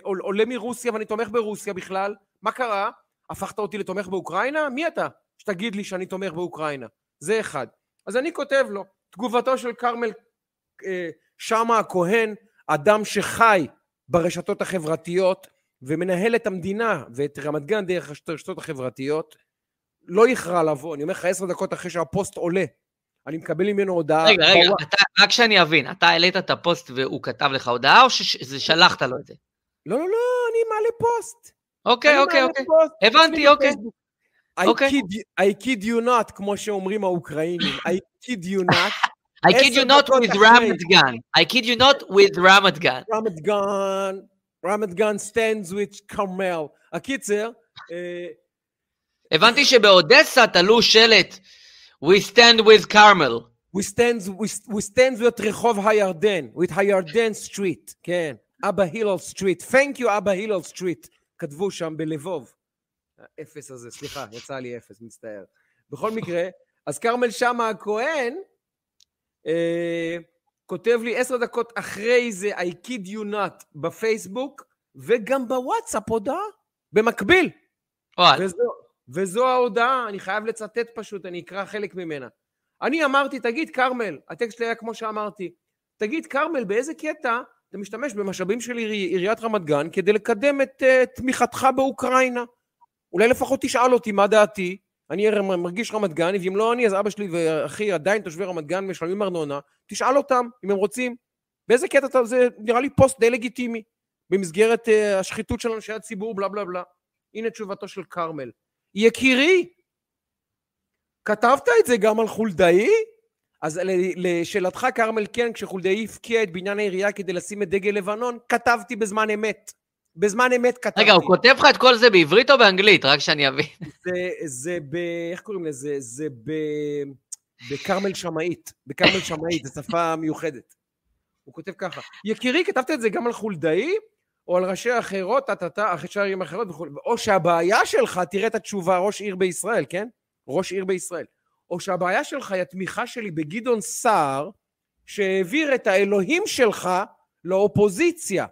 עולה מרוסיה ואני תומך ברוסיה בכלל, מה קרה? הפכת אותי לתומך באוקראינה? מי אתה? שתגיד לי שאני תומך באוקראינה. זה אחד. אז אני כותב לו, תגובתו של כרמל שאמה הכהן, אדם שחי ברשתות החברתיות, ומנהל את המדינה ואת רמת גן דרך הרשתות החברתיות, לא יכרע לבוא, אני אומר לך עשר דקות אחרי שהפוסט עולה, אני מקבל ממנו הודעה. רגע, רגע, אתה, רק שאני אבין, אתה העלית את הפוסט והוא כתב לך הודעה, או ששלחת לו את זה? לא, לא, לא, אני מעלה פוסט. אוקיי, אוקיי, אוקיי. הבנתי, אוקיי. I, okay. kid, I kid you not, כמו שאומרים האוקראינים. I kid you not. I kid you not with Ramat Gan. I kid you not with Ramat Gan. Ramat Gan. רמת גן stands with כרמל. הקיצר... אה, הבנתי שבאודסה תלו שלט We stand with כרמל. We stand, we, we stand with רחוב הירדן, with הירדן סטריט, כן. אבא הילול סטריט. Thank you אבא הילול סטריט. כתבו שם בלבוב. האפס הזה, סליחה, יצא לי אפס, מצטער. בכל מקרה, אז כרמל שאמה הכהן, אה, כותב לי עשר דקות אחרי זה I kid you not בפייסבוק, וגם בוואטסאפ הודעה, במקביל. וזו, וזו ההודעה, אני חייב לצטט פשוט, אני אקרא חלק ממנה. אני אמרתי, תגיד, כרמל, הטקסט שלי היה כמו שאמרתי, תגיד, כרמל, באיזה קטע אתה משתמש במשאבים של עירי, עיריית רמת גן כדי לקדם את uh, תמיכתך באוקראינה? אולי לפחות תשאל אותי מה דעתי, אני מרגיש רמת גן, ואם לא אני, אז אבא שלי ואחי עדיין תושבי רמת גן משלמים ארנונה, תשאל אותם אם הם רוצים. באיזה קטע אתה, זה נראה לי פוסט די לגיטימי, במסגרת uh, השחיתות של אנשי הציבור, בלה בלה בלה. הנה תשובתו של כרמל. יקירי, כתבת את זה גם על חולדאי? אז לשאלתך, כרמל, כן, כשחולדאי הפקיע את בניין העירייה כדי לשים את דגל לבנון, כתבתי בזמן אמת. בזמן אמת כתבתי. רגע, הוא כותב לך את כל זה בעברית או באנגלית? רק שאני אבין. זה, זה ב... איך קוראים לזה? זה ב... בכרמל שמאית. בכרמל שמאית, זו שפה מיוחדת. הוא כותב ככה, יקירי, כתבת את זה גם על חולדאי, או על ראשי אחרות, טה-טה-טה, ערים אחרות וכו', או שהבעיה שלך, תראה את התשובה, ראש עיר בישראל, כן? ראש עיר בישראל. או שהבעיה שלך היא התמיכה שלי בגדעון סער, שהעביר את האלוהים שלך לאופוזיציה.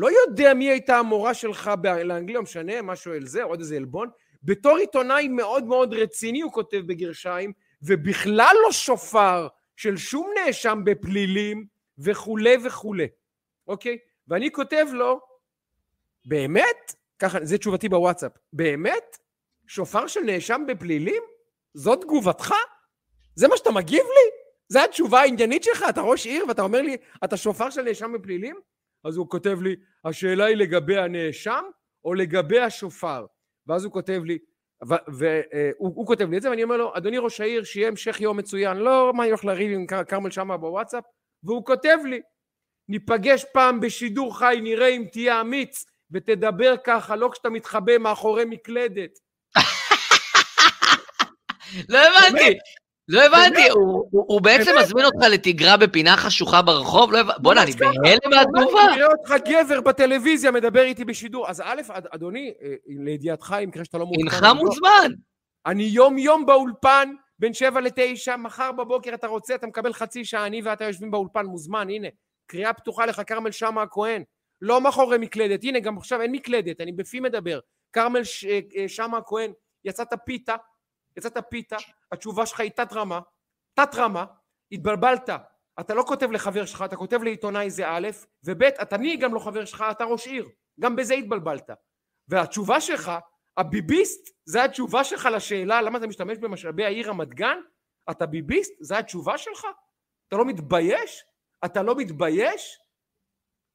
לא יודע מי הייתה המורה שלך לאנגליה, לא משנה, משהו אל זה, עוד איזה עלבון. בתור עיתונאי מאוד מאוד רציני, הוא כותב בגרשיים, ובכלל לא שופר של שום נאשם בפלילים, וכולי וכולי, אוקיי? ואני כותב לו, באמת? ככה, זה תשובתי בוואטסאפ. באמת? שופר של נאשם בפלילים? זאת תגובתך? זה מה שאתה מגיב לי? זו התשובה העניינית שלך? אתה ראש עיר ואתה אומר לי, אתה שופר של נאשם בפלילים? אז הוא כותב לי, השאלה היא לגבי הנאשם או לגבי השופר? ואז הוא כותב לי, והוא כותב לי את זה, ואני אומר לו, אדוני ראש העיר, שיהיה המשך יום מצוין. לא, מה אני הולך לריב עם כרמל שאמה בוואטסאפ? והוא כותב לי, ניפגש פעם בשידור חי, נראה אם תהיה אמיץ ותדבר ככה, לא כשאתה מתחבא מאחורי מקלדת. לא הבנתי. לא הבנתי, הוא בעצם מזמין אותך לתגרה בפינה חשוכה ברחוב? לא הבנתי, בוא'נה, אני בהלם מהתגובה. אני רואה אותך גבר בטלוויזיה מדבר איתי בשידור. אז א', אדוני, אה, לידיעתך, אם ככה שאתה לא מעודכן. אינך מוזמן. אני יום-יום באולפן, בין שבע לתשע, מחר בבוקר אתה רוצה, אתה מקבל חצי שעה, אני ואתה יושבים באולפן, מוזמן, הנה. קריאה פתוחה לך, כרמל שאמה הכהן. לא מאחורי מקלדת, הנה, גם עכשיו אין מקלדת, אני בפי מדבר. כרמל אה, אה, שאמה הכהן, יצאת פיתה, יצאת פיתה, התשובה שלך היא תת רמה, תת רמה, התבלבלת, אתה לא כותב לחבר שלך, אתה כותב לעיתונאי זה א', וב', אתה אני גם לא חבר שלך, אתה ראש עיר, גם בזה התבלבלת. והתשובה שלך, הביביסט, זה התשובה שלך לשאלה למה אתה משתמש במשאבי העיר רמת גן? אתה ביביסט? זה התשובה שלך? אתה לא מתבייש? אתה לא מתבייש?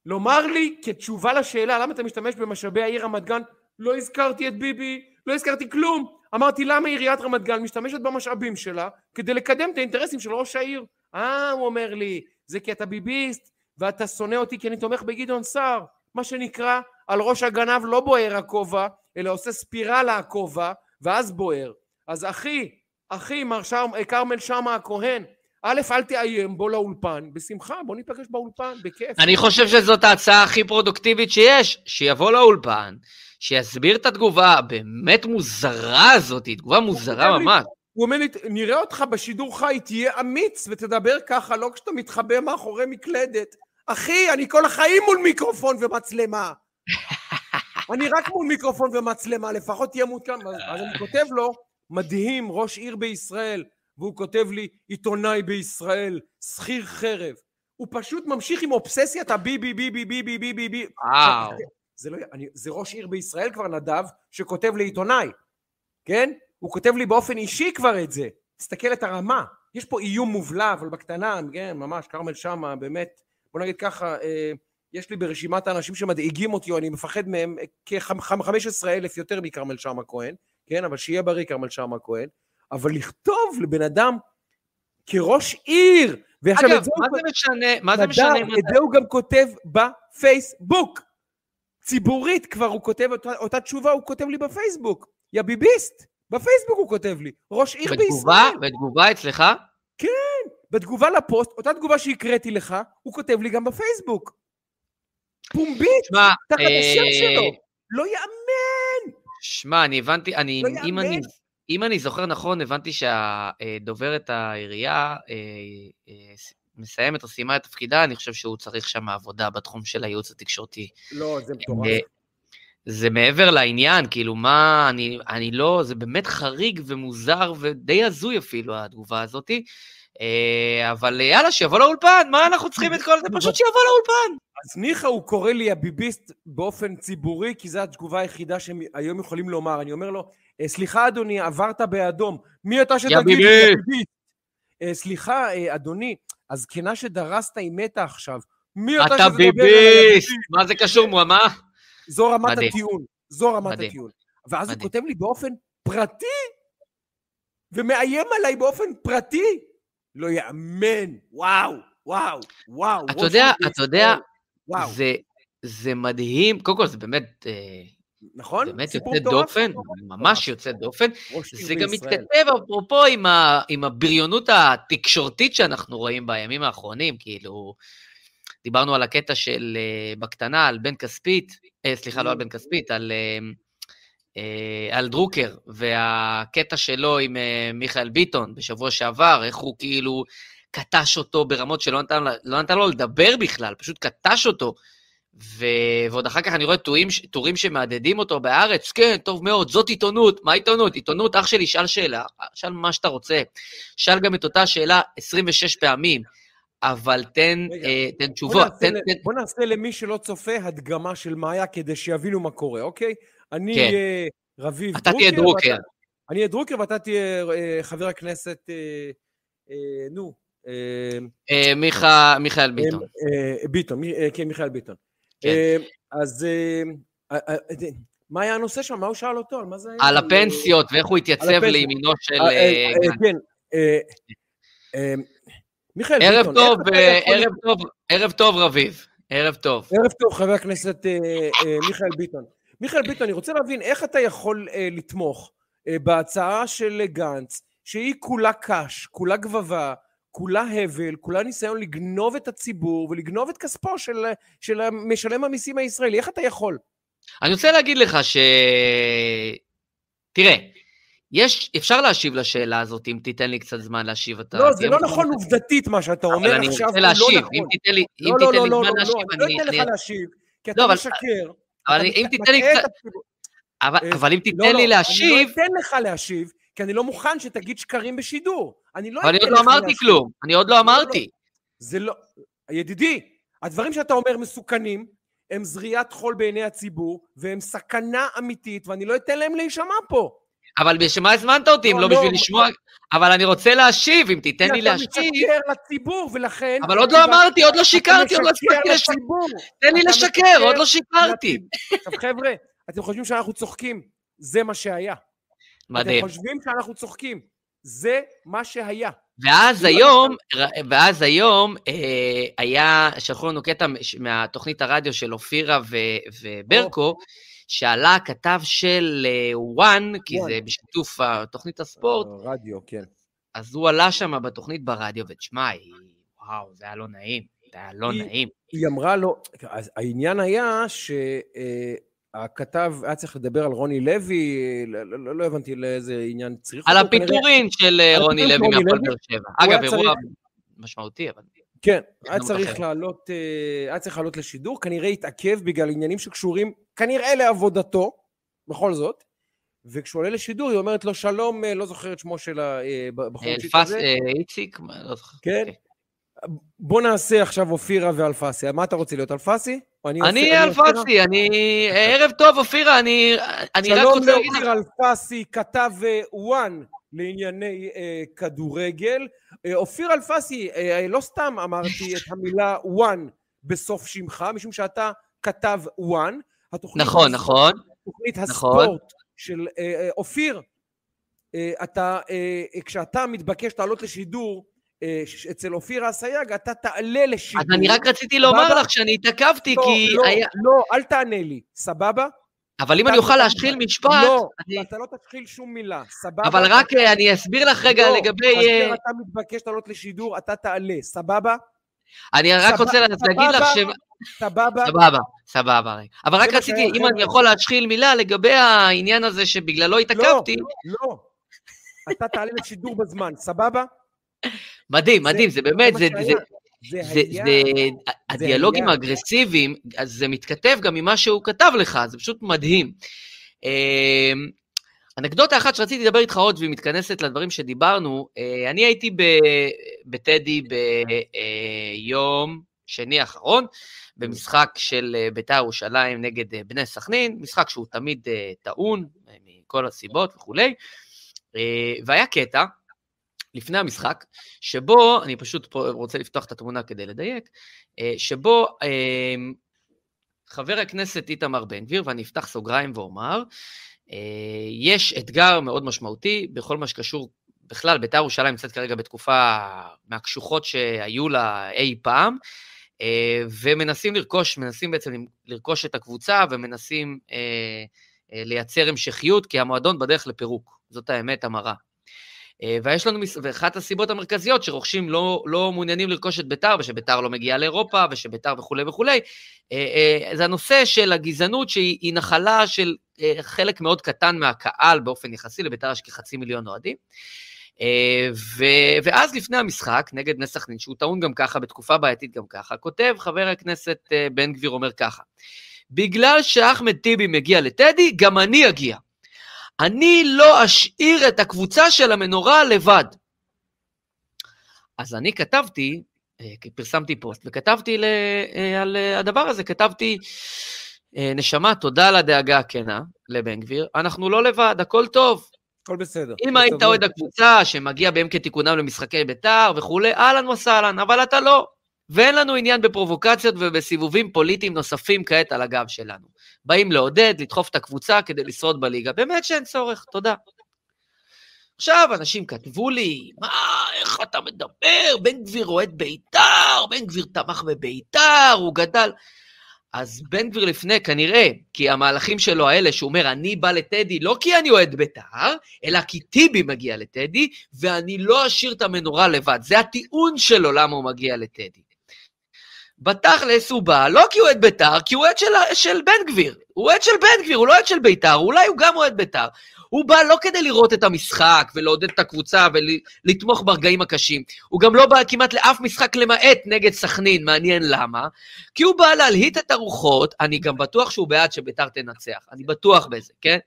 לומר לי כתשובה לשאלה למה אתה משתמש במשאבי העיר רמת גן, לא הזכרתי את ביבי, לא הזכרתי כלום, אמרתי, למה עיריית רמת גן משתמשת במשאבים שלה כדי לקדם את האינטרסים של ראש העיר? אה, הוא אומר לי, זה כי אתה ביביסט ואתה שונא אותי כי אני תומך בגדעון סער. מה שנקרא, על ראש הגנב לא בוער הכובע, אלא עושה ספירלה הכובע, ואז בוער. אז אחי, אחי, מר אה, כרמל שאמה הכהן, א', אל תאיים, בוא לאולפן, בשמחה, בוא ניפגש באולפן, בכיף. אני חושב שזאת ההצעה הכי פרודוקטיבית שיש, שיבוא לאולפן, שיסביר את התגובה הבאמת מוזרה הזאת, תגובה מוזרה ממש. הוא אומר לי, נראה אותך בשידור חי, תהיה אמיץ ותדבר ככה, לא כשאתה מתחבא מאחורי מקלדת. אחי, אני כל החיים מול מיקרופון ומצלמה. אני רק מול מיקרופון ומצלמה, לפחות תהיה מעודכן. אז אני כותב לו, מדהים, ראש עיר בישראל, והוא כותב לי, עיתונאי בישראל, שכיר חרב. הוא פשוט ממשיך עם אובססיית הביבי ביבי ביבי ביבי ביבי. וואו. זה, לא, אני, זה ראש עיר בישראל כבר נדב, שכותב לעיתונאי, כן? הוא כותב לי באופן אישי כבר את זה. תסתכל את הרמה. יש פה איום מובלע, אבל בקטנה, כן, ממש, כרמל שאמה, באמת, בוא נגיד ככה, אה, יש לי ברשימת האנשים שמדאיגים אותי, או אני מפחד מהם, כ-15 אלף יותר מכרמל שאמה כהן, כן? אבל שיהיה בריא כרמל שאמה כהן. אבל לכתוב לבן אדם כראש עיר, ועכשיו אגב, את זה מה זה משנה, מה זה משנה? את זה הוא גם כותב בפייסבוק. ציבורית כבר הוא כותב אותה, אותה תשובה, הוא כותב לי בפייסבוק. יא ביביסט, בפייסבוק הוא כותב לי. ראש עיר בתגובה, בישראל. בתגובה אצלך? כן, בתגובה לפוסט, אותה תגובה שהקראתי לך, הוא כותב לי גם בפייסבוק. פומבית, תחת אה... השם שלו. לא יאמן! שמע, אני הבנתי, אני, לא אם, אני, אם אני זוכר נכון, הבנתי שהדוברת העירייה אה, אה, מסיימת או סיימה את תפקידה, אני חושב שהוא צריך שם עבודה בתחום של הייעוץ התקשורתי. לא, זה מטורף. אה, זה מעבר לעניין, כאילו, מה, אני, אני לא, זה באמת חריג ומוזר ודי הזוי אפילו, התגובה הזאתי. אה, אבל יאללה, שיבוא לאולפן, מה אנחנו צריכים את כל זה? פשוט שיבוא לאולפן. אז ניחא הוא קורא לי הביביסט באופן ציבורי, כי זו התגובה היחידה שהם היום יכולים לומר. אני אומר לו, "אה, סליחה אדוני, עברת באדום. מי אתה שתגיד לי, סליחה, אה, אדוני, הזקנה שדרסת היא מתה עכשיו. מי אתה עליי, ביביסט! ביביסט?" מה זה קשור, מו- מה? זו רמת מדהים. הטיעון. זו רמת מדהים. הטיעון. ואז הוא מדהים. כותב לי באופן פרטי, ומאיים עליי באופן פרטי. לא יאמן. וואו, וואו, וואו. אתה יודע, אתה יודע, זה, זה מדהים, קודם כל זה באמת, אה, נכון? באמת יוצא. דופן, ממש יוצא דופן. זה גם. מתכתב, אפרופו, עם, ה, עם הבריונות התקשורתית שאנחנו רואים בימים האחרונים, כאילו, דיברנו על הקטע של, אה, בקטנה, על בן כספית, אה, סליחה, לא על בן כספית, על, אה, אה, על דרוקר, והקטע שלו עם אה, מיכאל ביטון בשבוע שעבר, איך הוא כאילו קטש אותו ברמות שלא נתן, לא נתן לו לדבר בכלל, פשוט קטש אותו. ו... ועוד אחר כך אני רואה טורים, טורים שמהדהדים אותו בהארץ, כן, טוב מאוד, זאת עיתונות. מה עיתונות? עיתונות, אח שלי, שאל שאלה, שאל מה שאתה רוצה. שאל גם את אותה שאלה 26 פעמים, אבל תן, רגע, אה, תן בוא תשובות. נעשה תן, ל- תן... בוא נעשה למי שלא צופה הדגמה של מאיה כדי שיבינו מה קורה, אוקיי? אני כן. אהיה רביב אתה תהיה דרוקר. ואתה- אני אהיה דרוקר ואתה תהיה אה, חבר הכנסת, אה, אה, נו, אה, אה, מיכה, מיכאל ביטון. אה, אה, ביטון, מי- אה, כן, מיכאל ביטון. כן. אה, אז אה, אה, מה היה הנושא שם? מה הוא שאל אותו? על מה זה היה? על הפנסיות ואיך הוא התייצב. לימינו של... כן. מיכאל ביטון. ערב טוב, ערב רביב. ערב טוב. ערב טוב, חבר הכנסת מיכאל ביטון. מיכאל ביטון, אני רוצה להבין איך אתה יכול לתמוך בהצעה של גנץ, שהיא כולה קש, כולה גבבה, כולה הבל, כולה ניסיון לגנוב את הציבור ולגנוב את כספו של, של משלם המיסים הישראלי. איך אתה יכול? אני רוצה להגיד לך ש... תראה, יש, אפשר להשיב לשאלה הזאת, אם תיתן לי קצת זמן להשיב. אתה לא, זה לא נכון? עובדתית מה שאתה אומר אבל אני עכשיו, רוצה הוא לא להשיב, נכון. אם תיתן לי אם לא, תיתן לא, לי לא, לא, זמן לא, להשיב, לא, אני לא אני... אתן אני- לך להשיב, כי לא, אתה אבל- משקר. אבל אם תיתן לי קצת... אבל אבל אם לא, תיתן לא, לי להשיב, אני לא אתן לך להשיב, כי אני לא מוכן שתגיד שקרים בשידור. אני לא אבל אני עוד לא אמרתי להשיב. כלום. אני עוד לא לא, אמרתי. זה לא... ידידי, הדברים שאתה אומר מסוכנים, הם זריית חול בעיני הציבור, והם סכנה אמיתית, ואני לא אתן להם להישמע פה. אבל בשביל מה הזמנת אותי אם לא, לא לא, בשביל לשמוע? אבל אני רוצה להשיב, אם תיתן לי כי אתה להשיב. משקר לציבור, ולכן... אבל עוד לא אמרתי, עוד לא שיקרתי, עוד לא הספקתי לשקר. תן לי לשקר, עוד לא שיקרתי. עכשיו חבר'ה, אתם חושבים שאנחנו צוחקים? זה מה שהיה. מדהים. אתם חושבים שאנחנו צוחקים? זה מה שהיה. ואז לא היום, ואז היום אה, היה, שלחו לנו קטע מהתוכנית הרדיו של אופירה ו- וברקו, שעלה הכתב של אה, וואן, כי וואן. זה בשיתוף אה, תוכנית הספורט, רדיו, כן. אז הוא עלה שם בתוכנית ברדיו, ותשמע, וואו, זה היה לא נעים, זה היה לא היא- נעים. היא אמרה לו, העניין היה שהכתב היה צריך לדבר על רוני לוי, לא, לא, לא, לא הבנתי לאיזה עניין צריך על הפיטורין של אה, רוני לוי מהפועל. באר שבע. אגב, אירוע צריך- משמעותי, אבל... כן, היה צריך. לעלות, אה, היה צריך לעלות לשידור, כנראה התעכב בגלל עניינים שקשורים כנראה לעבודתו, בכל זאת, וכשהוא עולה לשידור היא אומרת לו שלום, אה, לא זוכר את שמו של הבחור אלפס, אה, איציק, לא זוכר. כן. אוקיי. בוא נעשה עכשיו אופירה ואלפסי. מה אתה רוצה להיות, אלפסי? אני אלפסי? אני... ערב טוב, אופירה, אני אני רק שלום רוצה להגיד לך... לאופיר אלפסי, כתב אה, וואן לענייני אה, כדורגל. אה, אופיר אלפסי, אה, אה, לא סתם אמרתי את המילה וואן בסוף שמך, משום שאתה כתב וואן. נכון, נכון. תוכנית נכון. הספורט של אה, אה, אופיר, אה, אתה, אה, אה, כשאתה מתבקש לעלות לשידור אה, אצל אופיר אסייג, אתה תעלה לשידור. אז אני רק רציתי לומר? לך שאני התעכבתי, לא, כי לא, היה... לא, אל תענה לי, סבבה? אבל אם אתה- אני אוכל להשחיל משפט, לא, אני- אתה לא תתחיל שום מילה, סבבה? אבל רק אה, אני אסביר לך רגע לא, לגבי... אה, כאשר אתה מתבקש לעלות לשידור, אתה תעלה, סבבה? אני רק רוצה להגיד לך ש... סבבה? סבבה, סבבה. אבל רק רציתי, אם. אני יכול להשחיל מילה לגבי העניין הזה שבגללו התעכבתי, לא, אתה תעלה לשידור בזמן, סבבה? מדהים, זה- מדהים, זה באמת, מה זה... זה- זה זה, היה. זה, זה הדיאלוגים. האגרסיביים, אז זה מתכתב גם ממה שהוא כתב לך, זה פשוט מדהים. אמ, אנקדוטה אחת שרציתי לדבר איתך עוד, והיא מתכנסת לדברים שדיברנו, אה, אני הייתי ב- בטדי ביום שני האחרון, במשחק של אה, בית"ר ירושלים נגד אה, בני סכנין, משחק שהוא תמיד אה, טעון, אה, מכל הסיבות וכולי, אה, והיה קטע, לפני המשחק, שבו, אני פשוט פה רוצה לפתוח את התמונה כדי לדייק, אה, שבו אה, חבר הכנסת איתמר בן גביר, ואני אפתח סוגריים ואומר, אה, יש אתגר מאוד משמעותי בכל מה שקשור, בכלל, בית"ר ירושלים נמצאת כרגע בתקופה מהקשוחות שהיו לה אי פעם, אה, ומנסים לרכוש, מנסים בעצם לרכוש את הקבוצה ומנסים לייצר המשכיות, כי המועדון בדרך לפירוק, זאת האמת המרה. אה, ויש לנו, ואחת הסיבות המרכזיות שרוכשים לא, לא מעוניינים לרכוש את ביתר, ושביתר לא מגיעה לאירופה, ושביתר וכולי וכולי, אה, אה, זה הנושא של הגזענות שהיא היא נחלה של חלק מאוד קטן מהקהל באופן יחסי, לביתר יש כחצי מיליון אוהדים. ו- ואז לפני המשחק, נגד בני סכנין, שהוא טעון גם ככה, בתקופה בעייתית גם ככה, כותב חבר הכנסת בן גביר אומר ככה, בגלל שאחמד טיבי מגיע לטדי, גם אני אגיע. אני לא אשאיר את הקבוצה של המנורה לבד. אז אני כתבתי, אה, כי פרסמתי פוסט, וכתבתי ל, אה, על אה, הדבר הזה, כתבתי, נשמה, תודה על הדאגה הכנה לבן גביר, אנחנו לא לבד, הכל טוב. הכל בסדר. אם היית בסדר. אוהד הקבוצה שמגיע ביום כתיקונם למשחקי בית"ר וכולי, אהלן וסהלן, אבל אתה לא. ואין לנו עניין בפרובוקציות ובסיבובים פוליטיים נוספים כעת על הגב שלנו. באים לעודד, לדחוף את הקבוצה כדי לשרוד בליגה. באמת שאין צורך, תודה. עכשיו, אנשים כתבו לי, מה, איך אתה מדבר? בן גביר אוהד בית"ר, בן גביר תמך בבית"ר, הוא גדל. אז בן גביר לפני, כנראה, כי המהלכים שלו האלה, שהוא אומר, אני בא לטדי לא כי אני אוהד בית"ר, אלא כי טיבי מגיע לטדי, ואני לא אשאיר את המנורה לבד. זה הטיעון שלו למה הוא מגיע לטדי. בתכלס הוא בא, לא כי הוא אוהד בית"ר, כי הוא אוהד של, של בן גביר. הוא אוהד של בן גביר, הוא לא אוהד של בית"ר, אולי הוא גם אוהד בית"ר. הוא בא לא כדי לראות את המשחק ולעודד את הקבוצה ולתמוך ברגעים הקשים. הוא גם לא בא כמעט לאף משחק למעט נגד סכנין, מעניין למה. כי הוא בא להלהיט את הרוחות, אני גם בטוח שהוא בעד שבית"ר תנצח, אני בטוח בזה, כן?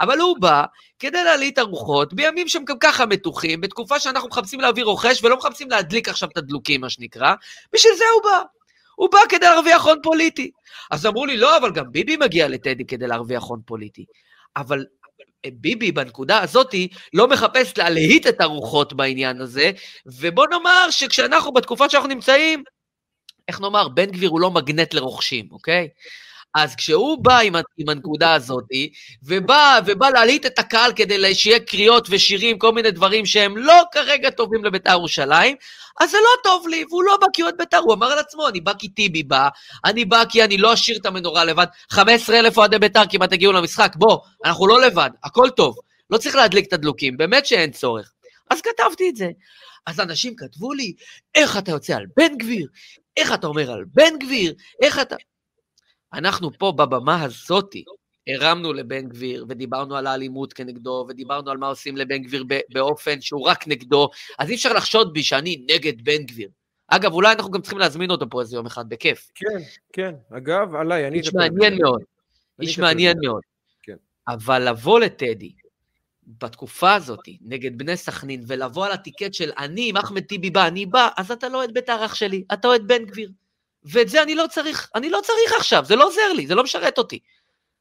אבל הוא בא כדי להלהיט הרוחות בימים שהם גם ככה מתוחים, בתקופה שאנחנו מחפשים להביא רוכש ולא מחפשים להדליק עכשיו את הדלוקים, מה שנקרא, בשביל זה הוא בא. הוא בא כדי להרוויח הון פוליטי. אז אמרו לי, לא, אבל גם ביבי מגיע לטדי כדי להרוויח הון פוליטי. אבל ביבי בנקודה הזאתי לא מחפש להלהיט את הרוחות בעניין הזה, ובוא נאמר שכשאנחנו בתקופה שאנחנו נמצאים, איך נאמר, בן גביר הוא לא מגנט לרוכשים, אוקיי? אז כשהוא בא עם, עם הנקודה הזאת, ובא, ובא להלהיט את הקהל כדי שיהיה קריאות ושירים, כל מיני דברים שהם לא כרגע טובים לבית"ר ירושלים, אז זה לא טוב לי, והוא לא בא כי הוא אוהד בית"ר, הוא אמר על עצמו, אני בא כי טיבי בא, אני בא כי אני לא אשאיר את המנורה לבד. 15,000 אוהדי בית"ר כמעט הגיעו למשחק, בוא, אנחנו לא לבד, הכל טוב, לא צריך להדליק את הדלוקים, באמת שאין צורך. אז כתבתי את זה. אז אנשים כתבו לי, איך אתה יוצא על בן גביר? איך אתה אומר על בן גביר? איך אתה... אנחנו פה בבמה הזאתי הרמנו לבן גביר, ודיברנו על האלימות כנגדו, ודיברנו על מה עושים לבן גביר באופן שהוא רק נגדו, אז אי אפשר לחשוד בי שאני נגד בן גביר. אגב, אולי אנחנו גם צריכים להזמין אותו פה איזה יום אחד, בכיף. כן, כן. אגב, עליי, אני... איש מעניין מאוד. איש מעניין מאוד. כן. אבל לבוא לטדי, בתקופה הזאת, נגד בני סכנין, ולבוא על הטיקט של אני, אם אחמד טיבי בא, אני בא, אז אתה לא אוהד בית"ר אח שלי, אתה אוהד בן גביר. ואת זה אני לא צריך, אני לא צריך עכשיו, זה לא עוזר לי, זה לא משרת אותי.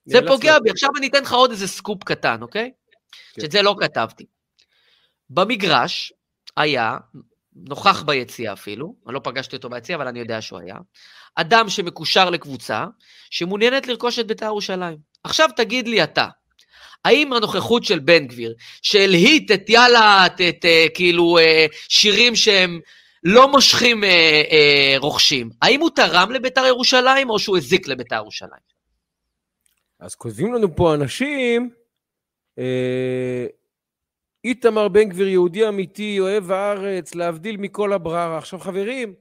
זה פוגע בי. עכשיו אני אתן לך עוד איזה סקופ קטן, אוקיי? כן. שאת זה לא כתבתי. במגרש היה, נוכח ביציאה אפילו, אני לא פגשתי אותו ביציאה, אבל אני יודע שהוא היה, אדם שמקושר לקבוצה, שמעוניינת לרכוש את בית"ר ירושלים. עכשיו תגיד לי אתה, האם הנוכחות של בן גביר, שהלהיט את יאללה, את, את, את כאילו שירים שהם לא מושכים אה, אה, רוכשים, האם הוא תרם לבית"ר ירושלים או שהוא הזיק לבית"ר ירושלים? אז כותבים לנו פה אנשים, אה, איתמר בן גביר יהודי אמיתי, אוהב הארץ, להבדיל מכל הבררה. עכשיו חברים,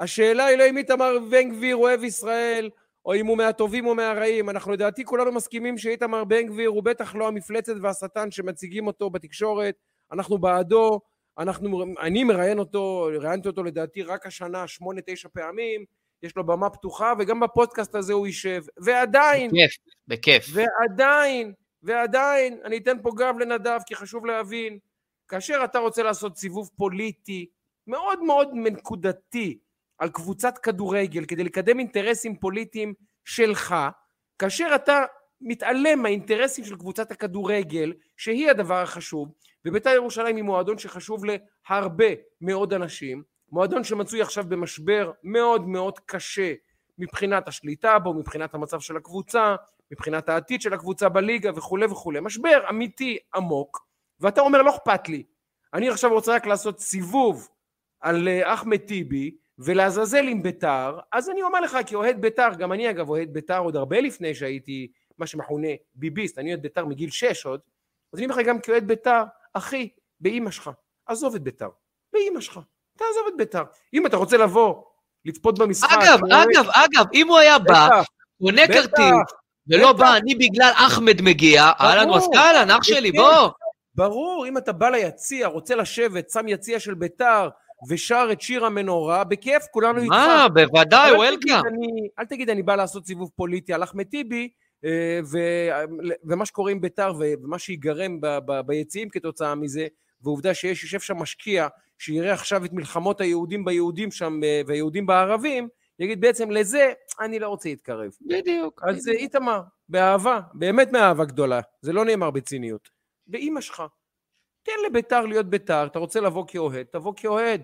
השאלה היא לא אם איתמר בן גביר אוהב ישראל, או אם הוא מהטובים או מהרעים. אנחנו לדעתי כולנו מסכימים שאיתמר בן גביר הוא בטח לא המפלצת והשטן שמציגים אותו בתקשורת, אנחנו בעדו, אנחנו, אני מראיין אותו, ראיינתי אותו לדעתי רק השנה שמונה, תשע פעמים, יש לו במה פתוחה, וגם בפודקאסט הזה הוא יישב. ועדיין... בכיף, בכיף. ועדיין, ועדיין, אני אתן פה גב לנדב, כי חשוב להבין, כאשר אתה רוצה לעשות סיבוב פוליטי מאוד מאוד נקודתי על קבוצת כדורגל כדי לקדם אינטרסים פוליטיים שלך, כאשר אתה מתעלם מהאינטרסים של קבוצת הכדורגל, שהיא הדבר החשוב, ובית"ר ירושלים היא מועדון שחשוב להרבה מאוד אנשים, מועדון שמצוי עכשיו במשבר מאוד מאוד קשה מבחינת השליטה בו, מבחינת המצב של הקבוצה, מבחינת העתיד של הקבוצה בליגה וכולי וכולי. משבר אמיתי עמוק, ואתה אומר לא אכפת לי, אני עכשיו רוצה רק לעשות סיבוב על אה, אחמד טיבי ולעזאזל עם ביתר, אז אני אומר לך כאוהד ביתר, גם אני אגב אוהד ביתר עוד הרבה לפני שהייתי מה שמכונה ביביסט, אני אוהד ביתר מגיל שש עוד, אז אני אומר לך גם כאוהד ביתר, אחי, באימא שלך, עזוב את ביתר, באימא שלך, תעזוב את ביתר. אם אתה רוצה לבוא, לצפות במשחק... אגב, אגב, אגב, אם הוא היה בא, קונה כרטיס, ולא בא, אני בגלל אחמד מגיע, אהלן וסקאלן, אח שלי, בוא. ברור, אם אתה בא ליציע, רוצה לשבת, שם יציע של ביתר, ושר את שיר המנורה, בכיף, כולנו איתך. מה, בוודאי, וולקאם. אל תגיד, אני בא לעשות סיבוב פוליטי על אחמד טיבי, אה, ומה שקורה עם ביתר ומה שיגרם ביציעים כתוצאה מזה, ועובדה שיש, יושב שם משקיע שיראה עכשיו את מלחמות היהודים ביהודים שם אה, והיהודים בערבים, יגיד בעצם לזה אני לא רוצה להתקרב. בדיוק. אז אה, איתמר, באהבה, באמת מאהבה גדולה, זה לא נאמר בציניות. באימא שלך, תן לביתר להיות ביתר, אתה רוצה לבוא כאוהד, תבוא כאוהד.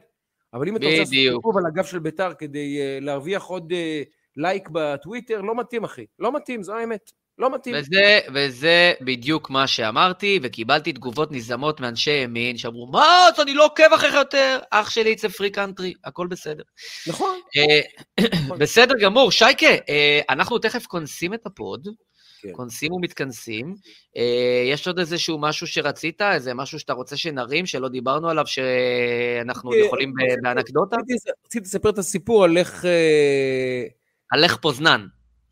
אבל אם אתה רוצה לעשות סיבוב על הגב של ביתר כדי להרוויח עוד uh, לייק בטוויטר, לא מתאים אחי, לא מתאים, זו האמת. לא מתאים. וזה, וזה בדיוק מה שאמרתי, וקיבלתי תגובות נזעמות מאנשי ימין, שאמרו, מה, אז אני לא עוקב אחריך יותר, אח שלי it's a free country, הכל בסדר. נכון. נכון. בסדר גמור. שייקה, אנחנו תכף כונסים את הפוד. כן. כונסים ומתכנסים. אה, יש עוד איזשהו משהו שרצית, איזה משהו שאתה רוצה שנרים, שלא דיברנו עליו, שאנחנו יכולים באנקדוטה? רציתי לספר את הסיפור על איך... אה, איך פוזנן.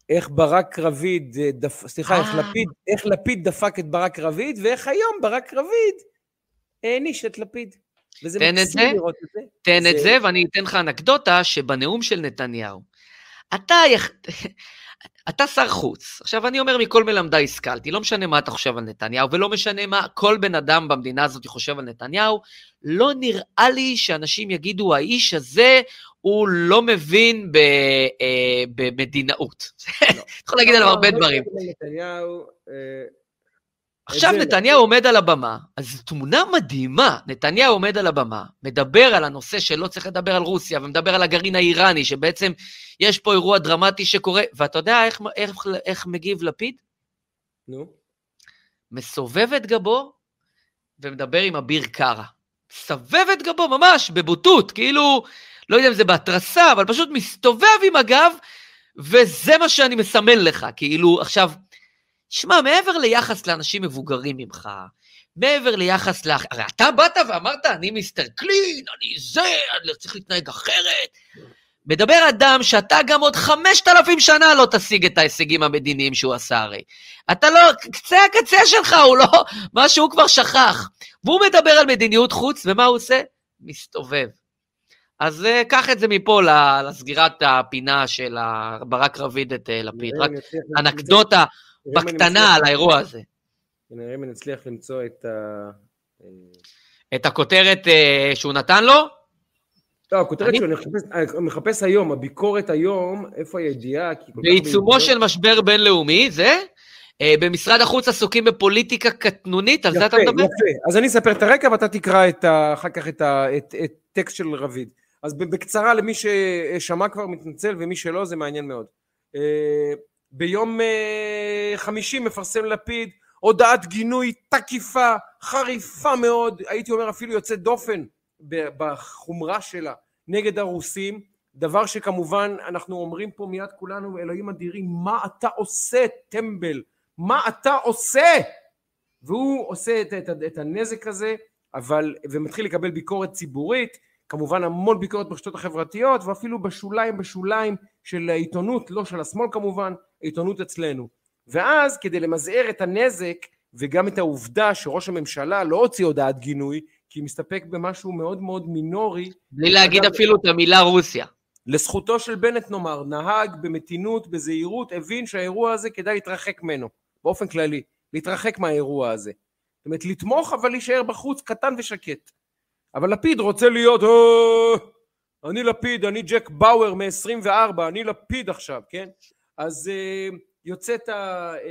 איך ברק רביד, אה, דפ... סליחה, איך לפיד, איך לפיד דפק את ברק רביד, ואיך היום ברק רביד העניש את לפיד. וזה תן את זה, את זה. תן זה... את זה, ואני אתן לך אנקדוטה שבנאום של נתניהו, אתה, אתה שר חוץ. עכשיו, אני אומר, מכל מלמדי השכלתי, לא משנה מה אתה חושב על נתניהו, ולא משנה מה כל בן אדם במדינה הזאת חושב על נתניהו, לא נראה לי שאנשים יגידו, האיש הזה, הוא לא מבין ב, אה, במדינאות. לא. יכול להגיד עליו הרבה דברים. נתניהו... עכשיו נתניהו עומד על הבמה, אז תמונה מדהימה, נתניהו עומד על הבמה, מדבר על הנושא שלא צריך לדבר על רוסיה, ומדבר על הגרעין האיראני, שבעצם יש פה אירוע דרמטי שקורה, ואתה יודע איך, איך, איך מגיב לפיד? נו. מסובב את גבו ומדבר עם אביר קארה. מסובב את גבו ממש, בבוטות, כאילו, לא יודע אם זה בהתרסה, אבל פשוט מסתובב עם הגב, וזה מה שאני מסמן לך, כאילו, עכשיו, שמע, מעבר ליחס לאנשים מבוגרים ממך, מעבר ליחס ל... הרי אתה באת ואמרת, אני מיסטר קלין, אני זה, אני צריך להתנהג אחרת. מדבר אדם שאתה גם עוד חמשת אלפים שנה לא תשיג את ההישגים המדיניים שהוא עשה הרי. אתה לא, קצה הקצה שלך הוא לא, מה שהוא כבר שכח. והוא מדבר על מדיניות חוץ, ומה הוא עושה? מסתובב. אז uh, קח את זה מפה לסגירת הפינה של ברק רביד את uh, לפיד. רק אנקדוטה בקטנה על האירוע הזה. נראה אם נצליח למצוא את ה... אה, את הכותרת uh, שהוא נתן לו? לא, הכותרת שלו, אני מחפש היום, הביקורת היום, איפה הידיעה? בעיצומו של משבר בינלאומי, זה? אה, במשרד החוץ עסוקים בפוליטיקה קטנונית, על זה אתה מדבר? יפה, יפה. אז אני אספר את הרקע ואתה תקרא אחר כך את הטקסט של רביד. אז בקצרה למי ששמע כבר מתנצל ומי שלא זה מעניין מאוד. ביום אה, חמישי מפרסם לפיד הודעת גינוי תקיפה, חריפה מאוד, הייתי אומר אפילו יוצאת דופן בחומרה שלה נגד הרוסים, דבר שכמובן אנחנו אומרים פה מיד כולנו אלוהים אדירים מה אתה עושה טמבל? מה אתה עושה? והוא עושה את, את, את הנזק הזה אבל ומתחיל לקבל ביקורת ציבורית כמובן המון ביקורת ברשתות החברתיות ואפילו בשוליים בשוליים של העיתונות לא של השמאל כמובן העיתונות אצלנו ואז כדי למזער את הנזק וגם את העובדה שראש הממשלה לא הוציא הודעת גינוי כי היא מסתפק במשהו מאוד מאוד מינורי. בלי להגיד אפילו את המילה רוסיה. לזכותו של בנט נאמר, נהג במתינות, בזהירות, הבין שהאירוע הזה כדאי להתרחק ממנו, באופן כללי, להתרחק מהאירוע הזה. זאת אומרת, לתמוך אבל להישאר בחוץ, קטן ושקט. אבל לפיד רוצה להיות, או, אני לפיד, אני ג'ק באואר מ-24, אני לפיד עכשיו, כן? אז uh, יוצאת ה, uh,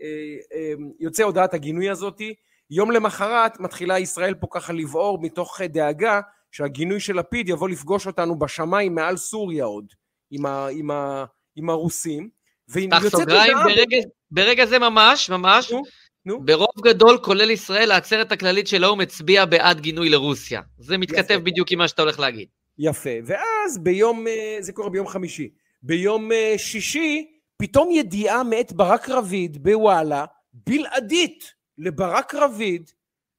uh, uh, יוצא הודעת הגינוי הזאתי, יום למחרת מתחילה ישראל פה ככה לבעור מתוך דאגה שהגינוי של לפיד יבוא לפגוש אותנו בשמיים מעל סוריה עוד, עם, ה, עם, ה, עם הרוסים. פתח סוגריים, ברגע, ברגע זה ממש, ממש, נו, נו. ברוב גדול, כולל ישראל, העצרת הכללית של האו"ם הצביעה בעד גינוי לרוסיה. זה מתכתב יפה. בדיוק עם מה שאתה הולך להגיד. יפה, ואז ביום, אה, זה קורה ביום חמישי, ביום אה, שישי, פתאום ידיעה מאת ברק רביד בוואלה, בלעדית לברק רביד,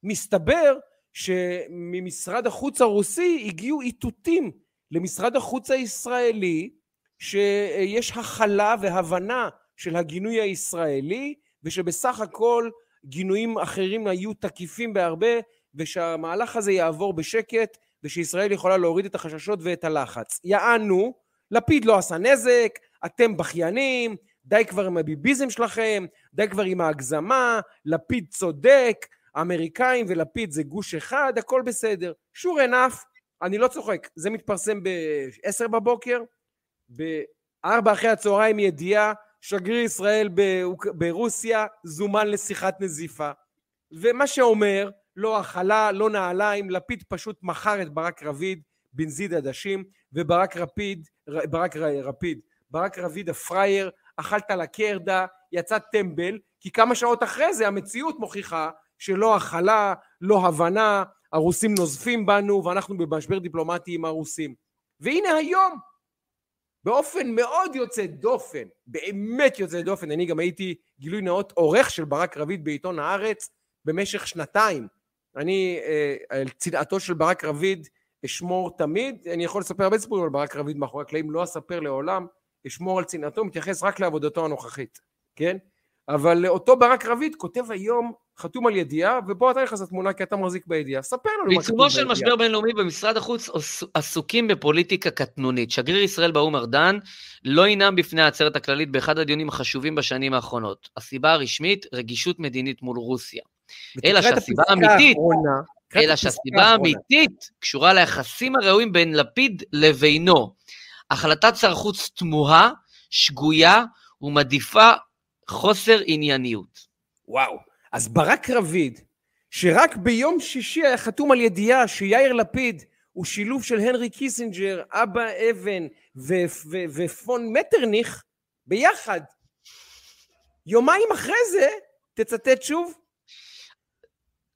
מסתבר שממשרד החוץ הרוסי הגיעו איתותים למשרד החוץ הישראלי שיש הכלה והבנה של הגינוי הישראלי ושבסך הכל גינויים אחרים היו תקיפים בהרבה ושהמהלך הזה יעבור בשקט ושישראל יכולה להוריד את החששות ואת הלחץ. יענו, לפיד לא עשה נזק, אתם בכיינים, די כבר עם הביביזם שלכם, די כבר עם ההגזמה, לפיד צודק, האמריקאים ולפיד זה גוש אחד, הכל בסדר. sure enough, אני לא צוחק, זה מתפרסם ב-10 בבוקר, ב-4 אחרי הצהריים ידיעה, שגריר ישראל ברוסיה זומן לשיחת נזיפה. ומה שאומר, לא הכלה, לא נעליים, לפיד פשוט מכר את ברק רביד בנזיד עדשים, וברק רפיד, ברק רפיד, ברק רביד הפראייר, אכלת לקרדה, יצא טמבל, כי כמה שעות אחרי זה המציאות מוכיחה שלא הכלה, לא הבנה, הרוסים נוזפים בנו ואנחנו במשבר דיפלומטי עם הרוסים. והנה היום, באופן מאוד יוצא דופן, באמת יוצא דופן, אני גם הייתי גילוי נאות עורך של ברק רביד בעיתון הארץ במשך שנתיים. אני אה, על צנעתו של ברק רביד אשמור תמיד, אני יכול לספר הרבה סיפורים על ברק רביד מאחורי הקלעים, לא אספר לעולם, אשמור על צנעתו, מתייחס רק לעבודתו הנוכחית, כן? אבל אותו ברק רביד כותב היום, חתום על ידיעה, ופה אתה נכנס לתמונה כי אתה מחזיק בידיעה. ספר לנו מה כתוב בידיעה. של משבר בינלאומי במשרד החוץ עסוקים בפוליטיקה קטנונית. שגריר ישראל באו"ם ארדן לא ינאם בפני העצרת הכללית באחד הדיונים החשובים בשנים האחרונות. הסיבה הרשמית, רגישות מדינית מול רוסיה. אלא שהסיבה האמיתית, אלא שהסיבה האמיתית קשורה ליחסים הרעועים בין לפיד לבינו. החלטת שר החוץ תמוהה, שגויה ומדיפה חוסר ענייניות. וואו, אז ברק רביד, שרק ביום שישי היה חתום על ידיעה שיאיר לפיד הוא שילוב של הנרי קיסינג'ר, אבא אבן ופון מטרניך ביחד. יומיים אחרי זה, תצטט שוב.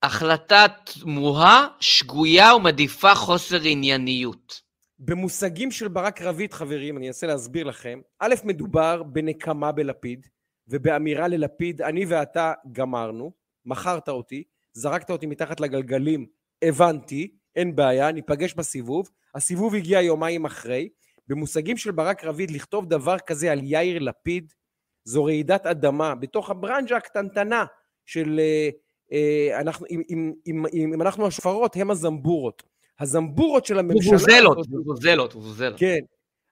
החלטה תמוהה, שגויה ומדיפה חוסר ענייניות. במושגים של ברק רביד, חברים, אני אנסה להסביר לכם. א', מדובר בנקמה בלפיד. ובאמירה ללפיד, אני ואתה גמרנו, מכרת אותי, זרקת אותי מתחת לגלגלים, הבנתי, אין בעיה, ניפגש בסיבוב. הסיבוב הגיע יומיים אחרי. במושגים של ברק רביד, לכתוב דבר כזה על יאיר לפיד, זו רעידת אדמה, בתוך הברנז'ה הקטנטנה של... אה, אנחנו, אם, אם, אם, אם אנחנו השופרות, הם הזמבורות. הזמבורות של הממשלה... וובוזלות, וובוזלות, וובוזלות. כן.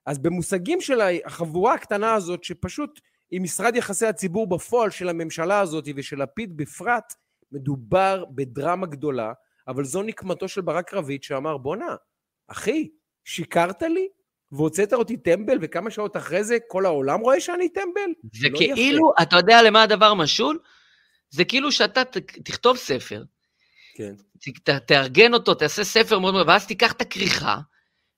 אז במושגים של החבורה הקטנה הזאת, שפשוט עם משרד יחסי הציבור בפועל של הממשלה הזאת ושל לפיד בפרט, מדובר בדרמה גדולה, אבל זו נקמתו של ברק רביד שאמר, בואנה, אחי, שיקרת לי והוצאת אותי טמבל, וכמה שעות אחרי זה כל העולם רואה שאני טמבל? זה לא כאילו, יפה. אתה יודע למה הדבר משול? זה כאילו שאתה תכתוב ספר, כן. ת, תארגן אותו, תעשה ספר מאוד מאוד, ואז תיקח את הכריכה,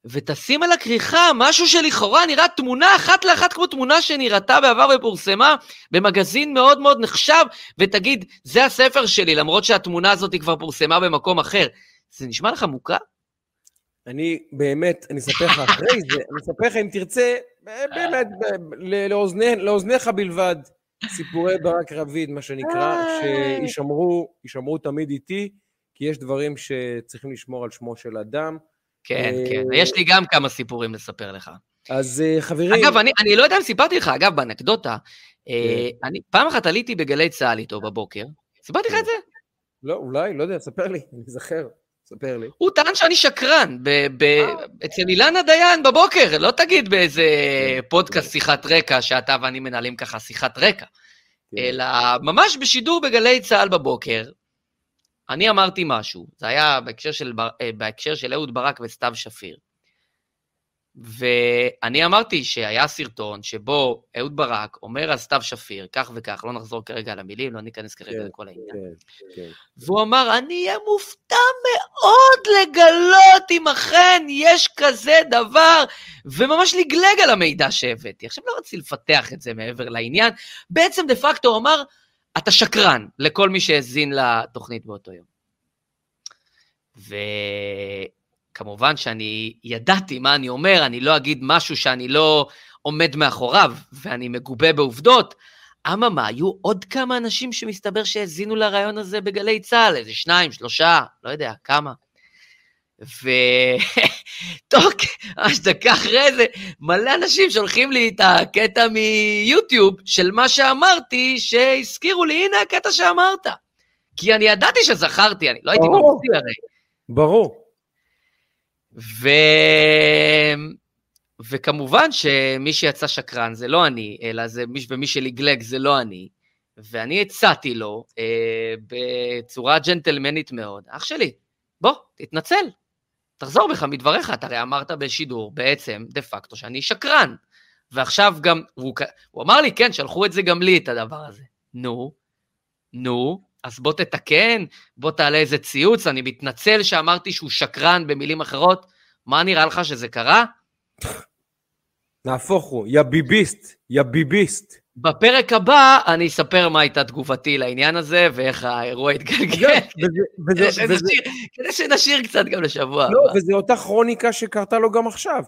ותשים על הכריכה משהו שלכאורה נראה תמונה אחת לאחת כמו תמונה שנראתה בעבר ופורסמה במגזין מאוד מאוד נחשב, ותגיד, זה הספר שלי, למרות שהתמונה הזאת כבר פורסמה במקום אחר. זה נשמע לך מוכר? אני באמת, אני אספר לך אחרי זה, אני אספר לך אם תרצה, באמת, לאוזניך בלבד, סיפורי ברק רביד, מה שנקרא, שישמרו תמיד איתי, כי יש דברים שצריכים לשמור על שמו של אדם. כן, כן, אה, יש לי גם כמה סיפורים לספר לך. אז אה, חברים... אגב, אני, אני לא יודע אם סיפרתי לך, אגב, באנקדוטה, אה, כן. אני פעם אחת עליתי בגלי צה"ל איתו בבוקר, סיפרתי לך את זה? לא, אולי, לא יודע, ספר לי, אני אזכר. ספר לי. הוא טען שאני שקרן, ב- ב- אצל אילנה דיין בבוקר, לא תגיד באיזה פודקאסט שיחת רקע, שאתה ואני מנהלים ככה שיחת רקע, כן. אלא ממש בשידור בגלי צה"ל בבוקר, אני אמרתי משהו, זה היה בהקשר של, אה, בהקשר של אהוד ברק וסתיו שפיר. ואני אמרתי שהיה סרטון שבו אהוד ברק אומר על סתיו שפיר, כך וכך, לא נחזור כרגע על המילים, לא ניכנס כרגע כן, לכל העניין. כן, כן. והוא אמר, אני אהיה מופתע מאוד לגלות אם אכן יש כזה דבר, וממש לגלג על המידע שהבאתי. עכשיו, לא רציתי לפתח את זה מעבר לעניין. בעצם, דה פקטו, הוא אמר, אתה שקרן, לכל מי שהאזין לתוכנית באותו יום. וכמובן שאני ידעתי מה אני אומר, אני לא אגיד משהו שאני לא עומד מאחוריו, ואני מגובה בעובדות. אממה, היו עוד כמה אנשים שמסתבר שהאזינו לרעיון הזה בגלי צה"ל, איזה שניים, שלושה, לא יודע, כמה. ותוך ממש דקה אחרי זה, מלא אנשים שולחים לי את הקטע מיוטיוב של מה שאמרתי, שהזכירו לי, הנה הקטע שאמרת. כי אני ידעתי שזכרתי, אני לא הייתי. ממציא הרי. ברור. ו... וכמובן שמי שיצא שקרן זה לא אני, אלא זה מי, ומי שלגלג זה לא אני. ואני הצעתי לו אה, בצורה ג'נטלמנית מאוד, אח שלי, בוא, תתנצל, תחזור בך מדבריך, אתה הרי אמרת בשידור בעצם, דה פקטו, שאני שקרן. ועכשיו גם, הוא, הוא אמר לי, כן, שלחו את זה גם לי, את הדבר הזה. נו, נו, אז בוא תתקן, בוא תעלה איזה ציוץ, אני מתנצל שאמרתי שהוא שקרן במילים אחרות. מה נראה לך שזה קרה? נהפוך הוא, יא ביביסט, יא ביביסט. בפרק הבא אני אספר מה הייתה תגובתי לעניין הזה ואיך האירוע התגלגל, כדי שנשאיר- קצת גם לשבוע לא, הבא. וזה אותה כרוניקה שקרתה לו גם עכשיו.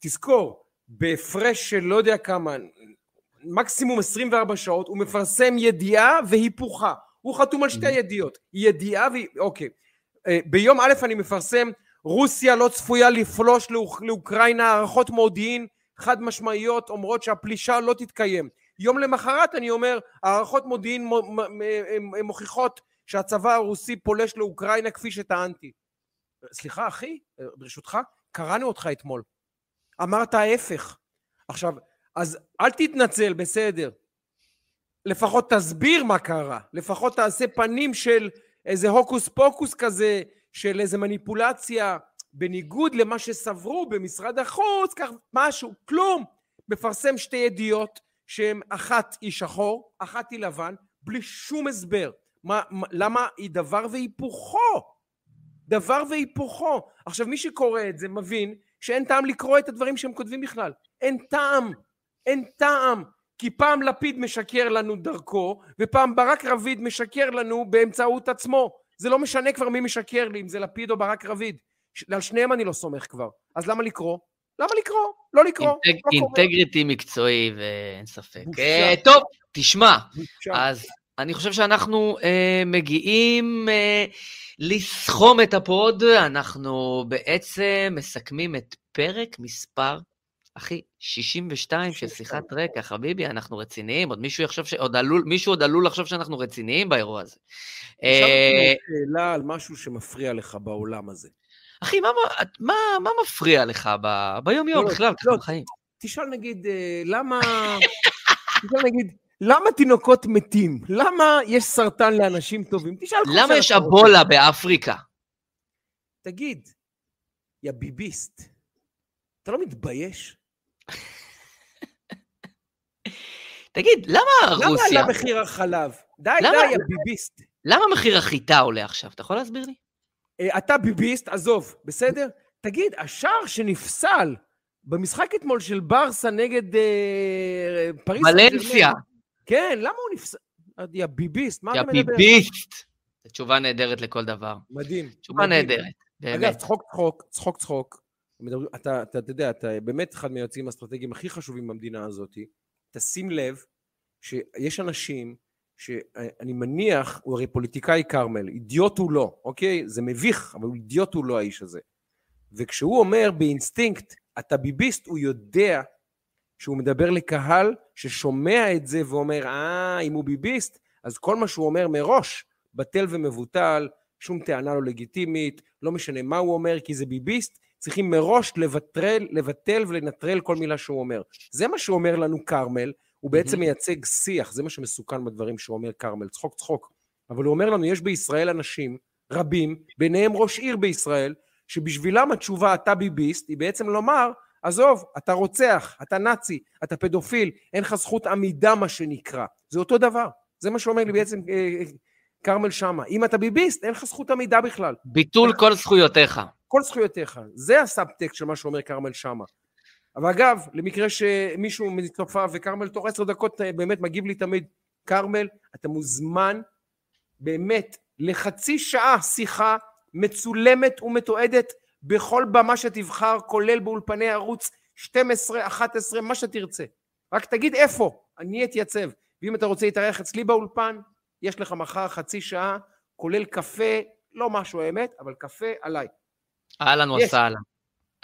תזכור, בהפרש של לא יודע כמה, מקסימום 24 שעות, הוא מפרסם ידיעה והיפוכה. הוא חתום על שתי Mhm. ידיעות. ידיעה והיא... אוקיי. אה, ביום א' אני מפרסם, רוסיה לא צפויה לפלוש לאוק- לאוקראינה, הערכות מודיעין חד משמעיות אומרות שהפלישה לא תתקיים. יום למחרת אני אומר, הערכות מודיעין מוכיחות שהצבא הרוסי פולש לאוקראינה כפי שטענתי. סליחה אחי, אה, ברשותך, קראנו אותך אתמול. אמרת ההפך. עכשיו, אז אל תתנצל, בסדר. לפחות תסביר מה קרה. לפחות תעשה פנים של איזה הוקוס פוקוס כזה, של איזה מניפולציה, בניגוד למה שסברו במשרד החוץ, כך משהו, כלום. מפרסם שתי ידיעות שהן אחת היא שחור, אחת היא לבן, בלי שום הסבר. מה, מה, למה היא דבר והיפוכו? דבר והיפוכו. עכשיו, מי שקורא את זה מבין שאין טעם לקרוא את הדברים שהם כותבים בכלל. אין טעם. אין טעם. כי פעם לפיד משקר לנו דרכו, ופעם ברק רביד משקר לנו באמצעות עצמו. זה לא משנה כבר מי משקר לי, אם זה לפיד או ברק רביד. על שניהם אני לא סומך כבר. אז למה לקרוא? למה לקרוא? לא לקרוא. אינטג- לא. אינטגריטי מקצועי ואין ספק. אה, טוב, תשמע, בושה. אז אני חושב שאנחנו אה, מגיעים אה, לסכם את הפוד, אנחנו בעצם מסכמים את פרק מספר, אחי, 62 של שיחת רקע, חביבי, אנחנו רציניים, עוד מישהו יחשוב, ש... עוד עלול, מישהו עוד עלול לחשוב שאנחנו רציניים באירוע הזה. עכשיו אה, שאלה על משהו שמפריע לך בעולם הזה. אחי, מה, מה, מה, מה מפריע לך ב, ביום-יום לא, בכלל, לא, בחיים? תשאל נגיד, אה, למה... תשאל נגיד, למה תינוקות מתים? למה יש סרטן לאנשים טובים? תשאל למה יש. אבולה באפריקה? תגיד, יא ביביסט, אתה לא מתבייש? תגיד, למה למה רוסיה, עלה מחיר החלב? די, למה- די, יא ביביסט. למה מחיר החיטה עולה עכשיו? אתה יכול להסביר לי? אה, אתה ביביסט, עזוב, בסדר? תגיד, השער שנפסל במשחק אתמול של ברסה נגד אה, פריס... ולנסיה. ז'רמן, כן, למה הוא נפסל? יא ביביסט, מה יא אתה מדבר? ביביסט. זו תשובה נהדרת לכל דבר. מדהים. תשובה. נהדרת, אגב, באמת. צחוק צחוק, צחוק צחוק. מדברים, אתה, אתה, אתה יודע, אתה באמת אחד מהיועצים האסטרטגיים הכי חשובים במדינה הזאת. תשים לב שיש אנשים שאני מניח, הוא הרי פוליטיקאי כרמל, אידיוט הוא לא, אוקיי? זה מביך, אבל אידיוט הוא לא האיש הזה. וכשהוא אומר באינסטינקט, אתה ביביסט, הוא יודע שהוא מדבר לקהל ששומע את זה ואומר, אה, אם הוא ביביסט, אז כל מה שהוא אומר מראש בטל ומבוטל, שום טענה לא לגיטימית, לא משנה מה הוא אומר, כי זה ביביסט, צריכים מראש לבטל, לבטל ולנטרל כל מילה שהוא אומר. זה מה שאומר לנו כרמל, הוא בעצם mm-hmm. מייצג שיח, זה מה שמסוכן בדברים שהוא אומר כרמל, צחוק צחוק. אבל הוא אומר לנו, יש בישראל אנשים רבים, ביניהם ראש עיר בישראל, שבשבילם התשובה אתה ביביסט, היא בעצם לומר, עזוב, אתה רוצח, אתה נאצי, אתה פדופיל, אין לך זכות עמידה מה שנקרא. זה אותו דבר. זה מה שאומר לי בעצם אה, אה, כרמל שאמה. אם אתה ביביסט, אין לך זכות עמידה בכלל. ביטול כל זכויותיך. כל זכויותיך. זה הסאבטקסט של מה שאומר כרמל שאמה. אבל אגב, למקרה שמישהו מצופה וכרמל תוך עשר דקות אה, באמת מגיב לי תמיד, כרמל, אתה מוזמן באמת לחצי שעה שיחה מצולמת ומתועדת בכל במה שתבחר, כולל באולפני ערוץ 12, 11, מה שתרצה. רק תגיד איפה, אני אתייצב. ואם אתה רוצה להתארח אצלי באולפן, יש לך מחר חצי שעה, כולל קפה, לא משהו האמת, אבל קפה עליי. אהלן וסהלן.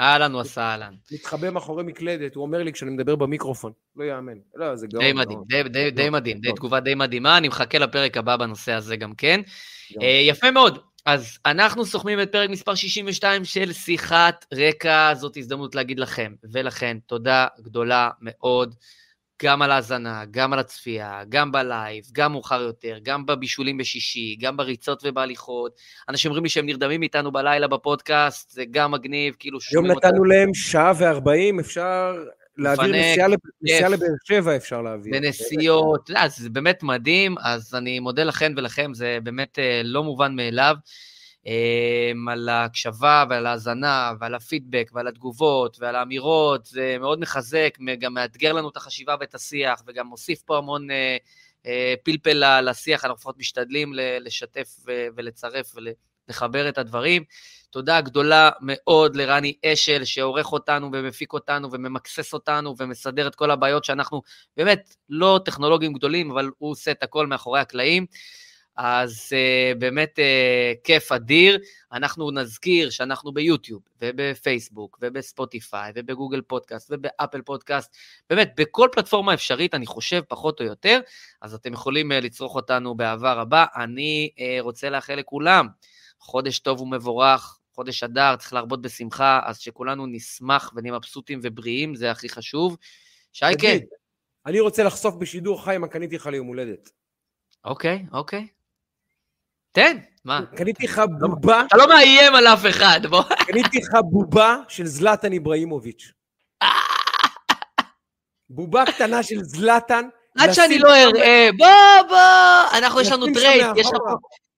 אהלן וסהלן. מתחבא מאחורי מקלדת, הוא אומר לי כשאני מדבר במיקרופון. לא יאמן. לא, זה גאון. די מדהים, די, די, די מדהים, די תגובה די מדהימה, אני מחכה לפרק הבא בנושא הזה גם כן. אה, יפה מאוד. אז אנחנו סוכמים את פרק מספר 62 של שיחת רקע, זאת הזדמנות להגיד לכם ולכן תודה גדולה מאוד, גם על ההאזנה, גם על הצפייה, גם ב live, גם מאוחר יותר, גם בבישולים בשישי, גם בריצות ובהליכות. אנשים אומרים לי שהם נרדמים איתנו בלילה בפודקאסט, זה גם מגניב, כאילו שומעים אותנו. היום נתנו להם שעה וארבעים, אפשר להעביר נסיעה, לבאר שבע אפשר להעביר. בנסיעות, לא, זה באמת מדהים, אז אני מודה לכם ולכם, זה באמת אה, לא מובן מאליו. אמ, על ההקשבה ועל ההאזנה ועל הפידבק ועל התגובות ועל האמירות, זה מאוד מחזק, גם מאתגר לנו את החשיבה ואת השיח, וגם מוסיף פה המון אה, אה, פלפל לשיח, אנחנו לפחות משתדלים לשתף ולצרף ולחבר את הדברים. תודה גדולה מאוד לרני אשל, שעורך אותנו ומפיק אותנו וממקסס אותנו ומסדר את כל הבעיות שאנחנו באמת לא טכנולוגים גדולים, אבל הוא עושה את הכל מאחורי הקלעים. אז uh, באמת uh, כיף אדיר. אנחנו נזכיר שאנחנו ביוטיוב ובפייסבוק ובספוטיפיי ובגוגל פודקאסט ובאפל פודקאסט, באמת בכל פלטפורמה אפשרית, אני חושב, פחות או יותר, אז אתם יכולים uh, לצרוך אותנו באהבה רבה. אני uh, רוצה לאחל לכולם חודש טוב ומבורך, חודש אדר, צריך להרבות בשמחה, אז שכולנו נשמח ונהיה מבסוטים ובריאים, זה הכי חשוב. שייקה. אני רוצה לחשוף בשידור חי מה קניתי לך ליום הולדת. אוקיי, אוקיי. תן, מה? קניתי לך בובה... אתה לא מאיים על אף אחד, בוא. קניתי לך בובה של זלטן איבראימוביץ'. בובה קטנה של זלאטן. עד שאני לא אראה, בוא, בוא, אנחנו, יש לנו trade,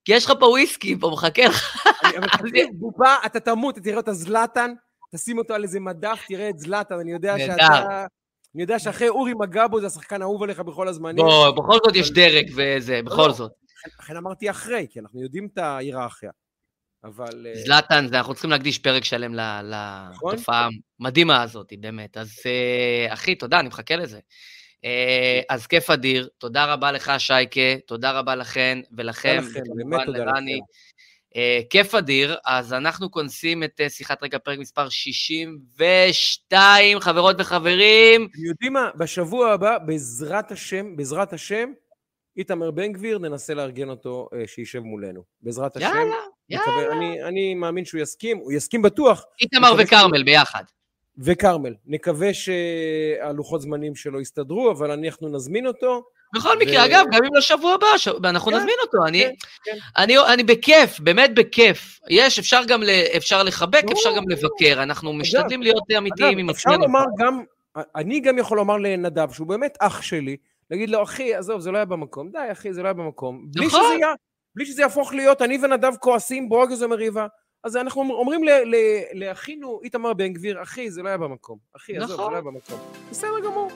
יש לך פה וויסקי, פה מחכה לך. בובה, אתה תמות, אתה תראה את הזלאטן, תשים אותו על איזה מדף, תראה את זלאטן, אני יודע שאתה... אני יודע שאחרי אורי מגבו זה השחקן האהוב עליך בכל הזמנים. בוא, בכל זאת יש דרג וזה, בכל לא, זאת. לכן אמרתי אחרי, כי אנחנו יודעים את ההיררכיה. אבל... אה, זלאטן, אנחנו צריכים להקדיש פרק שלם נכון. לתופעה המדהימה הזאת, באמת. אז אה, אחי, תודה, אני מחכה לזה. אה, אז כיף אדיר, תודה רבה לך, שייקה, תודה רבה לכן ולכם, תודה לרני. כיף אדיר, אז אנחנו כונסים את שיחת רגע פרק מספר 62, חברות וחברים. יודעים מה? בשבוע הבא, בעזרת השם, בעזרת השם, איתמר בן גביר, ננסה לארגן אותו אה, שישב מולנו. בעזרת השם. יאללה, יאללה. אני, אני מאמין שהוא יסכים, הוא יסכים בטוח. איתמר וכרמל ש... ביחד. וכרמל. נקווה שהלוחות זמנים שלו יסתדרו, אבל אנחנו נזמין אותו. בכל ו... מקרה, אגב, גם אם לא שבוע הבא, ש... אנחנו כן, נזמין אותו. אני, כן, כן. אני, אני בכיף, באמת בכיף. יש, אפשר גם ל... אפשר לחבק, לא, אפשר גם לבקר. אנחנו משתדלים להיות אמיתיים עם עצמנו. אפשר לומר גם, אני גם יכול לומר לנדב, שהוא באמת אח שלי, להגיד לו, אחי, עזוב, זה לא היה במקום. די, אחי, זה לא היה במקום. נכון. בלי שזה, היה, בלי שזה יהפוך להיות, אני ונדב כועסים, בורג איזו מריבה. אז אנחנו אומרים לאחינו איתמר בן גביר, אחי, זה לא היה במקום. אחי, נכון. עזוב, זה לא היה במקום. בסדר גמור.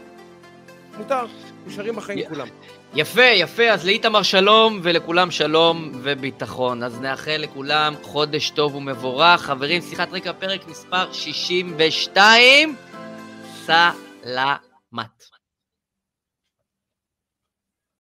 מותר, נשארים בחיים י... כולם. יפה, יפה, אז לאיתמר שלום ולכולם שלום וביטחון. אז נאחל לכולם חודש טוב ומבורך. חברים, שיחת רקע, פרק מספר 62, סלמת.